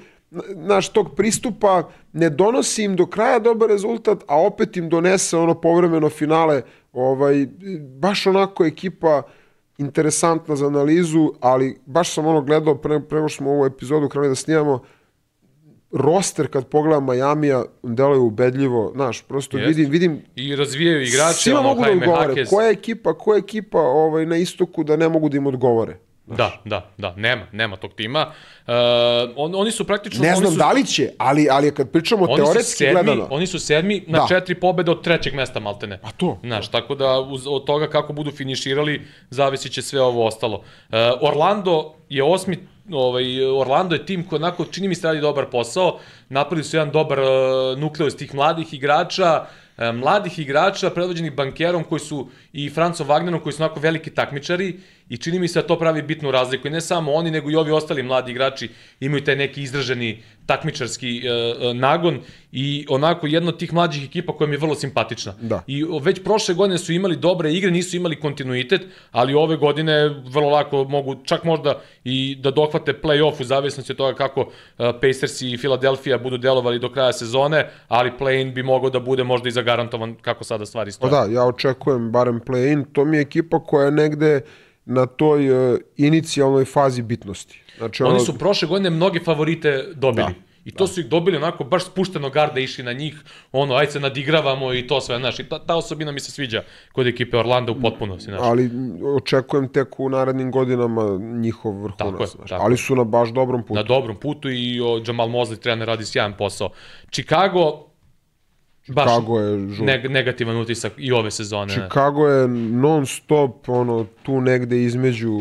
naš tog pristupa ne donosi im do kraja dobar rezultat, a opet im donese ono povremeno finale, ovaj, baš onako ekipa interesantna za analizu, ali baš sam ono gledao pre, pre nego što smo ovu epizodu krenuli da snimamo, roster kad pogledam Majamija deluje ubedljivo, znaš, prosto Jest. vidim, vidim I razvijaju igrače, svima ono, mogu da odgovore. Hakez. Koja je ekipa, koja je ekipa ovaj, na istoku da ne mogu da im odgovore? Da, da, da, nema, nema tog tima. Uh, on, oni su praktično... Ne znam su, da li će, ali, ali kad pričamo Oni teoretski sedmi, gledano... oni su sedmi na Da. četiri pobede od trećeg mesta, maltene. A to? Znaš, tako da uz, od toga kako budu finiširali, zavisit će sve ovo ostalo. Uh, Orlando je osmi, ovaj, Orlando je tim koji onako čini mi se radi dobar posao, napravili su jedan dobar uh, nukleus tih mladih igrača, uh, mladih igrača predvođenih bankerom koji su i Francom Wagnerom koji su onako veliki takmičari i čini mi se da to pravi bitnu razliku i ne samo oni nego i ovi ostali mladi igrači imaju taj neki izraženi takmičarski uh, uh, nagon i onako jedna od tih mlađih ekipa koja mi je vrlo simpatična. Da. I već prošle godine su imali dobre igre, nisu imali kontinuitet, ali ove godine vrlo lako mogu čak možda i da dohvate play-off u zavisnosti od toga kako uh, Pacers i Philadelphia budu delovali do kraja sezone, ali play-in bi mogao da bude možda i zagarantovan kako sada stvari Pa stoje. da, ja očekujem barem play-in. To mi je ekipa koja je negde na toj uh, inicijalnoj fazi bitnosti. Znači, ono, Oni su prošle godine mnoge favorite dobili. Da. I to su ih dobili onako baš spušteno garda išli na njih, ono, ajde se nadigravamo i to sve, znaš, i ta, ta osobina mi se sviđa kod ekipe Orlanda u potpunosti, znaš. ali očekujem tek u narednim godinama njihov Tako vrhunac. je, znaš. tako ali su na baš dobrom putu. na dobrom putu i o, Jamal Mosley trener radi sjajan posao. Chicago, baš Chicago je žut. neg negativan utisak i ove sezone. ne. Chicago je non stop ono tu negde između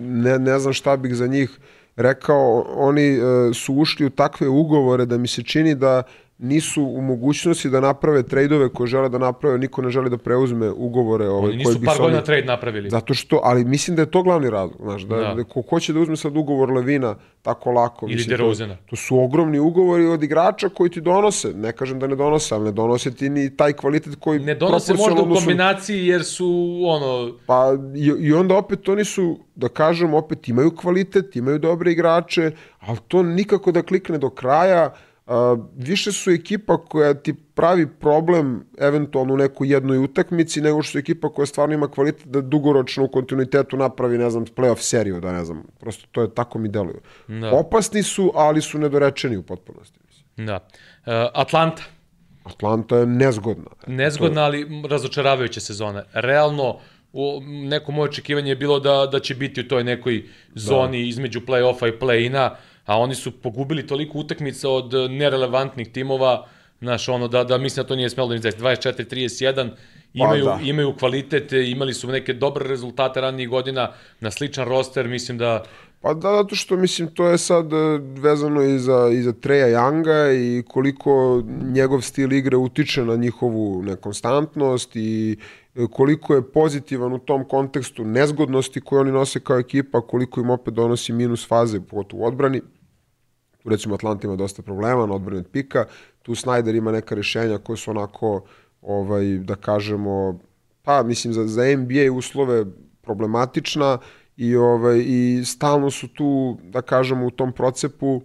ne, ne znam šta bih za njih rekao oni e, su ušli u takve ugovore da mi se čini da nisu u mogućnosti da naprave trejdove koje žele da naprave, niko ne želi da preuzme ugovore ovaj, Oni koji nisu bi par godina trade napravili. Zato što, ali mislim da je to glavni razlog, znaš, da, Da. da. ko, ko će da uzme sad ugovor Levina tako lako. Ili mislim. To, to su ogromni ugovori od igrača koji ti donose, ne kažem da ne donose, ali ne donose ti ni taj kvalitet koji Ne donose možda u kombinaciji jer su, ono, Pa i, i onda opet oni su, da kažem, opet imaju kvalitet, imaju dobre igrače, ali to nikako da klikne do kraja. A, više su ekipa koja ti pravi problem eventualno u nekoj jednoj utakmici nego što je ekipa koja stvarno ima kvalitet da dugoročno u kontinuitetu napravi, ne znam, playoff seriju, da ne znam, prosto to je tako mi deluju. Da. Opasni su, ali su nedorečeni u potpunosti. mislim. da. E, Atlanta, Atlanta je nezgodna. nezgodna, ali razočaravajuća sezona. Realno, u, neko moje očekivanje je bilo da, da će biti u toj nekoj zoni između play-offa i play-ina, a oni su pogubili toliko utakmica od nerelevantnih timova Znaš, ono, da, da mislim da to nije smelo da im zaista. 24-31, imaju, da. imaju kvalitet, imali su neke dobre rezultate ranijih godina, na sličan roster, mislim da Pa da, zato što mislim to je sad e, vezano i za, i za Treja Younga i koliko njegov stil igre utiče na njihovu nekonstantnost i e, koliko je pozitivan u tom kontekstu nezgodnosti koje oni nose kao ekipa, koliko im opet donosi minus faze, pogotovo u odbrani. Recimo Atlanta ima dosta problema na odbrani od pika, tu Snyder ima neka rešenja koje su onako, ovaj, da kažemo, pa mislim za, za NBA uslove problematična i, ovaj, i stalno su tu, da kažemo, u tom procepu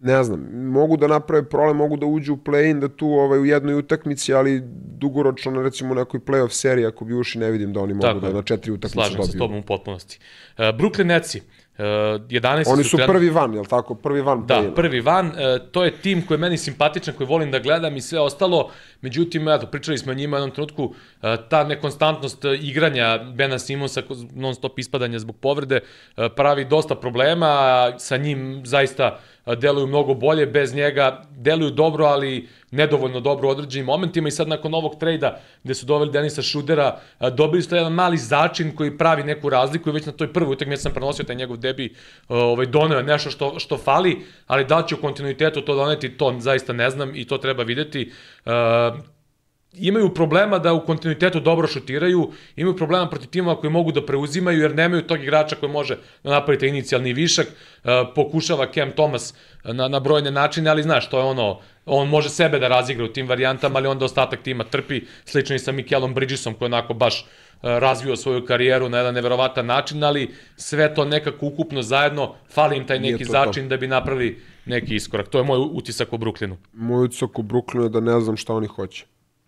ne znam, mogu da naprave problem, mogu da uđu u play-in, da tu ovaj, u jednoj utakmici, ali dugoročno na recimo nekoj play-off seriji, ako bi uši, ne vidim da oni mogu Tako da je. na četiri utakmice slažem se s dobiju. tobom u potpunosti. Uh, Brooklyn Netsi, uh, 11. Oni su trenutno- prvi van, jel tako? Prvi van Da, prvi van, e, to je tim koji je meni simpatičan, koji volim da gledam i sve ostalo, međutim, eto, pričali smo o njima u jednom trenutku, e, ta nekonstantnost e, igranja Bena Simonsa, non stop ispadanja zbog povrede, e, pravi dosta problema, sa njim zaista deluju mnogo bolje, bez njega deluju dobro, ali nedovoljno dobro u određenim momentima i sad nakon ovog trejda gde su doveli Denisa Šudera, dobili su jedan mali začin koji pravi neku razliku i već na toj prvoj utakmici sam prenosio taj njegov debi, ovaj, doneo nešto što, što fali, ali da će u kontinuitetu to doneti, to zaista ne znam i to treba videti. Imaju problema da u kontinuitetu dobro šutiraju, imaju problema protiv timova koji mogu da preuzimaju jer nemaju tog igrača koji može da napravi taj inicijalni višak. Uh, pokušava Cam Thomas na, na brojne načine, ali znaš, to je ono, on može sebe da razigra u tim varijantama, ali onda ostatak tima trpi, slično i sa Mikelom Bridgesom koji onako baš uh, razvio svoju karijeru na jedan neverovatan način, ali sve to nekako ukupno zajedno, fali im taj neki to to. začin da bi napravili neki iskorak. To je moj utisak o Brooklynu. Moj utisak u Brooklynu je da ne znam šta oni hoće.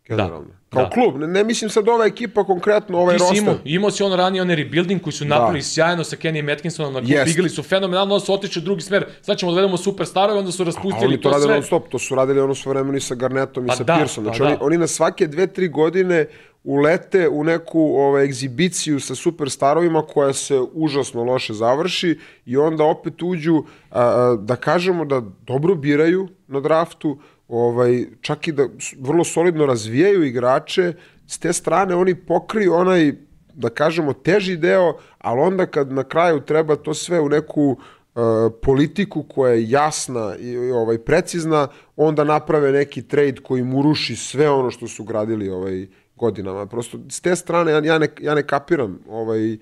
Generalno. Kao da. klub, ne, ne mislim sad ova ekipa konkretno, ovaj roster. imao, imao si ono ranije onaj rebuilding koji su napravili Da. sjajno sa Kenny Atkinsonom na klub, igrali su fenomenalno, onda su otišli u drugi smer, sad ćemo da vedemo superstarove, onda su A raspustili oni to to sve. non stop, to su radili ono sve vremena i sa Garnetom i Pa sa da, Pearsom. Znači pa oni, da. oni na svake dve, tri godine ulete u neku ovaj, egzibiciju sa superstarovima koja se užasno loše završi i onda opet uđu, a, a, da kažemo da dobro biraju na draftu, ovaj, čak i da vrlo solidno razvijaju igrače, s te strane oni pokriju onaj, da kažemo, teži deo, ali onda kad na kraju treba to sve u neku e, politiku koja je jasna i, i ovaj precizna, onda naprave neki trade koji mu ruši sve ono što su gradili ovaj godinama. Prosto s te strane ja, ja, ne, ja ne kapiram ovaj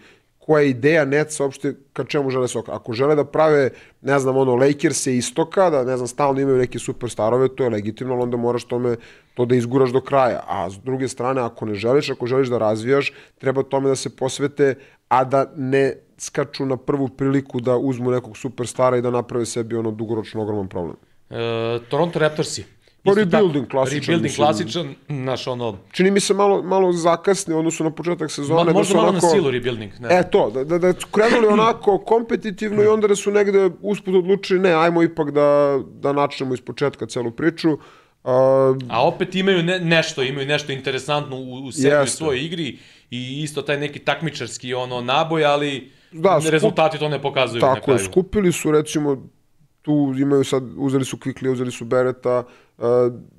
koja je ideja Netsa uopšte ka čemu žele se. Ako žele da prave, ne znam, ono, Lakers-e istoka, da, ne znam, stalno imaju neke superstarove, to je legitimno, ali onda moraš tome, to da izguraš do kraja. A s druge strane, ako ne želiš, ako želiš da razvijaš, treba tome da se posvete, a da ne skaču na prvu priliku da uzmu nekog superstara i da naprave sebi ono dugoročno ogroman problem. E, Toronto Raptorsi. Pa rebuilding tako, klasičan, Rebuilding mislim. klasičan, naš ono, Čini mi se malo, malo zakasni u odnosu na početak sezone. ma, da možda su malo onako- na silu rebuilding. Ne. E to, da, da, da su krenuli onako kompetitivno i onda da su negde usput odlučili, ne, ajmo ipak da, da načnemo iz početka celu priču. Uh, A opet imaju ne, nešto, imaju nešto interesantno u, u sebi, u svojoj igri i isto taj neki takmičarski ono naboj, ali Da, da, skup- rezultati to ne pokazuju tako kraju. skupili su recimo, tu imaju sad, uzeli su Quickly, uzeli su Bereta, uh,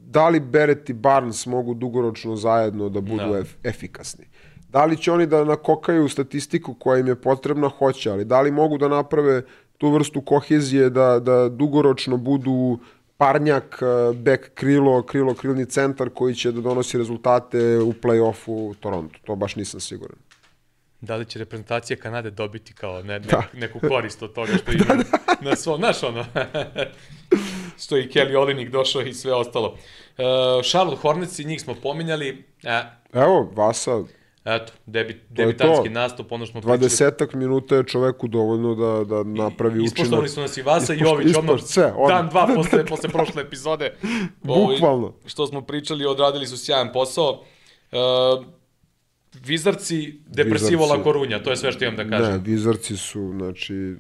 da li Beret i Barnes mogu dugoročno zajedno da budu Da. ef, efikasni? Da li će oni da nakokaju statistiku koja im je potrebna? Hoće, ali da li mogu da naprave tu vrstu kohezije da, da dugoročno budu parnjak, eh, back krilo, krilo, krilni centar koji će da donosi rezultate u play-offu Toronto. To baš nisam siguran. Da li će reprezentacija Kanade dobiti kao ne, ne, Da. neku korist od toga što ima na svom, znaš ono, što je i Kelly Olinik došao i sve ostalo. Uh, Charlotte Hornets i njih smo pominjali, e, Evo, Vasa, eto, debi, je debitanski nastup, ono smo pričali. 20 minuta je čoveku dovoljno da, da napravi učinak. Ispoštovali su nas i Vasa i Jović, ispošt- sve, odmah. dan, dva posle, posle prošle epizode. Ovaj, Bukvalno. što smo pričali, odradili su sjajan posao. Uh, Vizarci, depresivo. La Korunja, to je sve što imam da kažem. Ne, Vizarci su, znači,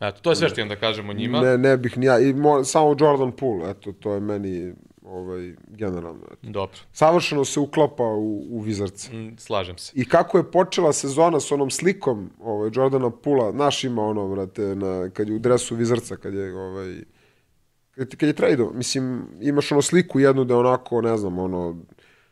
Eto, to je sve što imam da kažem o njima. ne, ne bih ni ja, i mo, samo Jordan Poole, eto, to je meni, ovaj, generalno, eto. Dobro, Savršeno se uklapa u, u Vizarce. mm, slažem se. I kako je počela sezona s onom slikom ovaj, Jordana Pula, naš ima ono, brate, na, kad je u dresu Vizarca, kad je, ovaj, kad, kad je tradeo, mislim, imaš ono sliku jednu da je onako, ne znam, ono,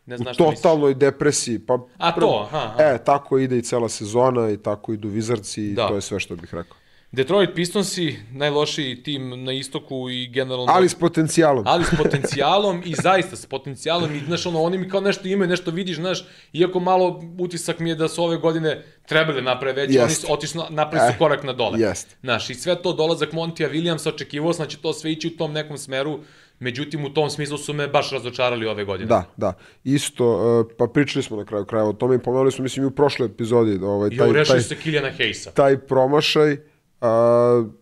Ne u znaš misliš. totalnoj depresiji. Pa, A to, aha, aha. E, tako ide i cela sezona i tako idu Vizarci i Da. to je sve što bih rekao. Detroit Pistonsi, najlošiji tim na istoku i generalno... Ali s potencijalom. ali s potencijalom i zaista s potencijalom i znaš ono oni mi kao nešto imaju nešto vidiš znaš iako malo utisak mi je da su ove godine trebali da naprave veći oni Jest. su otišli na- napravili su Eh, korak na dole jest. znaš i sve to dolazak Montija Williamsa očekivao sam da će to sve ići u tom nekom smeru međutim u tom smislu su me baš razočarali ove godine Da, da. Isto, uh, pa pričali smo na kraju krajeva o tome i pomenuli smo, mislim, i u prošloj epizodi, da, ovaj, i taj, rešili taj, se Kiljana Hejsa taj promašaj, uh,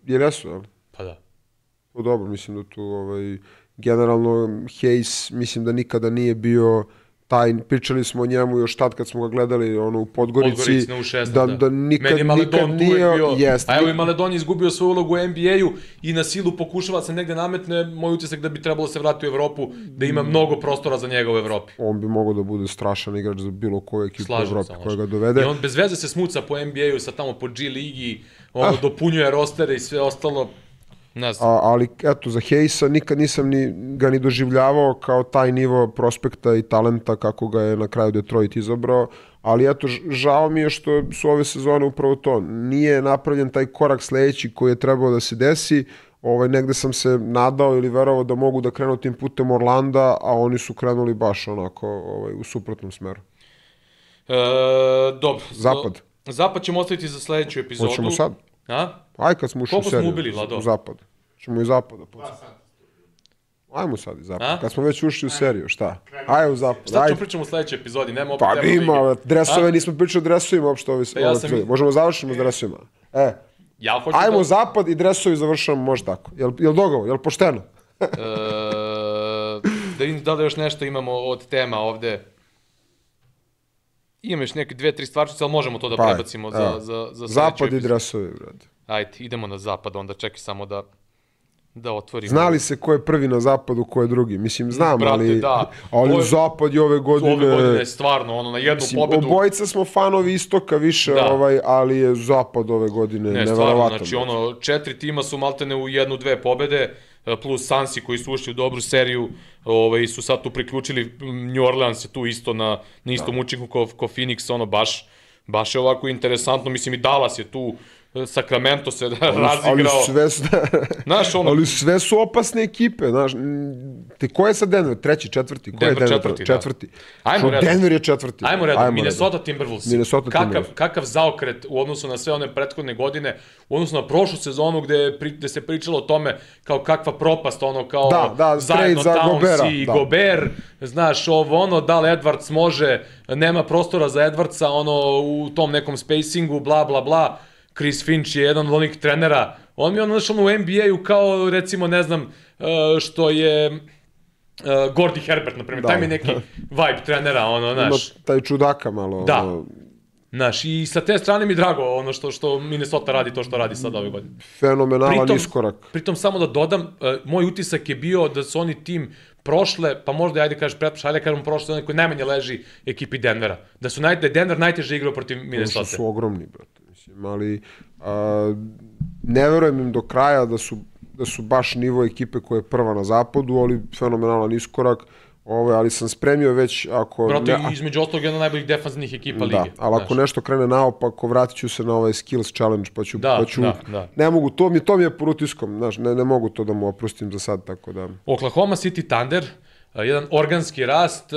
jer jesu, jel? pa da Pa dobro, mislim da tu ovaj, generalno Hayes mislim da nikada nije bio taj, pričali smo o njemu još tad kad smo ga gledali ono, u Podgorici, Podgorici na U16, da, da nikad, Meni nikad nije, bio, jest, a evo i Maledon je izgubio svoju ulogu u NBA-u i na silu pokušava da se negde nametne, moj utisak da bi trebalo da se vrati u Evropu, da ima mnogo prostora za njega u Evropi. on bi mogao da bude strašan igrač za bilo koju ekipu u Slažem Evropi se. koja ga I dovede. on bez veze se smuca po NBA-u, sa tamo po G ligi, ono Ah. dopunjuje rostere i sve ostalo. Ne znam. A, ali eto, za Hayesa nikad nisam ni, ga ni doživljavao kao taj nivo prospekta i talenta kako ga je na kraju Detroit izabrao, ali eto, žao mi je što su ove sezone upravo to. Nije napravljen taj korak sledeći koji je trebao da se desi, ovaj, negde sam se nadao ili verovao da mogu da krenu tim putem Orlanda, a oni su krenuli baš onako ovaj, u suprotnom smeru. E, dobro. Zapad. Zapad ćemo ostaviti za sledeću epizodu. Hoćemo sad? A? Aj kad smo ušli u Koliko smo seriju. ubili, Vlado? U zapad. Ćemo i zapada. Ajmo sad i zapad. A? Kad smo već ušli u seriju, šta? Aj u zapad. Šta Ajde. ćemo pričamo u sledećoj epizodi? Nema opet Pa ima, dresove, A? nismo pričali o dresovima uopšte Pa ja ove sam- epizode. Možemo završimo s dresovima. E, Ja hoću ajmo da... zapad i dresovi završamo, može tako. Jel, jel dogovor, jel pošteno? E, da vidim da li još nešto imamo od tema ovde. Imam još neke dve, tri stvarčice, ali možemo to da Pa, prebacimo za, za, za sledeću Zapad i dresovi, brate. Ajde, idemo na zapad, onda čekaj samo da, da otvorimo. Znali se ko je prvi na zapadu, ko je drugi. Mislim, znam, Brate, ali, da. ali Ovo je- zapad je ove godine... Ove godine je stvarno, ono, na jednu Mislim, pobedu. obojica smo fanovi istoka više, Da. ovaj, ali je zapad ove godine Ne, stvarno, znači ono, četiri tima su maltene u jednu, dve pobede, plus Sansi koji su ušli u dobru seriju, ovaj, su sad tu priključili, New Orleans je tu isto na, na istom učinku ko, ko Phoenix, ono, baš, baš je ovako interesantno, mislim i Dallas je tu, Sacramento se ali razigrao. sve su, Znaš, ono, ali sve su opasne ekipe, znaš. Te ko je sa Denver? Treći, četvrti? Ko je Denver Denver? četvrti, da. četvrti. Ajmo redom. Denver je četvrti. Ajmo redom, Minnesota Timberwolves. Minnesota kakav, Timberwolves. Kakav zaokret u odnosu na sve one prethodne godine, u odnosu na prošlu sezonu gde, pri, gde se pričalo o tome kao kakva propast, ono kao Da, da, zajedno za Towns Gobera, i da. Gober, znaš, ovo ono, da li Edwards može, nema prostora za Edwardsa, ono, u tom nekom spacingu, bla, bla, bla. Chris Finch je jedan od onih trenera, on mi je ono, znaš, ono, u NBA-u kao, recimo, ne znam, uh, što je uh, Gordy Herbert, na primjer, Da. taj mi je neki vibe trenera, ono, Ima znaš. taj čudaka malo. Da. ono, Znaš, i sa te strane mi drago ono što, što Minnesota radi to što radi sad ove godine. fenomenalan Pritom- iskorak. Pritom samo da dodam, uh, moj utisak je bio da su oni tim prošle, pa možda ajde kažeš pretprošle, ajde kažem prošle, onaj koji najmanje leži ekipi Denvera. Da su naj, da je Denver najteže igrao protiv Minnesota. su ogromni, brate. Mislim, ali a, ne verujem im do kraja da su, da su baš nivo ekipe koja je prva na zapadu, ali fenomenalan iskorak. Ove, ali sam spremio već ako... Brate, ne, između ostalog jedna najboljih defanzivnih ekipa lige. Da, ali ako znaš. nešto krene naopako, vratit ću se na ovaj skills challenge, pa ću, Da, pa ću da, da. ne mogu, to mi, to mi je pod utiskom, znaš, ne, ne mogu to da mu oprostim za sad, tako da... Oklahoma City Thunder, jedan organski rast,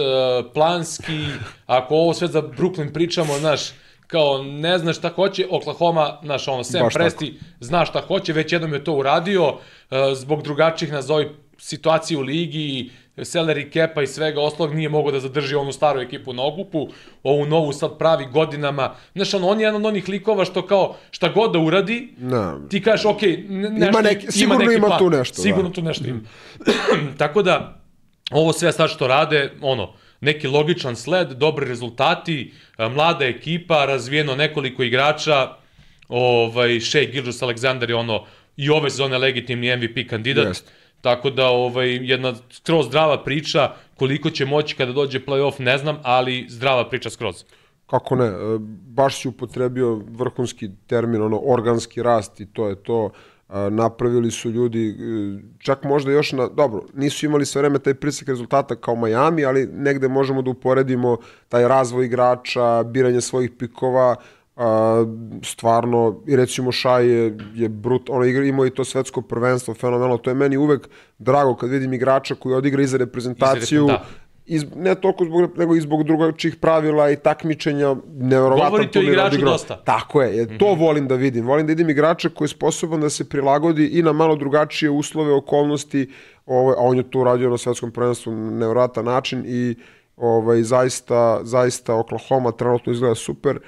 planski, ako ovo sve za Brooklyn pričamo, znaš, kao ne zna šta hoće, Oklahoma, znaš, ono, Sam Baš tako. Presti zna šta hoće, već jednom je to uradio, a, zbog drugačijih nazovi situacije u ligi, salary capa i svega ostalog nije mogao da zadrži onu staru ekipu na okupu, ovu novu sad pravi godinama. Znaš, ono, on je jedan od onih likova što kao, šta god da uradi, Ne, ti kažeš, ok, ne, nešto, neki- sigurno ima plan. tu nešto, Sigurno da. tu nešto ima. Tako da, ovo sve sad što rade, ono, neki logičan sled, dobri rezultati, a, mlada ekipa, razvijeno nekoliko igrača, ovaj, Shea Gilgis Alexander je ono, i ove sezone legitimni MVP kandidat. Jeste. Tako da ovaj jedna skroz zdrava priča, koliko će moći kada dođe play-off ne znam, ali zdrava priča skroz. Kako ne, e, baš si upotrebio vrhunski termin, ono, organski rast i to je to. A, napravili su ljudi, e, čak možda još na, dobro, nisu imali sve vreme taj pritisak rezultata kao Miami, ali negde možemo da uporedimo taj razvoj igrača, biranje svojih pikova, stvarno, i recimo Šaj je, je brut, ono igra, imao i to svetsko prvenstvo, fenomenalno, to je meni uvek drago kad vidim igrača koji odigra i za reprezentaciju, da. Iz, ne toliko zbog, nego i zbog drugačijih pravila i takmičenja, neverovatan Govorite o igraču dosta. Tako je, je to volim da vidim. Volim da vidim igrača koji je sposoban da se prilagodi i na malo drugačije uslove, okolnosti, ovaj, a on je to uradio na svetskom prvenstvu na neverovatan način i ovaj, zaista, zaista Oklahoma trenutno izgleda super.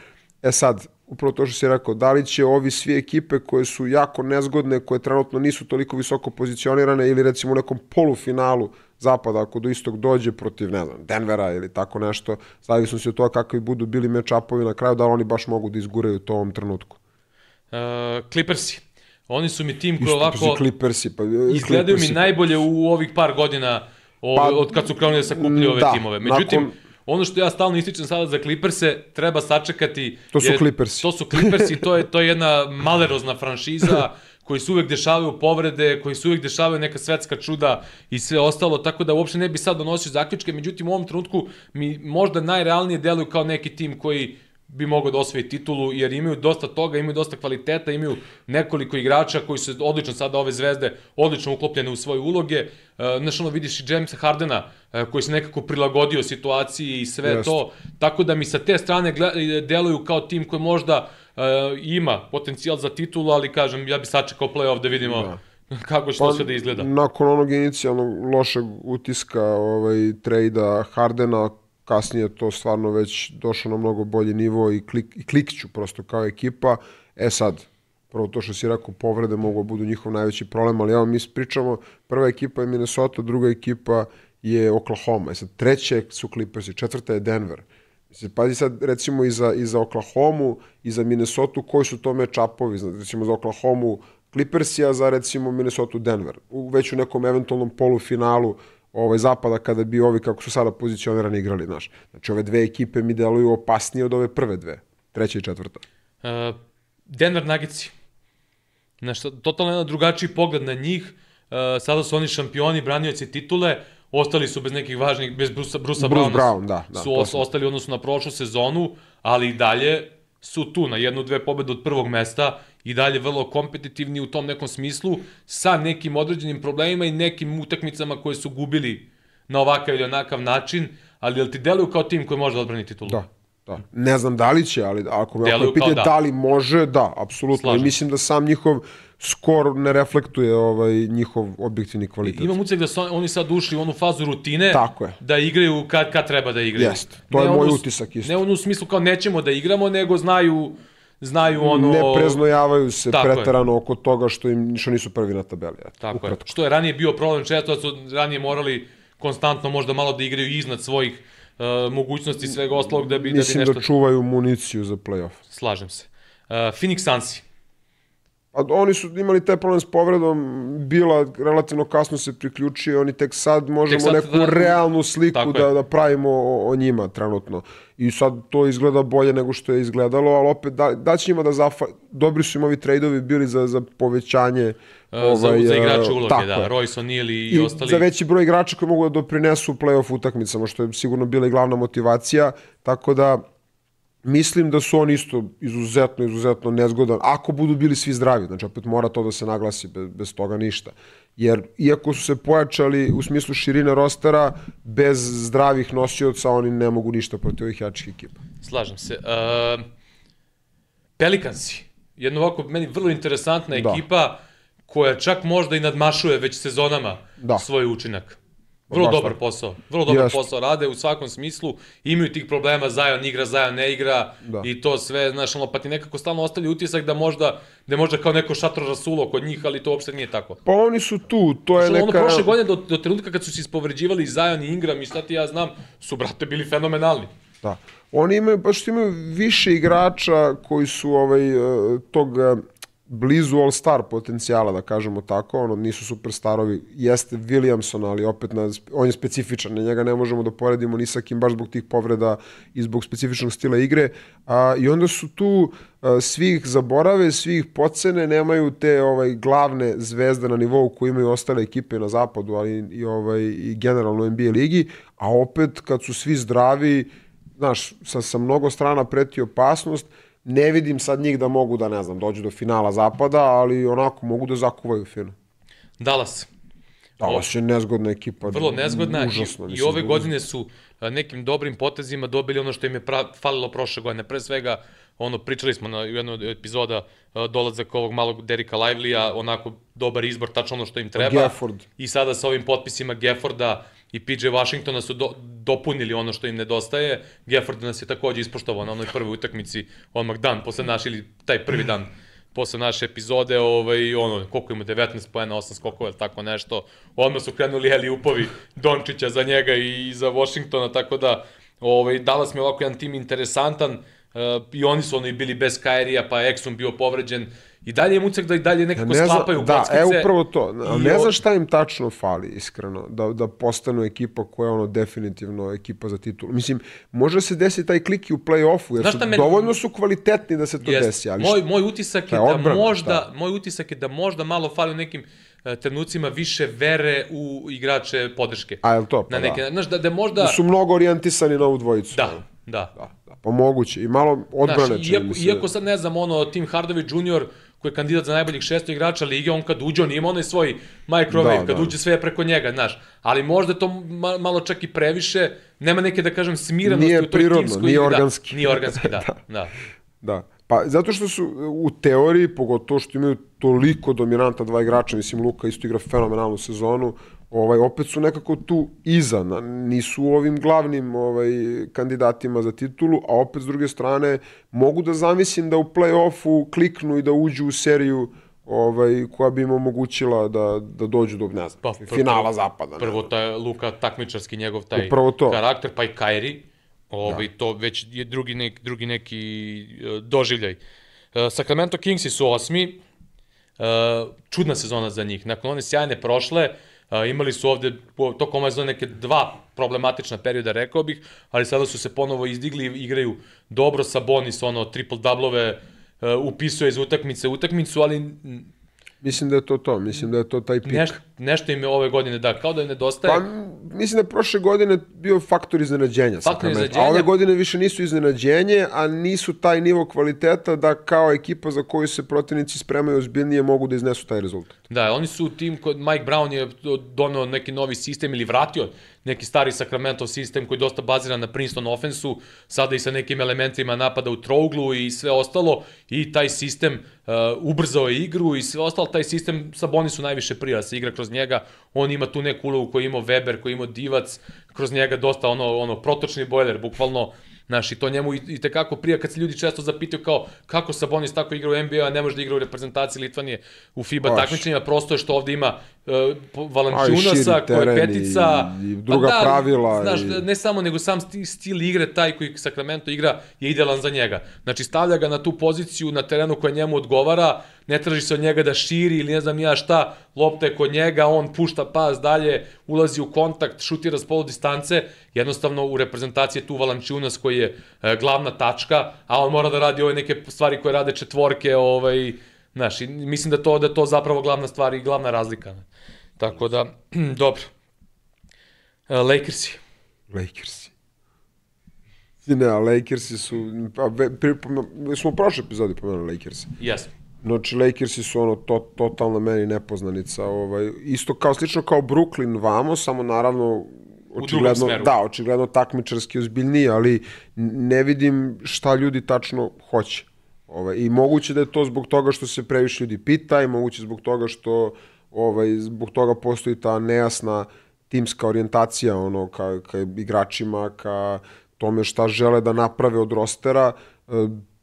E sad, upravo to što si rekao, da li će ovi svi ekipe koje su jako nezgodne, koje trenutno nisu toliko visoko pozicionirane ili recimo u nekom polufinalu zapada, ako do istog dođe protiv, ne znam, Denvera ili tako nešto, zavisno se od toga kakvi budu bili match-upovi na kraju, da li oni baš mogu da izguraju u ovom trenutku. Uh, Clippersi. Oni su mi tim koji ovako ovako, Clippersi, pa, izgledaju mi Clippersi, najbolje u ovih par godina o, Pa, od kad su krenuli da sakupljaju ove da, timove. Međutim, nakon- ono što ja stalno ističem sada za Clipperse, treba sačekati... To su Clippersi. To su Clippersi, to je, to je jedna malerozna franšiza koji se uvek dešavaju povrede, koji se uvek dešavaju neka svetska čuda i sve ostalo, tako da uopšte ne bi sad donosio zaključke, međutim u ovom trenutku mi možda najrealnije deluju kao neki tim koji bi mogao da osvoji titulu, jer imaju dosta toga, imaju dosta kvaliteta, imaju nekoliko igrača koji su odlično sada ove zvezde, odlično uklopljene u svoje uloge. E, Znaš, ono, vidiš i Jamesa Hardena, e, koji se nekako prilagodio situaciji i sve Jeste. to. Tako da mi sa te strane gle- deluju kao tim koji možda e, ima potencijal za titulu, ali kažem, ja bi sačekao play-off da vidimo da. kako će to sve da izgleda. Nakon onog inicijalnog lošeg utiska ovaj, trejda Hardena, kasnije je to stvarno već došlo na mnogo bolji nivo i, klik, i klikću prosto kao ekipa. E sad, prvo to što si rekao, povrede mogu da budu njihov najveći problem, ali evo mi pričamo, prva ekipa je Minnesota, druga ekipa je Oklahoma. E sad, treće su Clippersi, četvrta je Denver. Mislim, pazi sad, recimo, i za, i za Oklahoma i za Minnesota, koji su to match-upovi, znači, recimo za Oklahoma Clippersi, a za, recimo, Minnesota Denver. U, već u nekom eventualnom polufinalu ovaj, zapada, kada bi ovi, kako su sada pozicionirani, igrali, znaš. Znači, ove dve ekipe mi deluju opasnije od ove prve dve, treća i četvrta. Uh, Denver Nuggetsi. Znaš, totalno jedan drugačiji pogled na njih. Uh, sada su oni šampioni, branioci titule, ostali su bez nekih važnih, bez Brusa, Brusa Bruce Browna. Brown, da, da, su os, ostali u odnosu na prošlu sezonu, ali i dalje su tu na jednu, dve pobede od prvog mesta i dalje vrlo kompetitivni u tom nekom smislu sa nekim određenim problemima i nekim utakmicama koje su gubili na ovakav ili onakav način, ali jel ti deluju kao tim koji može da odbrani titulu? Da, da. Ne znam da li će, ali ako me ako pitanje da. da. li može, da, apsolutno. I mislim da sam njihov skor ne reflektuje ovaj njihov objektivni kvalitet. Imam utisak da su oni sad ušli u onu fazu rutine, Tako je. da igraju kad, kad treba da igraju. Jeste. To je Ne moj ono- utisak isto. Ne ono u smislu kao nećemo da igramo, nego znaju, znaju ono... Ne preznojavaju se Tako je. preterano oko toga što im što nisu prvi na tabeli. Eto, Tako je. ukratko. Što je ranije bio problem često da su ranije morali konstantno možda malo da igraju iznad svojih uh, mogućnosti i svega ostalog da bi, da bi Mislim nešto... da čuvaju municiju za play-off. Slažem se. Uh, Phoenix Sunsi. A oni su imali taj problem s povredom, bila relativno kasno se priključio, oni tek sad možemo sad neku da- realnu sliku da, da pravimo o, o njima trenutno. I sad to izgleda bolje nego što je izgledalo, ali opet da, da će njima da zafa... Dobri su im ovi trejdovi bili za, za povećanje Uh, za, za e, igrače uloge, tako da. Royce O'Neal i, i, ostali. za veći broj igrača koji mogu da doprinesu play-off utakmicama, što je sigurno bila i glavna motivacija, tako da mislim da su oni isto izuzetno, izuzetno nezgodan, ako budu bili svi zdravi, znači opet mora to da se naglasi, bez, bez toga ništa. Jer iako su se pojačali u smislu širine rostera, bez zdravih nosioca oni ne mogu ništa protiv ovih jačih ekipa. Slažem se. Uh, Pelikansi. Jedna ovako meni vrlo interesantna Da. ekipa koja čak možda i nadmašuje već sezonama Da. svoj učinak. Vrlo dobar tako. posao. Vrlo dobar Jeste. posao rade u svakom smislu. Imaju tih problema, Zajon igra, Zajon ne igra Da. i to sve, znaš, ono, pa ti nekako stalno ostavlja utisak da možda, da je možda kao neko šatro rasulo kod njih, ali to uopšte nije tako. Pa oni su tu, to je ono neka... prošle godine do, do trenutka kad su se ispovređivali Zajon i Ingram i šta ti ja znam, su, brate, bili fenomenalni. Da. Oni imaju, baš što imaju više igrača koji su ovaj, e, tog e, blizu all-star potencijala, da kažemo tako, ono, nisu superstarovi, jeste Williamson, ali opet na, on je specifičan, na njega ne možemo da poredimo ni sa kim baš zbog tih povreda i zbog specifičnog stila igre, a, i onda su tu a, svih zaborave, svih pocene, nemaju te ovaj glavne zvezde na nivou koji imaju ostale ekipe na zapadu, ali i, ovaj, i generalno NBA ligi, a opet kad su svi zdravi, znaš, sa, sa mnogo strana preti opasnost, ne vidim sad njih da mogu da, ne znam, dođu do finala zapada, ali onako mogu da zakuvaju fino. Dallas. Dallas je nezgodna ekipa. Vrlo nezgodna užasno, i, i ove da godine su nekim dobrim potezima dobili ono što im je pra, falilo prošle godine. Pre svega, ono, pričali smo na jednoj od epizoda dolazak ovog malog Derika Lively-a, onako dobar izbor, tačno ono što im treba. Gafford. I sada sa ovim potpisima Gefforda i PJ Washingtona su do, dopunili ono što im nedostaje. Gafford nas je takođe ispoštovao na onoj prvoj utakmici odmah dan posle naše, ili taj prvi dan posle naše epizode, ovaj, ono, koliko ima, 19 poena, 8 skokova, ili tako nešto. Odmah su krenuli Eli upovi Dončića za njega i za Washingtona, tako da ovaj, Dallas mi je ovako jedan tim interesantan, uh, i oni su ono i bili bez Kairija, pa Exum bio povređen, i dalje im ucek da i dalje nekako ne zna, sklapaju da, kockice. e, upravo to. Ne, ne znam šta im tačno fali, iskreno, da, da postanu ekipa koja je ono definitivno ekipa za titulu. Mislim, može se desiti taj klik i u play-offu, jer su, meni- dovoljno su kvalitetni da se to Jest. desi. Ali moj, moj utisak je da možda, šta? moj utisak je da možda malo fali u nekim uh, trenucima više vere u igrače podrške. A, je li to? Pa na neke, da. znaš, da, da možda... Da su mnogo orijentisani na ovu dvojicu. Da, da. Da, da, pa moguće. I malo odbrane Znaš, iako, se. iako sad ne znam, ono, Tim Hardaway Jr., koji je kandidat za najboljih šesto igrača lige, on kad uđe, on ima onaj svoj microwave, Da, kad da. uđe sve je preko njega, znaš. Ali možda to ma, malo čak i previše, nema neke, da kažem, smiranosti Nije u toj prirodno, timskoj nije igri, organski. Da, nije organski, da. da. Da. Pa zato što su u teoriji, pogotovo što imaju toliko dominanta dva igrača, mislim Luka isto igra fenomenalnu sezonu, ovaj opet su nekako tu iza, na, nisu u ovim glavnim ovaj kandidatima za titulu, a opet s druge strane mogu da zamislim da u play-offu kliknu i da uđu u seriju ovaj koja bi im omogućila da da dođu do ne znam, Pa, prvo- finala zapada. ne Prvo taj Luka takmičarski njegov taj Upravo to. karakter, pa i Kairi. Ovaj, to već je drugi, nek, drugi neki uh, doživljaj. Uh, Sacramento Kingsi su osmi. Uh, čudna sezona za njih. Nakon one sjajne prošle, uh, imali su ovde tokom ove sezone neke dva problematična perioda, rekao bih, ali sada su se ponovo izdigli i igraju dobro sa Bonis, ono, triple-dublove, uh, upisuje iz utakmice u utakmicu, ali Mislim da je to to, mislim da je to taj pik. neš, nešto im je ove godine, da, kao da im nedostaje. Pa, mislim da je prošle godine bio faktor iznenađenja. Sacramento. iznenađenja. A ove godine više nisu iznenađenje, a nisu taj nivo kvaliteta da kao ekipa za koju se protivnici spremaju ozbiljnije mogu da iznesu taj rezultat. Da, oni su tim, kod Mike Brown je doneo neki novi sistem ili vratio neki stari Sacramento sistem koji je dosta baziran na Princeton offensu, sada i sa nekim elementima napada u trouglu i sve ostalo i taj sistem uh, ubrzao je igru i sve ostalo, taj sistem sa Bonisu najviše prija, se igra kroz njega, on ima tu neku ulogu koju je imao Weber, koji je imao Divac, kroz njega dosta ono, ono protočni bojler, bukvalno, Znaš, i to njemu i, i tekako prija kad se ljudi često zapitaju kao kako Sabonis tako igra u NBA, a ne može da igra u reprezentaciji Litvanije u FIBA Baš. takmičenjima, prosto je što ovde ima uh, A i Valančiunasa, širi koja je teren i- petica. i druga pa da, pravila Znaš, i- ne samo, nego sam sti- stil igre, taj koji Sacramento igra, je idealan za njega. Znači, stavlja ga na tu poziciju na terenu koja njemu odgovara, ne traži se od njega da širi ili ne znam ja šta, lopta je kod njega, on pušta pas dalje, ulazi u kontakt, šutira s polu distance, jednostavno u reprezentaciji je tu Valančiunas koji je e, glavna tačka, a on mora da radi ove neke stvari koje rade četvorke, ovaj, znaš, i mislim da to da to zapravo glavna stvar i glavna razlika. Tako da, dobro. E, Lakersi. Lakersi. Ne, a Lakersi su... Pa, pri, smo u prošle epizodi pomenuli Lakersi. Jesmo. Znači, Lakersi su ono to, totalno meni nepoznanica. Ovaj, isto kao, slično kao Brooklyn vamo, samo naravno očigledno, da, očigledno takmičarski ozbiljniji, ali ne vidim šta ljudi tačno hoće. Ovaj, I moguće da je to zbog toga što se previše ljudi pita i moguće zbog toga što ovaj, zbog toga postoji ta nejasna timska orijentacija ono, ka, ka igračima, ka tome šta žele da naprave od rostera. E,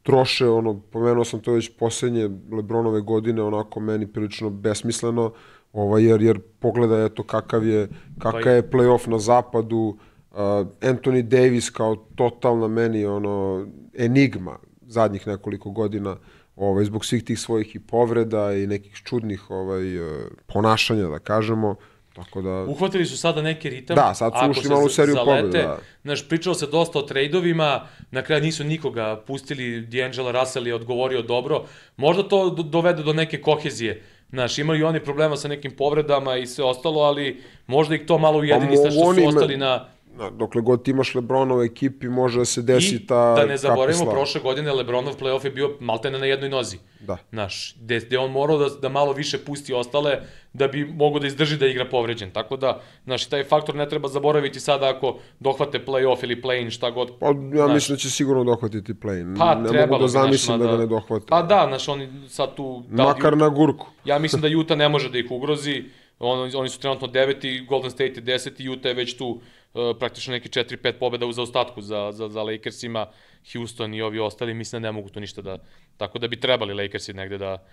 troše, ono, pomenuo sam to već poslednje Lebronove godine, onako meni prilično besmisleno, ovaj, jer, jer pogledaj eto kakav je, kakav je playoff na zapadu, uh, Anthony Davis kao totalna meni ono enigma zadnjih nekoliko godina ovaj, zbog svih tih svojih i povreda i nekih čudnih ovaj, e, ponašanja, da kažemo. Tako da... Uhvatili su sada neki ritam. Da, sad su ušli malo u seriju pobjeda, da. Znaš, pričalo se dosta o trejdovima, na kraju nisu nikoga pustili, D'Angelo Russell je odgovorio dobro. Možda to do- dovede do neke kohezije. Znaš, imali oni problema sa nekim povredama i sve ostalo, ali možda ih to malo ujedini sa što su ostali na... Na, dokle god ti imaš Lebrona u ekipi, može da se desi I ta da ne zaboravimo, prošle godine Lebronov playoff je bio maltene na jednoj nozi. Da. Znaš, gde, gde on morao da, da malo više pusti ostale da bi mogao da izdrži da igra povređen. Tako da, znaš, i taj faktor ne treba zaboraviti sada ako dohvate play-off ili play-in, šta god. Pa, ja Znaš. mislim da će sigurno dohvatiti play. Pa, ne trebalo mogu da znaš, zamislim da ga ne dohvate. Pa da, znaš, oni sad tu... Da, Makar na gurku. Ja mislim da Utah ne može da ih ugrozi. On, oni su trenutno deveti, Golden State je deseti, Utah je već tu praktično neki 4-5 pobeda u zaostatku za, za, za Lakersima, Houston i ovi ostali, mislim da ne mogu to ništa da... Tako da bi trebali Lakersi negde da...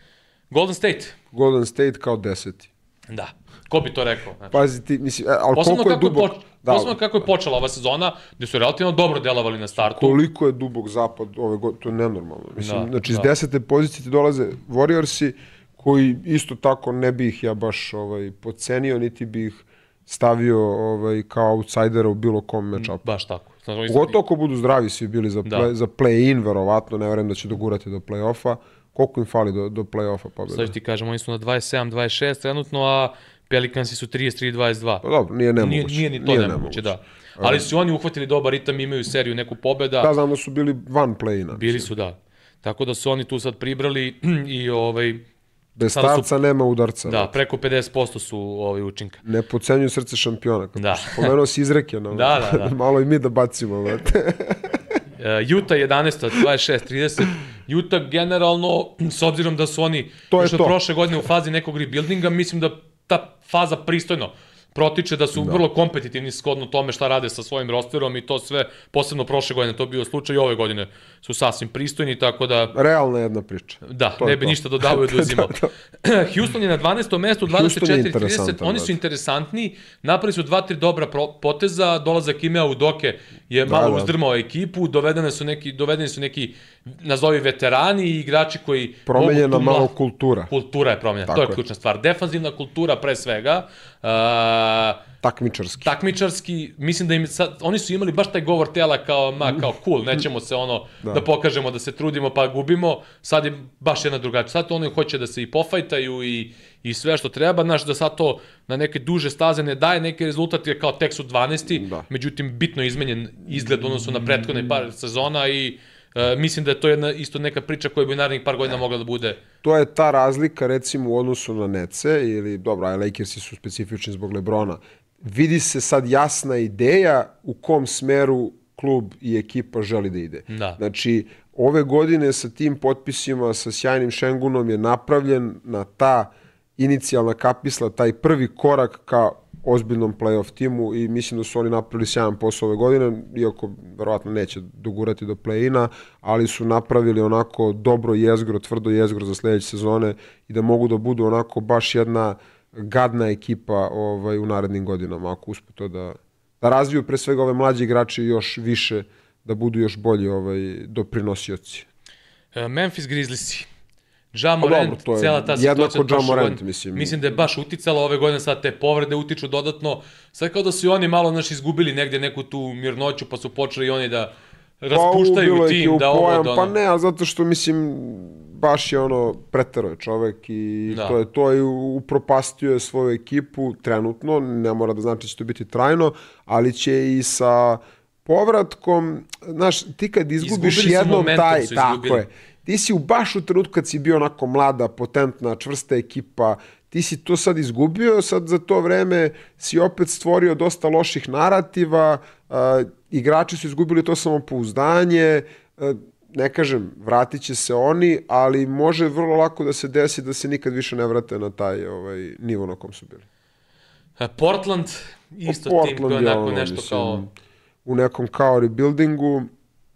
Golden State, Golden State kao deseti. da. Ko bi to rekao? Znači, Pazi ti, mislim, e, ali posebno, koliko je dubok... poč, posebno kako je počela ova sezona, gde su relativno dobro delovali na startu. koliko je dubok zapad ove godine, to je nenormalno. Mislim, Da, znači, iz da. desete pozicije ti dolaze Warriorsi, koji isto tako ne bi ih ja baš ovaj, pocenio, niti bi ih stavio ovaj, kao outsidera u bilo kom matchupu. Baš tako. Znači, Pogotovo ako budu zdravi svi bili za, Da. play, za play-in, verovatno, ne verujem da će dogurati do play-offa. Koliko im fali do, do play-offa pobjede? Sad ću ti kažem, oni su na 27-26 trenutno, a Pelikansi su 33-22. Pa dobro, nije nemoguće. Nije, nije ni to nije nemoguće, da. Ali su oni uhvatili dobar ritam, imaju seriju neku pobeda. Da, znam da su bili van play-ina. Bili su, da. Tako da su oni tu sad pribrali i ovaj, Bez sada su- starca nema udarca. da, preko 50% su ovaj učinka. Ne pocenjuju srce šampiona. Kako Da. Pomenuo si izreke. No, Da, da, da. Malo i mi da bacimo. Vrate. Uh, Utah 11. 26-30. Utah generalno, s obzirom da su oni To je još od to. prošle godine u fazi nekog rebuildinga, mislim da ta faza pristojno protiče, da su da. vrlo kompetitivni shodno tome šta rade sa svojim rosterom i to sve, posebno prošle godine to bio slučaj i ove godine su sasvim pristojni, tako da Realna jedna priča. Da, To ne bi to. ništa dodavao i oduzimao. Houston je na 12. mestu, Houston je 24-30, interesantan, oni su da. interesantni, napravili su dva, tri dobra poteza, dolazak Imea u Doke je malo da. uzdrmao ekipu, dovedene su neki, dovedeni su neki, nazovi veterani i igrači koji Promenjena mogu malo kultura. Kultura je promenjena, Tako to je, je. ključna stvar. Defanzivna kultura pre svega, uh, Takmičarski. takmičarski, mislim da im sad, oni su imali baš taj govor tela kao, ma, kao cool, nećemo se ono, da. da pokažemo da se trudimo pa gubimo, sad je baš jedna drugačija. Sad oni hoće da se i pofajtaju i, i sve što treba, znaš, da sad to na neke duže staze ne daje neki rezultat, jer kao tek su 12. Da. Međutim, bitno je izmenjen izgled u odnosu na prethodne par sezona i Uh, mislim da je to jedna isto neka priča koja bi u narednih par godina mogla da bude To je ta razlika recimo u odnosu na Nece ili dobro, aj Lakersi su specifični zbog Lebrona. Vidi se sad jasna ideja u kom smeru klub i ekipa želi da ide. Da. Znači, ove godine sa tim potpisima, sa sjajnim Šengunom je napravljen na ta inicijalna kapisla, taj prvi korak ka ozbiljnom playoff timu i mislim da su oni napravili sjajan posao ove godine, iako verovatno neće dogurati do play-ina, ali su napravili onako dobro jezgro, tvrdo jezgro za sledeće sezone i da mogu da budu onako baš jedna gadna ekipa ovaj, u narednim godinama, ako uspe to da, da razviju pre svega ove mlađe igrače još više, da budu još bolji ovaj, doprinosioci. Memphis Grizzliesi. Ja Pa dobro, Morant, cela ta situacija Morant, godine, mislim. mislim da je baš uticala ove godine, sad te povrede utiču dodatno. Sad kao da su i oni malo znaš, izgubili negde neku tu mirnoću, pa su počeli i oni da raspuštaju je tim, da ovo, da ono. Pa ne, ali zato što, mislim, baš je ono, pretero je čovek i Da. to je to i upropastio je svoju ekipu trenutno, ne mora da znači da će to biti trajno, ali će i sa povratkom, znaš, ti kad izgubiš jednom taj, tako je, ti si u baš u trenutku kad si bio onako mlada, potentna, čvrsta ekipa, ti si to sad izgubio, sad za to vreme si opet stvorio dosta loših narativa, uh, igrači su izgubili to samopouzdanje, uh, ne kažem, vratit će se oni, ali može vrlo lako da se desi da se nikad više ne vrate na taj ovaj, nivo na kom su bili. E, Portland, isto tim koji je onako nešto mislim, kao... U nekom kao rebuildingu,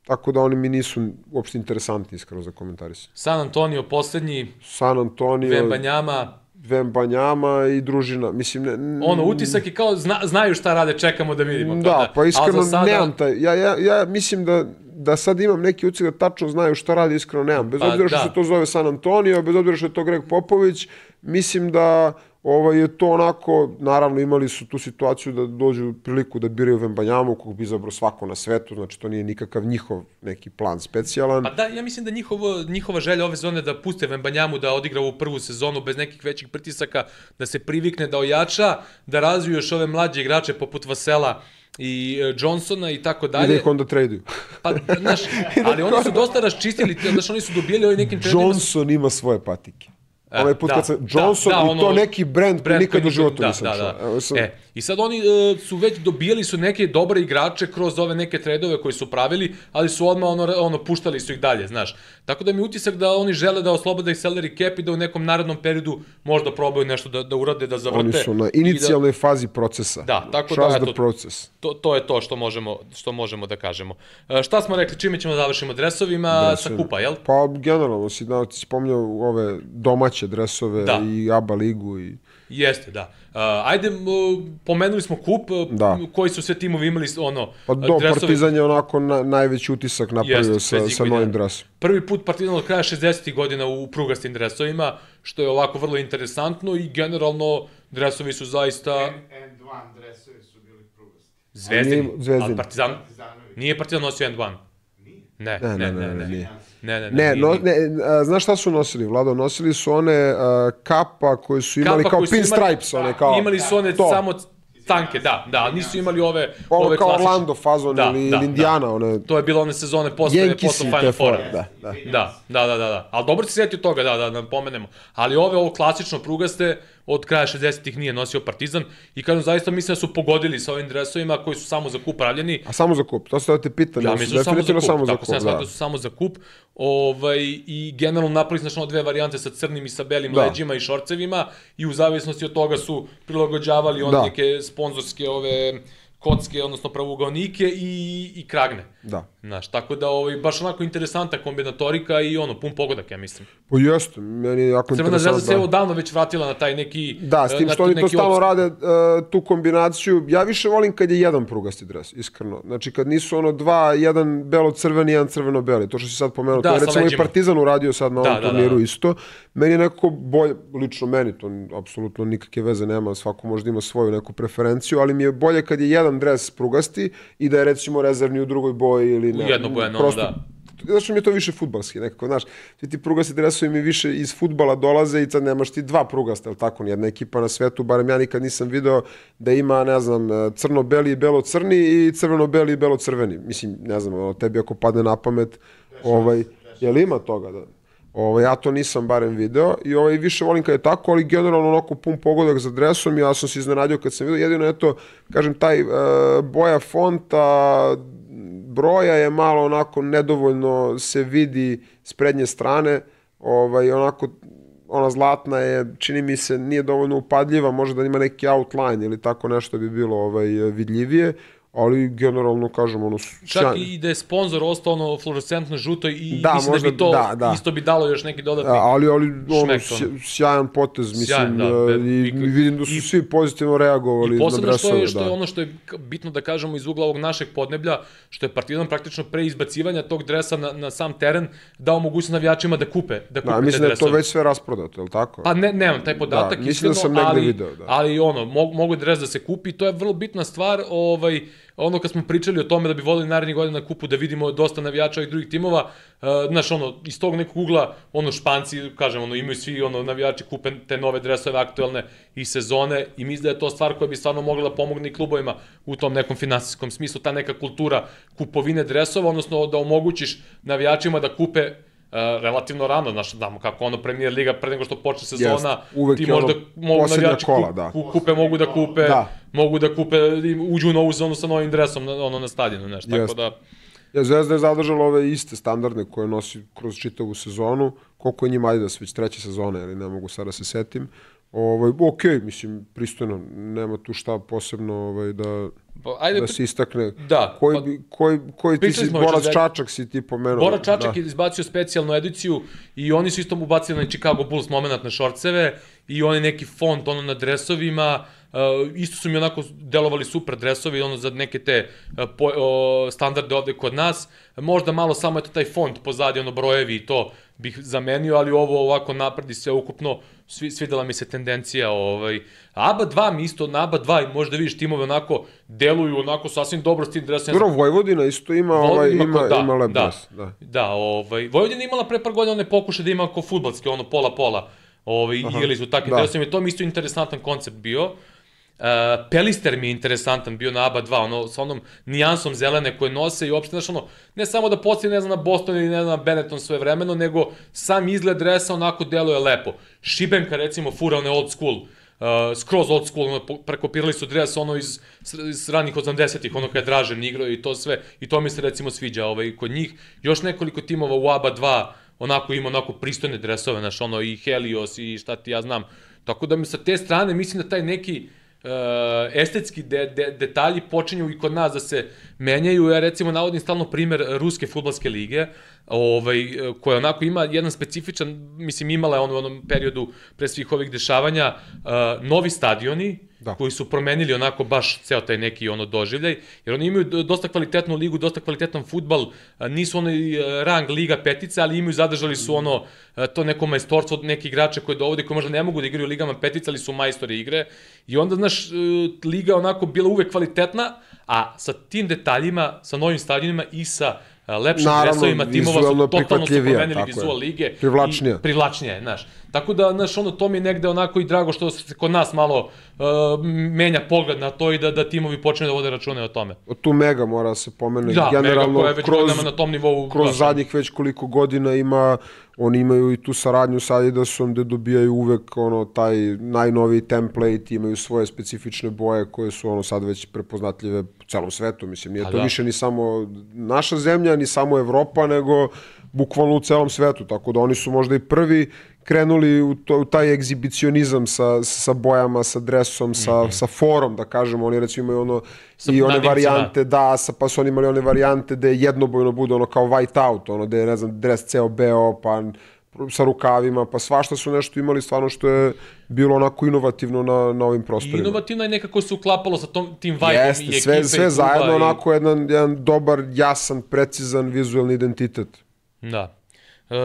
tako da oni mi nisu uopšte interesantni iskreno za komentarisanje. San Antonio poslednji, San Antonio, Vembanjama, Vembanjama i družina. Mislim, ne, n- ono, utisak je kao zna, znaju šta rade, čekamo da vidimo. kao Da, pa iskreno sada- nemam taj. Ja, ja, ja mislim da da sad imam neki ucik da tačno znaju šta radi, iskreno nemam. Bez Pa, obzira što da. se to zove San Antonio, bez obzira što je to Greg Popović, mislim da ovaj, je to onako, naravno imali su tu situaciju da dođu u priliku da biraju Vembanjamu, kog bi izabrao svako na svetu, znači to nije nikakav njihov neki plan specijalan. Pa da, ja mislim da njihovo, njihova želja ove sezone da puste Vembanjamu da odigra ovu prvu sezonu bez nekih većih pritisaka, da se privikne, da ojača, da razviju još ove mlađe igrače poput Vasela i e, Johnsona i tako I da dalje. ih onda traduju. Pa, znaš, ali oni su dosta raščistili, znaš, oni su dobijali ovim nekim trendima. Johnson ima svoje patike. E, Ovaj put da, kad sam, da, Johnson da, i to ono- neki brand, koji nikad u životu da, nisam da, da. Evo E, I sad oni e, su već dobijali su neke dobre igrače kroz ove neke tredove koji su pravili, ali su odmah ono, ono puštali su ih dalje, znaš. Tako da mi utisak da oni žele da oslobode i salary cap i da u nekom narednom periodu možda probaju nešto da, da urade, da zavrte. Oni su na i inicijalnoj fazi procesa. Da, tako da, Trust eto, the process. To, to je to što možemo, što možemo da kažemo. E, šta smo rekli, čime ćemo da završimo? Dresovima Dresovi. sa kupa, jel? Pa generalno si, da, ti si spominjao ove domaće dresove Da. i ABA ligu i... Jeste, da. Uh, ajde, m, pomenuli smo kup, uh, Da. koji su sve timovi imali ono, Pa do, dresovi. Partizan je onako na, najveći utisak napravio Jeste, sa, sa novim dresom. Prvi put Partizan od kraja 60. godina u prugastim dresovima, što je ovako vrlo interesantno i generalno dresovi su zaista And one dresovi su bili prugasti. zvezdini. Ali Partizan, Partizanovi. nije Partizan nosio N1. Nije. Ne, Ne, ne, ne, ne, ne, nije. Ne, ne, ne, Ne, nije, no, ne, a, znaš šta su nosili, Vlado? Nosili su one a, kapa koje su imali Kapa kao pinstripes, one kao... Imali su one to. samo tanke, da, da, nisu imali ove, Ono ove kao klasične. Orlando fazon Da, ili, da, ili Indiana, one... To je bilo one sezone posle, posle Final fore, da, da. Da, da, da, da, da. Ali dobro si se sjetio toga, da, da, da pomenemo. Ali ove, ovo klasično prugaste, od kraja 60-ih nije nosio Partizan i kažem, zaista mislim da su pogodili sa ovim dresovima koji su samo za kup pravljeni. A samo za kup, to se da te pitam. Ja mislim da su samo za kup, samo za tako kup, sam da. da su samo za kup. Ovaj, I generalno napravili znači ono dve varijante sa crnim i sa belim Da. leđima i šorcevima i u zavisnosti od toga su prilagođavali Da. neke sponzorske ove kocke, odnosno pravugaonike i, i kragne. Da. Znaš, tako da ovaj, baš onako interesantna kombinatorika i ono, pun pogodak, ja mislim. Pa jeste, meni je jako Crvena zvezda interesantno. se evo davno već vratila na taj neki... Da, s tim na što oni to stalno opst- rade, uh, tu kombinaciju. Ja više volim kad je jedan prugasti dres, iskreno. Znači kad nisu ono dva, jedan belo-crveni, jedan crveno-beli. To što si sad pomenuo, Da, to je recimo i. Partizan uradio sad na Da, ovom da, da, turniru da. isto. Meni je nekako bolje, lično meni, to apsolutno nikakve veze nema, svako možda ima svoju neku preferenciju, ali mi je bolje kad je jedan dres prugasti i da je recimo rezervni u drugoj boji ili ne. jednobojan, ono, prosto- da. Što mi je to više futbalski nekako, znaš, svi ti prugasti dresovi mi više iz futbala dolaze i sad nemaš ti dva prugasta, ali tako, nijedna ekipa na svetu, barem ja nikad nisam video da ima, ne znam, crno-beli i belo-crni i crveno-beli i belo-crveni. Mislim, ne znam, tebi ako padne na pamet, ovaj, jel ima toga da... Ovaj, ja to nisam barem video i ovaj, više volim kad je tako, ali generalno onako pun pogodak za dresom ja sam se iznenadio kad sam vidio, jedino eto, kažem, taj uh, boja fonta, broja je malo onako nedovoljno se vidi s prednje strane, ovaj, onako ona zlatna je, čini mi se, nije dovoljno upadljiva, možda da ima neki outline ili tako nešto bi bilo ovaj, vidljivije, ali generalno kažem ono Čak sjajno. i da je sponsor ostao ono fluorescentno žuto i Da, mislim možda- da bi to da, da. isto bi dalo još neki dodatni... Da, ali, ali ono, sjajan potez, mislim, Sjajan, da, be- i, i- vidim da su i- svi pozitivno reagovali I na posebno što je, što je da. ono što je bitno da kažemo iz ugla ovog našeg podneblja, što je Partizan praktično pre izbacivanja tog dresa na, na sam teren dao mogućnost navijačima da kupe, da kupe Da, mislim da je to već sve rasprodato, je tako? Pa ne, nemam taj podatak, Da, mislim iskreno, da sam negde ali, video, da. ali ono, mogu, mogu dres da se kupi, to je vrlo bitna stvar, ovaj, ono kad smo pričali o tome da bi volili narednih godina na kupu da vidimo dosta navijača i drugih timova, uh, znaš, ono, iz tog nekog ugla, ono, španci, kažem, ono, imaju svi, ono, navijači kupe te nove dresove aktuelne i sezone i mislim da je to stvar koja bi stvarno mogla da pomogne i klubovima u tom nekom finansijskom smislu, ta neka kultura kupovine dresova, odnosno da omogućiš navijačima da kupe Uh, relativno rano, znaš, znamo kako ono Premier Liga pre nego što počne sezona, uvek ti možda mogu navijači kola, da. ku- kupe, mogu da kupe, Da. mogu da kupe, uđu u novu sezonu sa novim dresom, na, ono na stadionu, znaš, tako Jest. da, Ja, Zvezda je zadržala ove iste standardne koje nosi kroz čitavu sezonu. Koliko je njima Adidas već treća sezona, ali ne mogu sada se setim. Ovaj, ok, mislim, pristojno, nema tu šta posebno ovaj, da, pa, ajde, da se istakne. Da, Koji, pa- koji, koji ti si, Borac Zvezdi. Čačak si ti pomenuo. Bora Čačak da. je izbacio specijalnu ediciju i oni su isto ubacili na Chicago Bulls moment na šorceve i oni neki font ono na dresovima, isto su mi onako delovali super dresovi, ono za neke te uh, po, uh, standarde ovde kod nas. Možda malo samo eto taj font pozadi, ono brojevi i to bih zamenio, ali ovo ovako napredi sve ukupno, svi, svidela mi se tendencija. Ovaj. ABA 2 mi isto, na ABA 2 možda vidiš timove onako deluju onako sasvim dobro s tim dresom. Dobro, Vojvodina isto ima, ovaj, ima, ima, da, ima lep da, dres. Da. da, ovaj, Vojvodina imala pre par godina one pokuše da ima ko futbalske, ono pola-pola. Ovaj, igrali su takvim da. dresom i to mi isto interesantan koncept bio. Uh, Pelister mi je interesantan bio na ABA 2, ono, sa onom nijansom zelene koje nose i uopšte, znaš, ono, ne samo da postoji, ne znam, na Boston ili ne znam, na Benetton svoje vremeno, nego sam izgled dresa onako deluje lepo. Šibenka, recimo, fura one old school, uh, skroz old school, ono, prekopirali su dres ono iz, iz ranih 80-ih, ono kada je Dražen igrao i to sve, i to mi se recimo sviđa ovaj, kod njih. Još nekoliko timova u ABA 2 onako ima onako pristojne dresove, znaš, ono i Helios i šta ti ja znam. Tako da mi sa te strane mislim da taj neki uh, estetski de, de, detalji počinju i kod nas da se menjaju. Ja recimo navodim stalno primer Ruske futbalske lige, ovaj, koja onako ima jedan specifičan, mislim imala je on u onom periodu pre svih ovih dešavanja, uh, novi stadioni, da. koji su promenili onako baš ceo taj neki ono doživljaj, jer oni imaju dosta kvalitetnu ligu, dosta kvalitetan futbal, nisu oni rang liga petice, ali imaju, zadržali su ono to neko majstorstvo od nekih igrača koje dovode, koji možda ne mogu da igraju ligama petice, ali su majstori igre. I onda, znaš, liga onako bila uvek kvalitetna, a sa tim detaljima, sa novim stadionima i sa lepšim Naravno, dresovima timova su totalno su promenili vizual lige. Privlačnija. I privlačnija, znaš. Tako da, znaš, ono, to mi je negde onako i drago što se kod nas malo uh, menja pogled na to i da, da timovi počne da vode račune o tome. Tu Mega mora da se pomene. Da, Generalno, Mega koja je već kroz, na tom nivou. Kroz baš, zadnjih već koliko godina ima, oni imaju i tu saradnju sa Adidasom gde dobijaju uvek ono, taj najnoviji template, imaju svoje specifične boje koje su ono sad već prepoznatljive po celom svetu. Mislim, nije A to da. više ni samo naša zemlja, ni samo Evropa, nego bukvalno u celom svetu. Tako da oni su možda i prvi krenuli u, to, u taj egzibicionizam sa, sa bojama, sa dresom, sa, mm -hmm. sa forom, da kažemo, oni recimo imaju ono sa i one varijante, da, sa, pa su oni imali one varijante da jednobojno bude ono kao white out, ono da je, ne znam, dres ceo beo, pa sa rukavima, pa svašta su nešto imali stvarno što je bilo onako inovativno na, na ovim prostorima. Inovativno je nekako se uklapalo sa tom, tim vibe Jeste, i ekipe sve, sve i zajedno i... onako jedan, jedan dobar, jasan, precizan vizualni identitet. Da. E,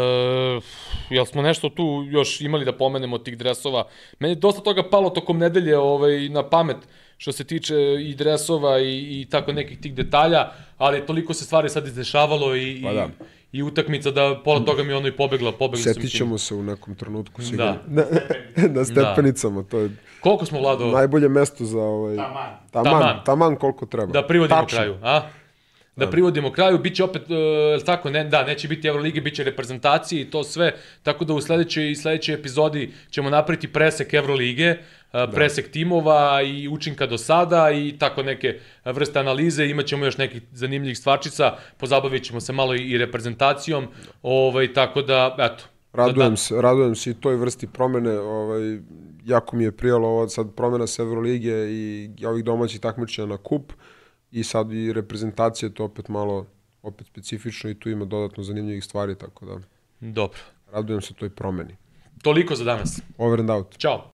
jel smo nešto tu još imali da pomenemo tih dresova? Meni je dosta toga palo tokom nedelje ovaj, na pamet što se tiče i dresova i, i tako nekih tih detalja, ali toliko se stvari sad izdešavalo i, pa da. i, i utakmica da pola toga mi ono i pobegla. pobegla Setit ćemo se u nekom trenutku sigurno. Da. Na, na stepenicama, da. to je Koliko smo, Vlado? Najbolje mesto za ovaj... Taman. Taman, taman, taman koliko treba. Da privodimo Tačno. kraju, a? Da privodimo kraju, bit će opet, uh, tako, ne, da, neće biti Evrolige, bit će reprezentacije i to sve, tako da u sledećoj, sledećoj epizodi ćemo napraviti presek Evrolige, presek da. timova i učinka do sada i tako neke vrste analize, imaćemo još nekih zanimljivih stvarčica, pozabavit ćemo se malo i, i reprezentacijom, ovaj, tako da, eto, Radujem da, se, radujem se i toj vrsti promene, ovaj, jako mi je prijalo ovo sad promena s Evrolige i ovih domaćih takmičenja na kup. Uh, i sad i reprezentacija to opet malo opet specifično i tu ima dodatno zanimljivih stvari, tako da... Dobro. Radujem se toj promeni. Toliko za danas. Over and out. Ćao.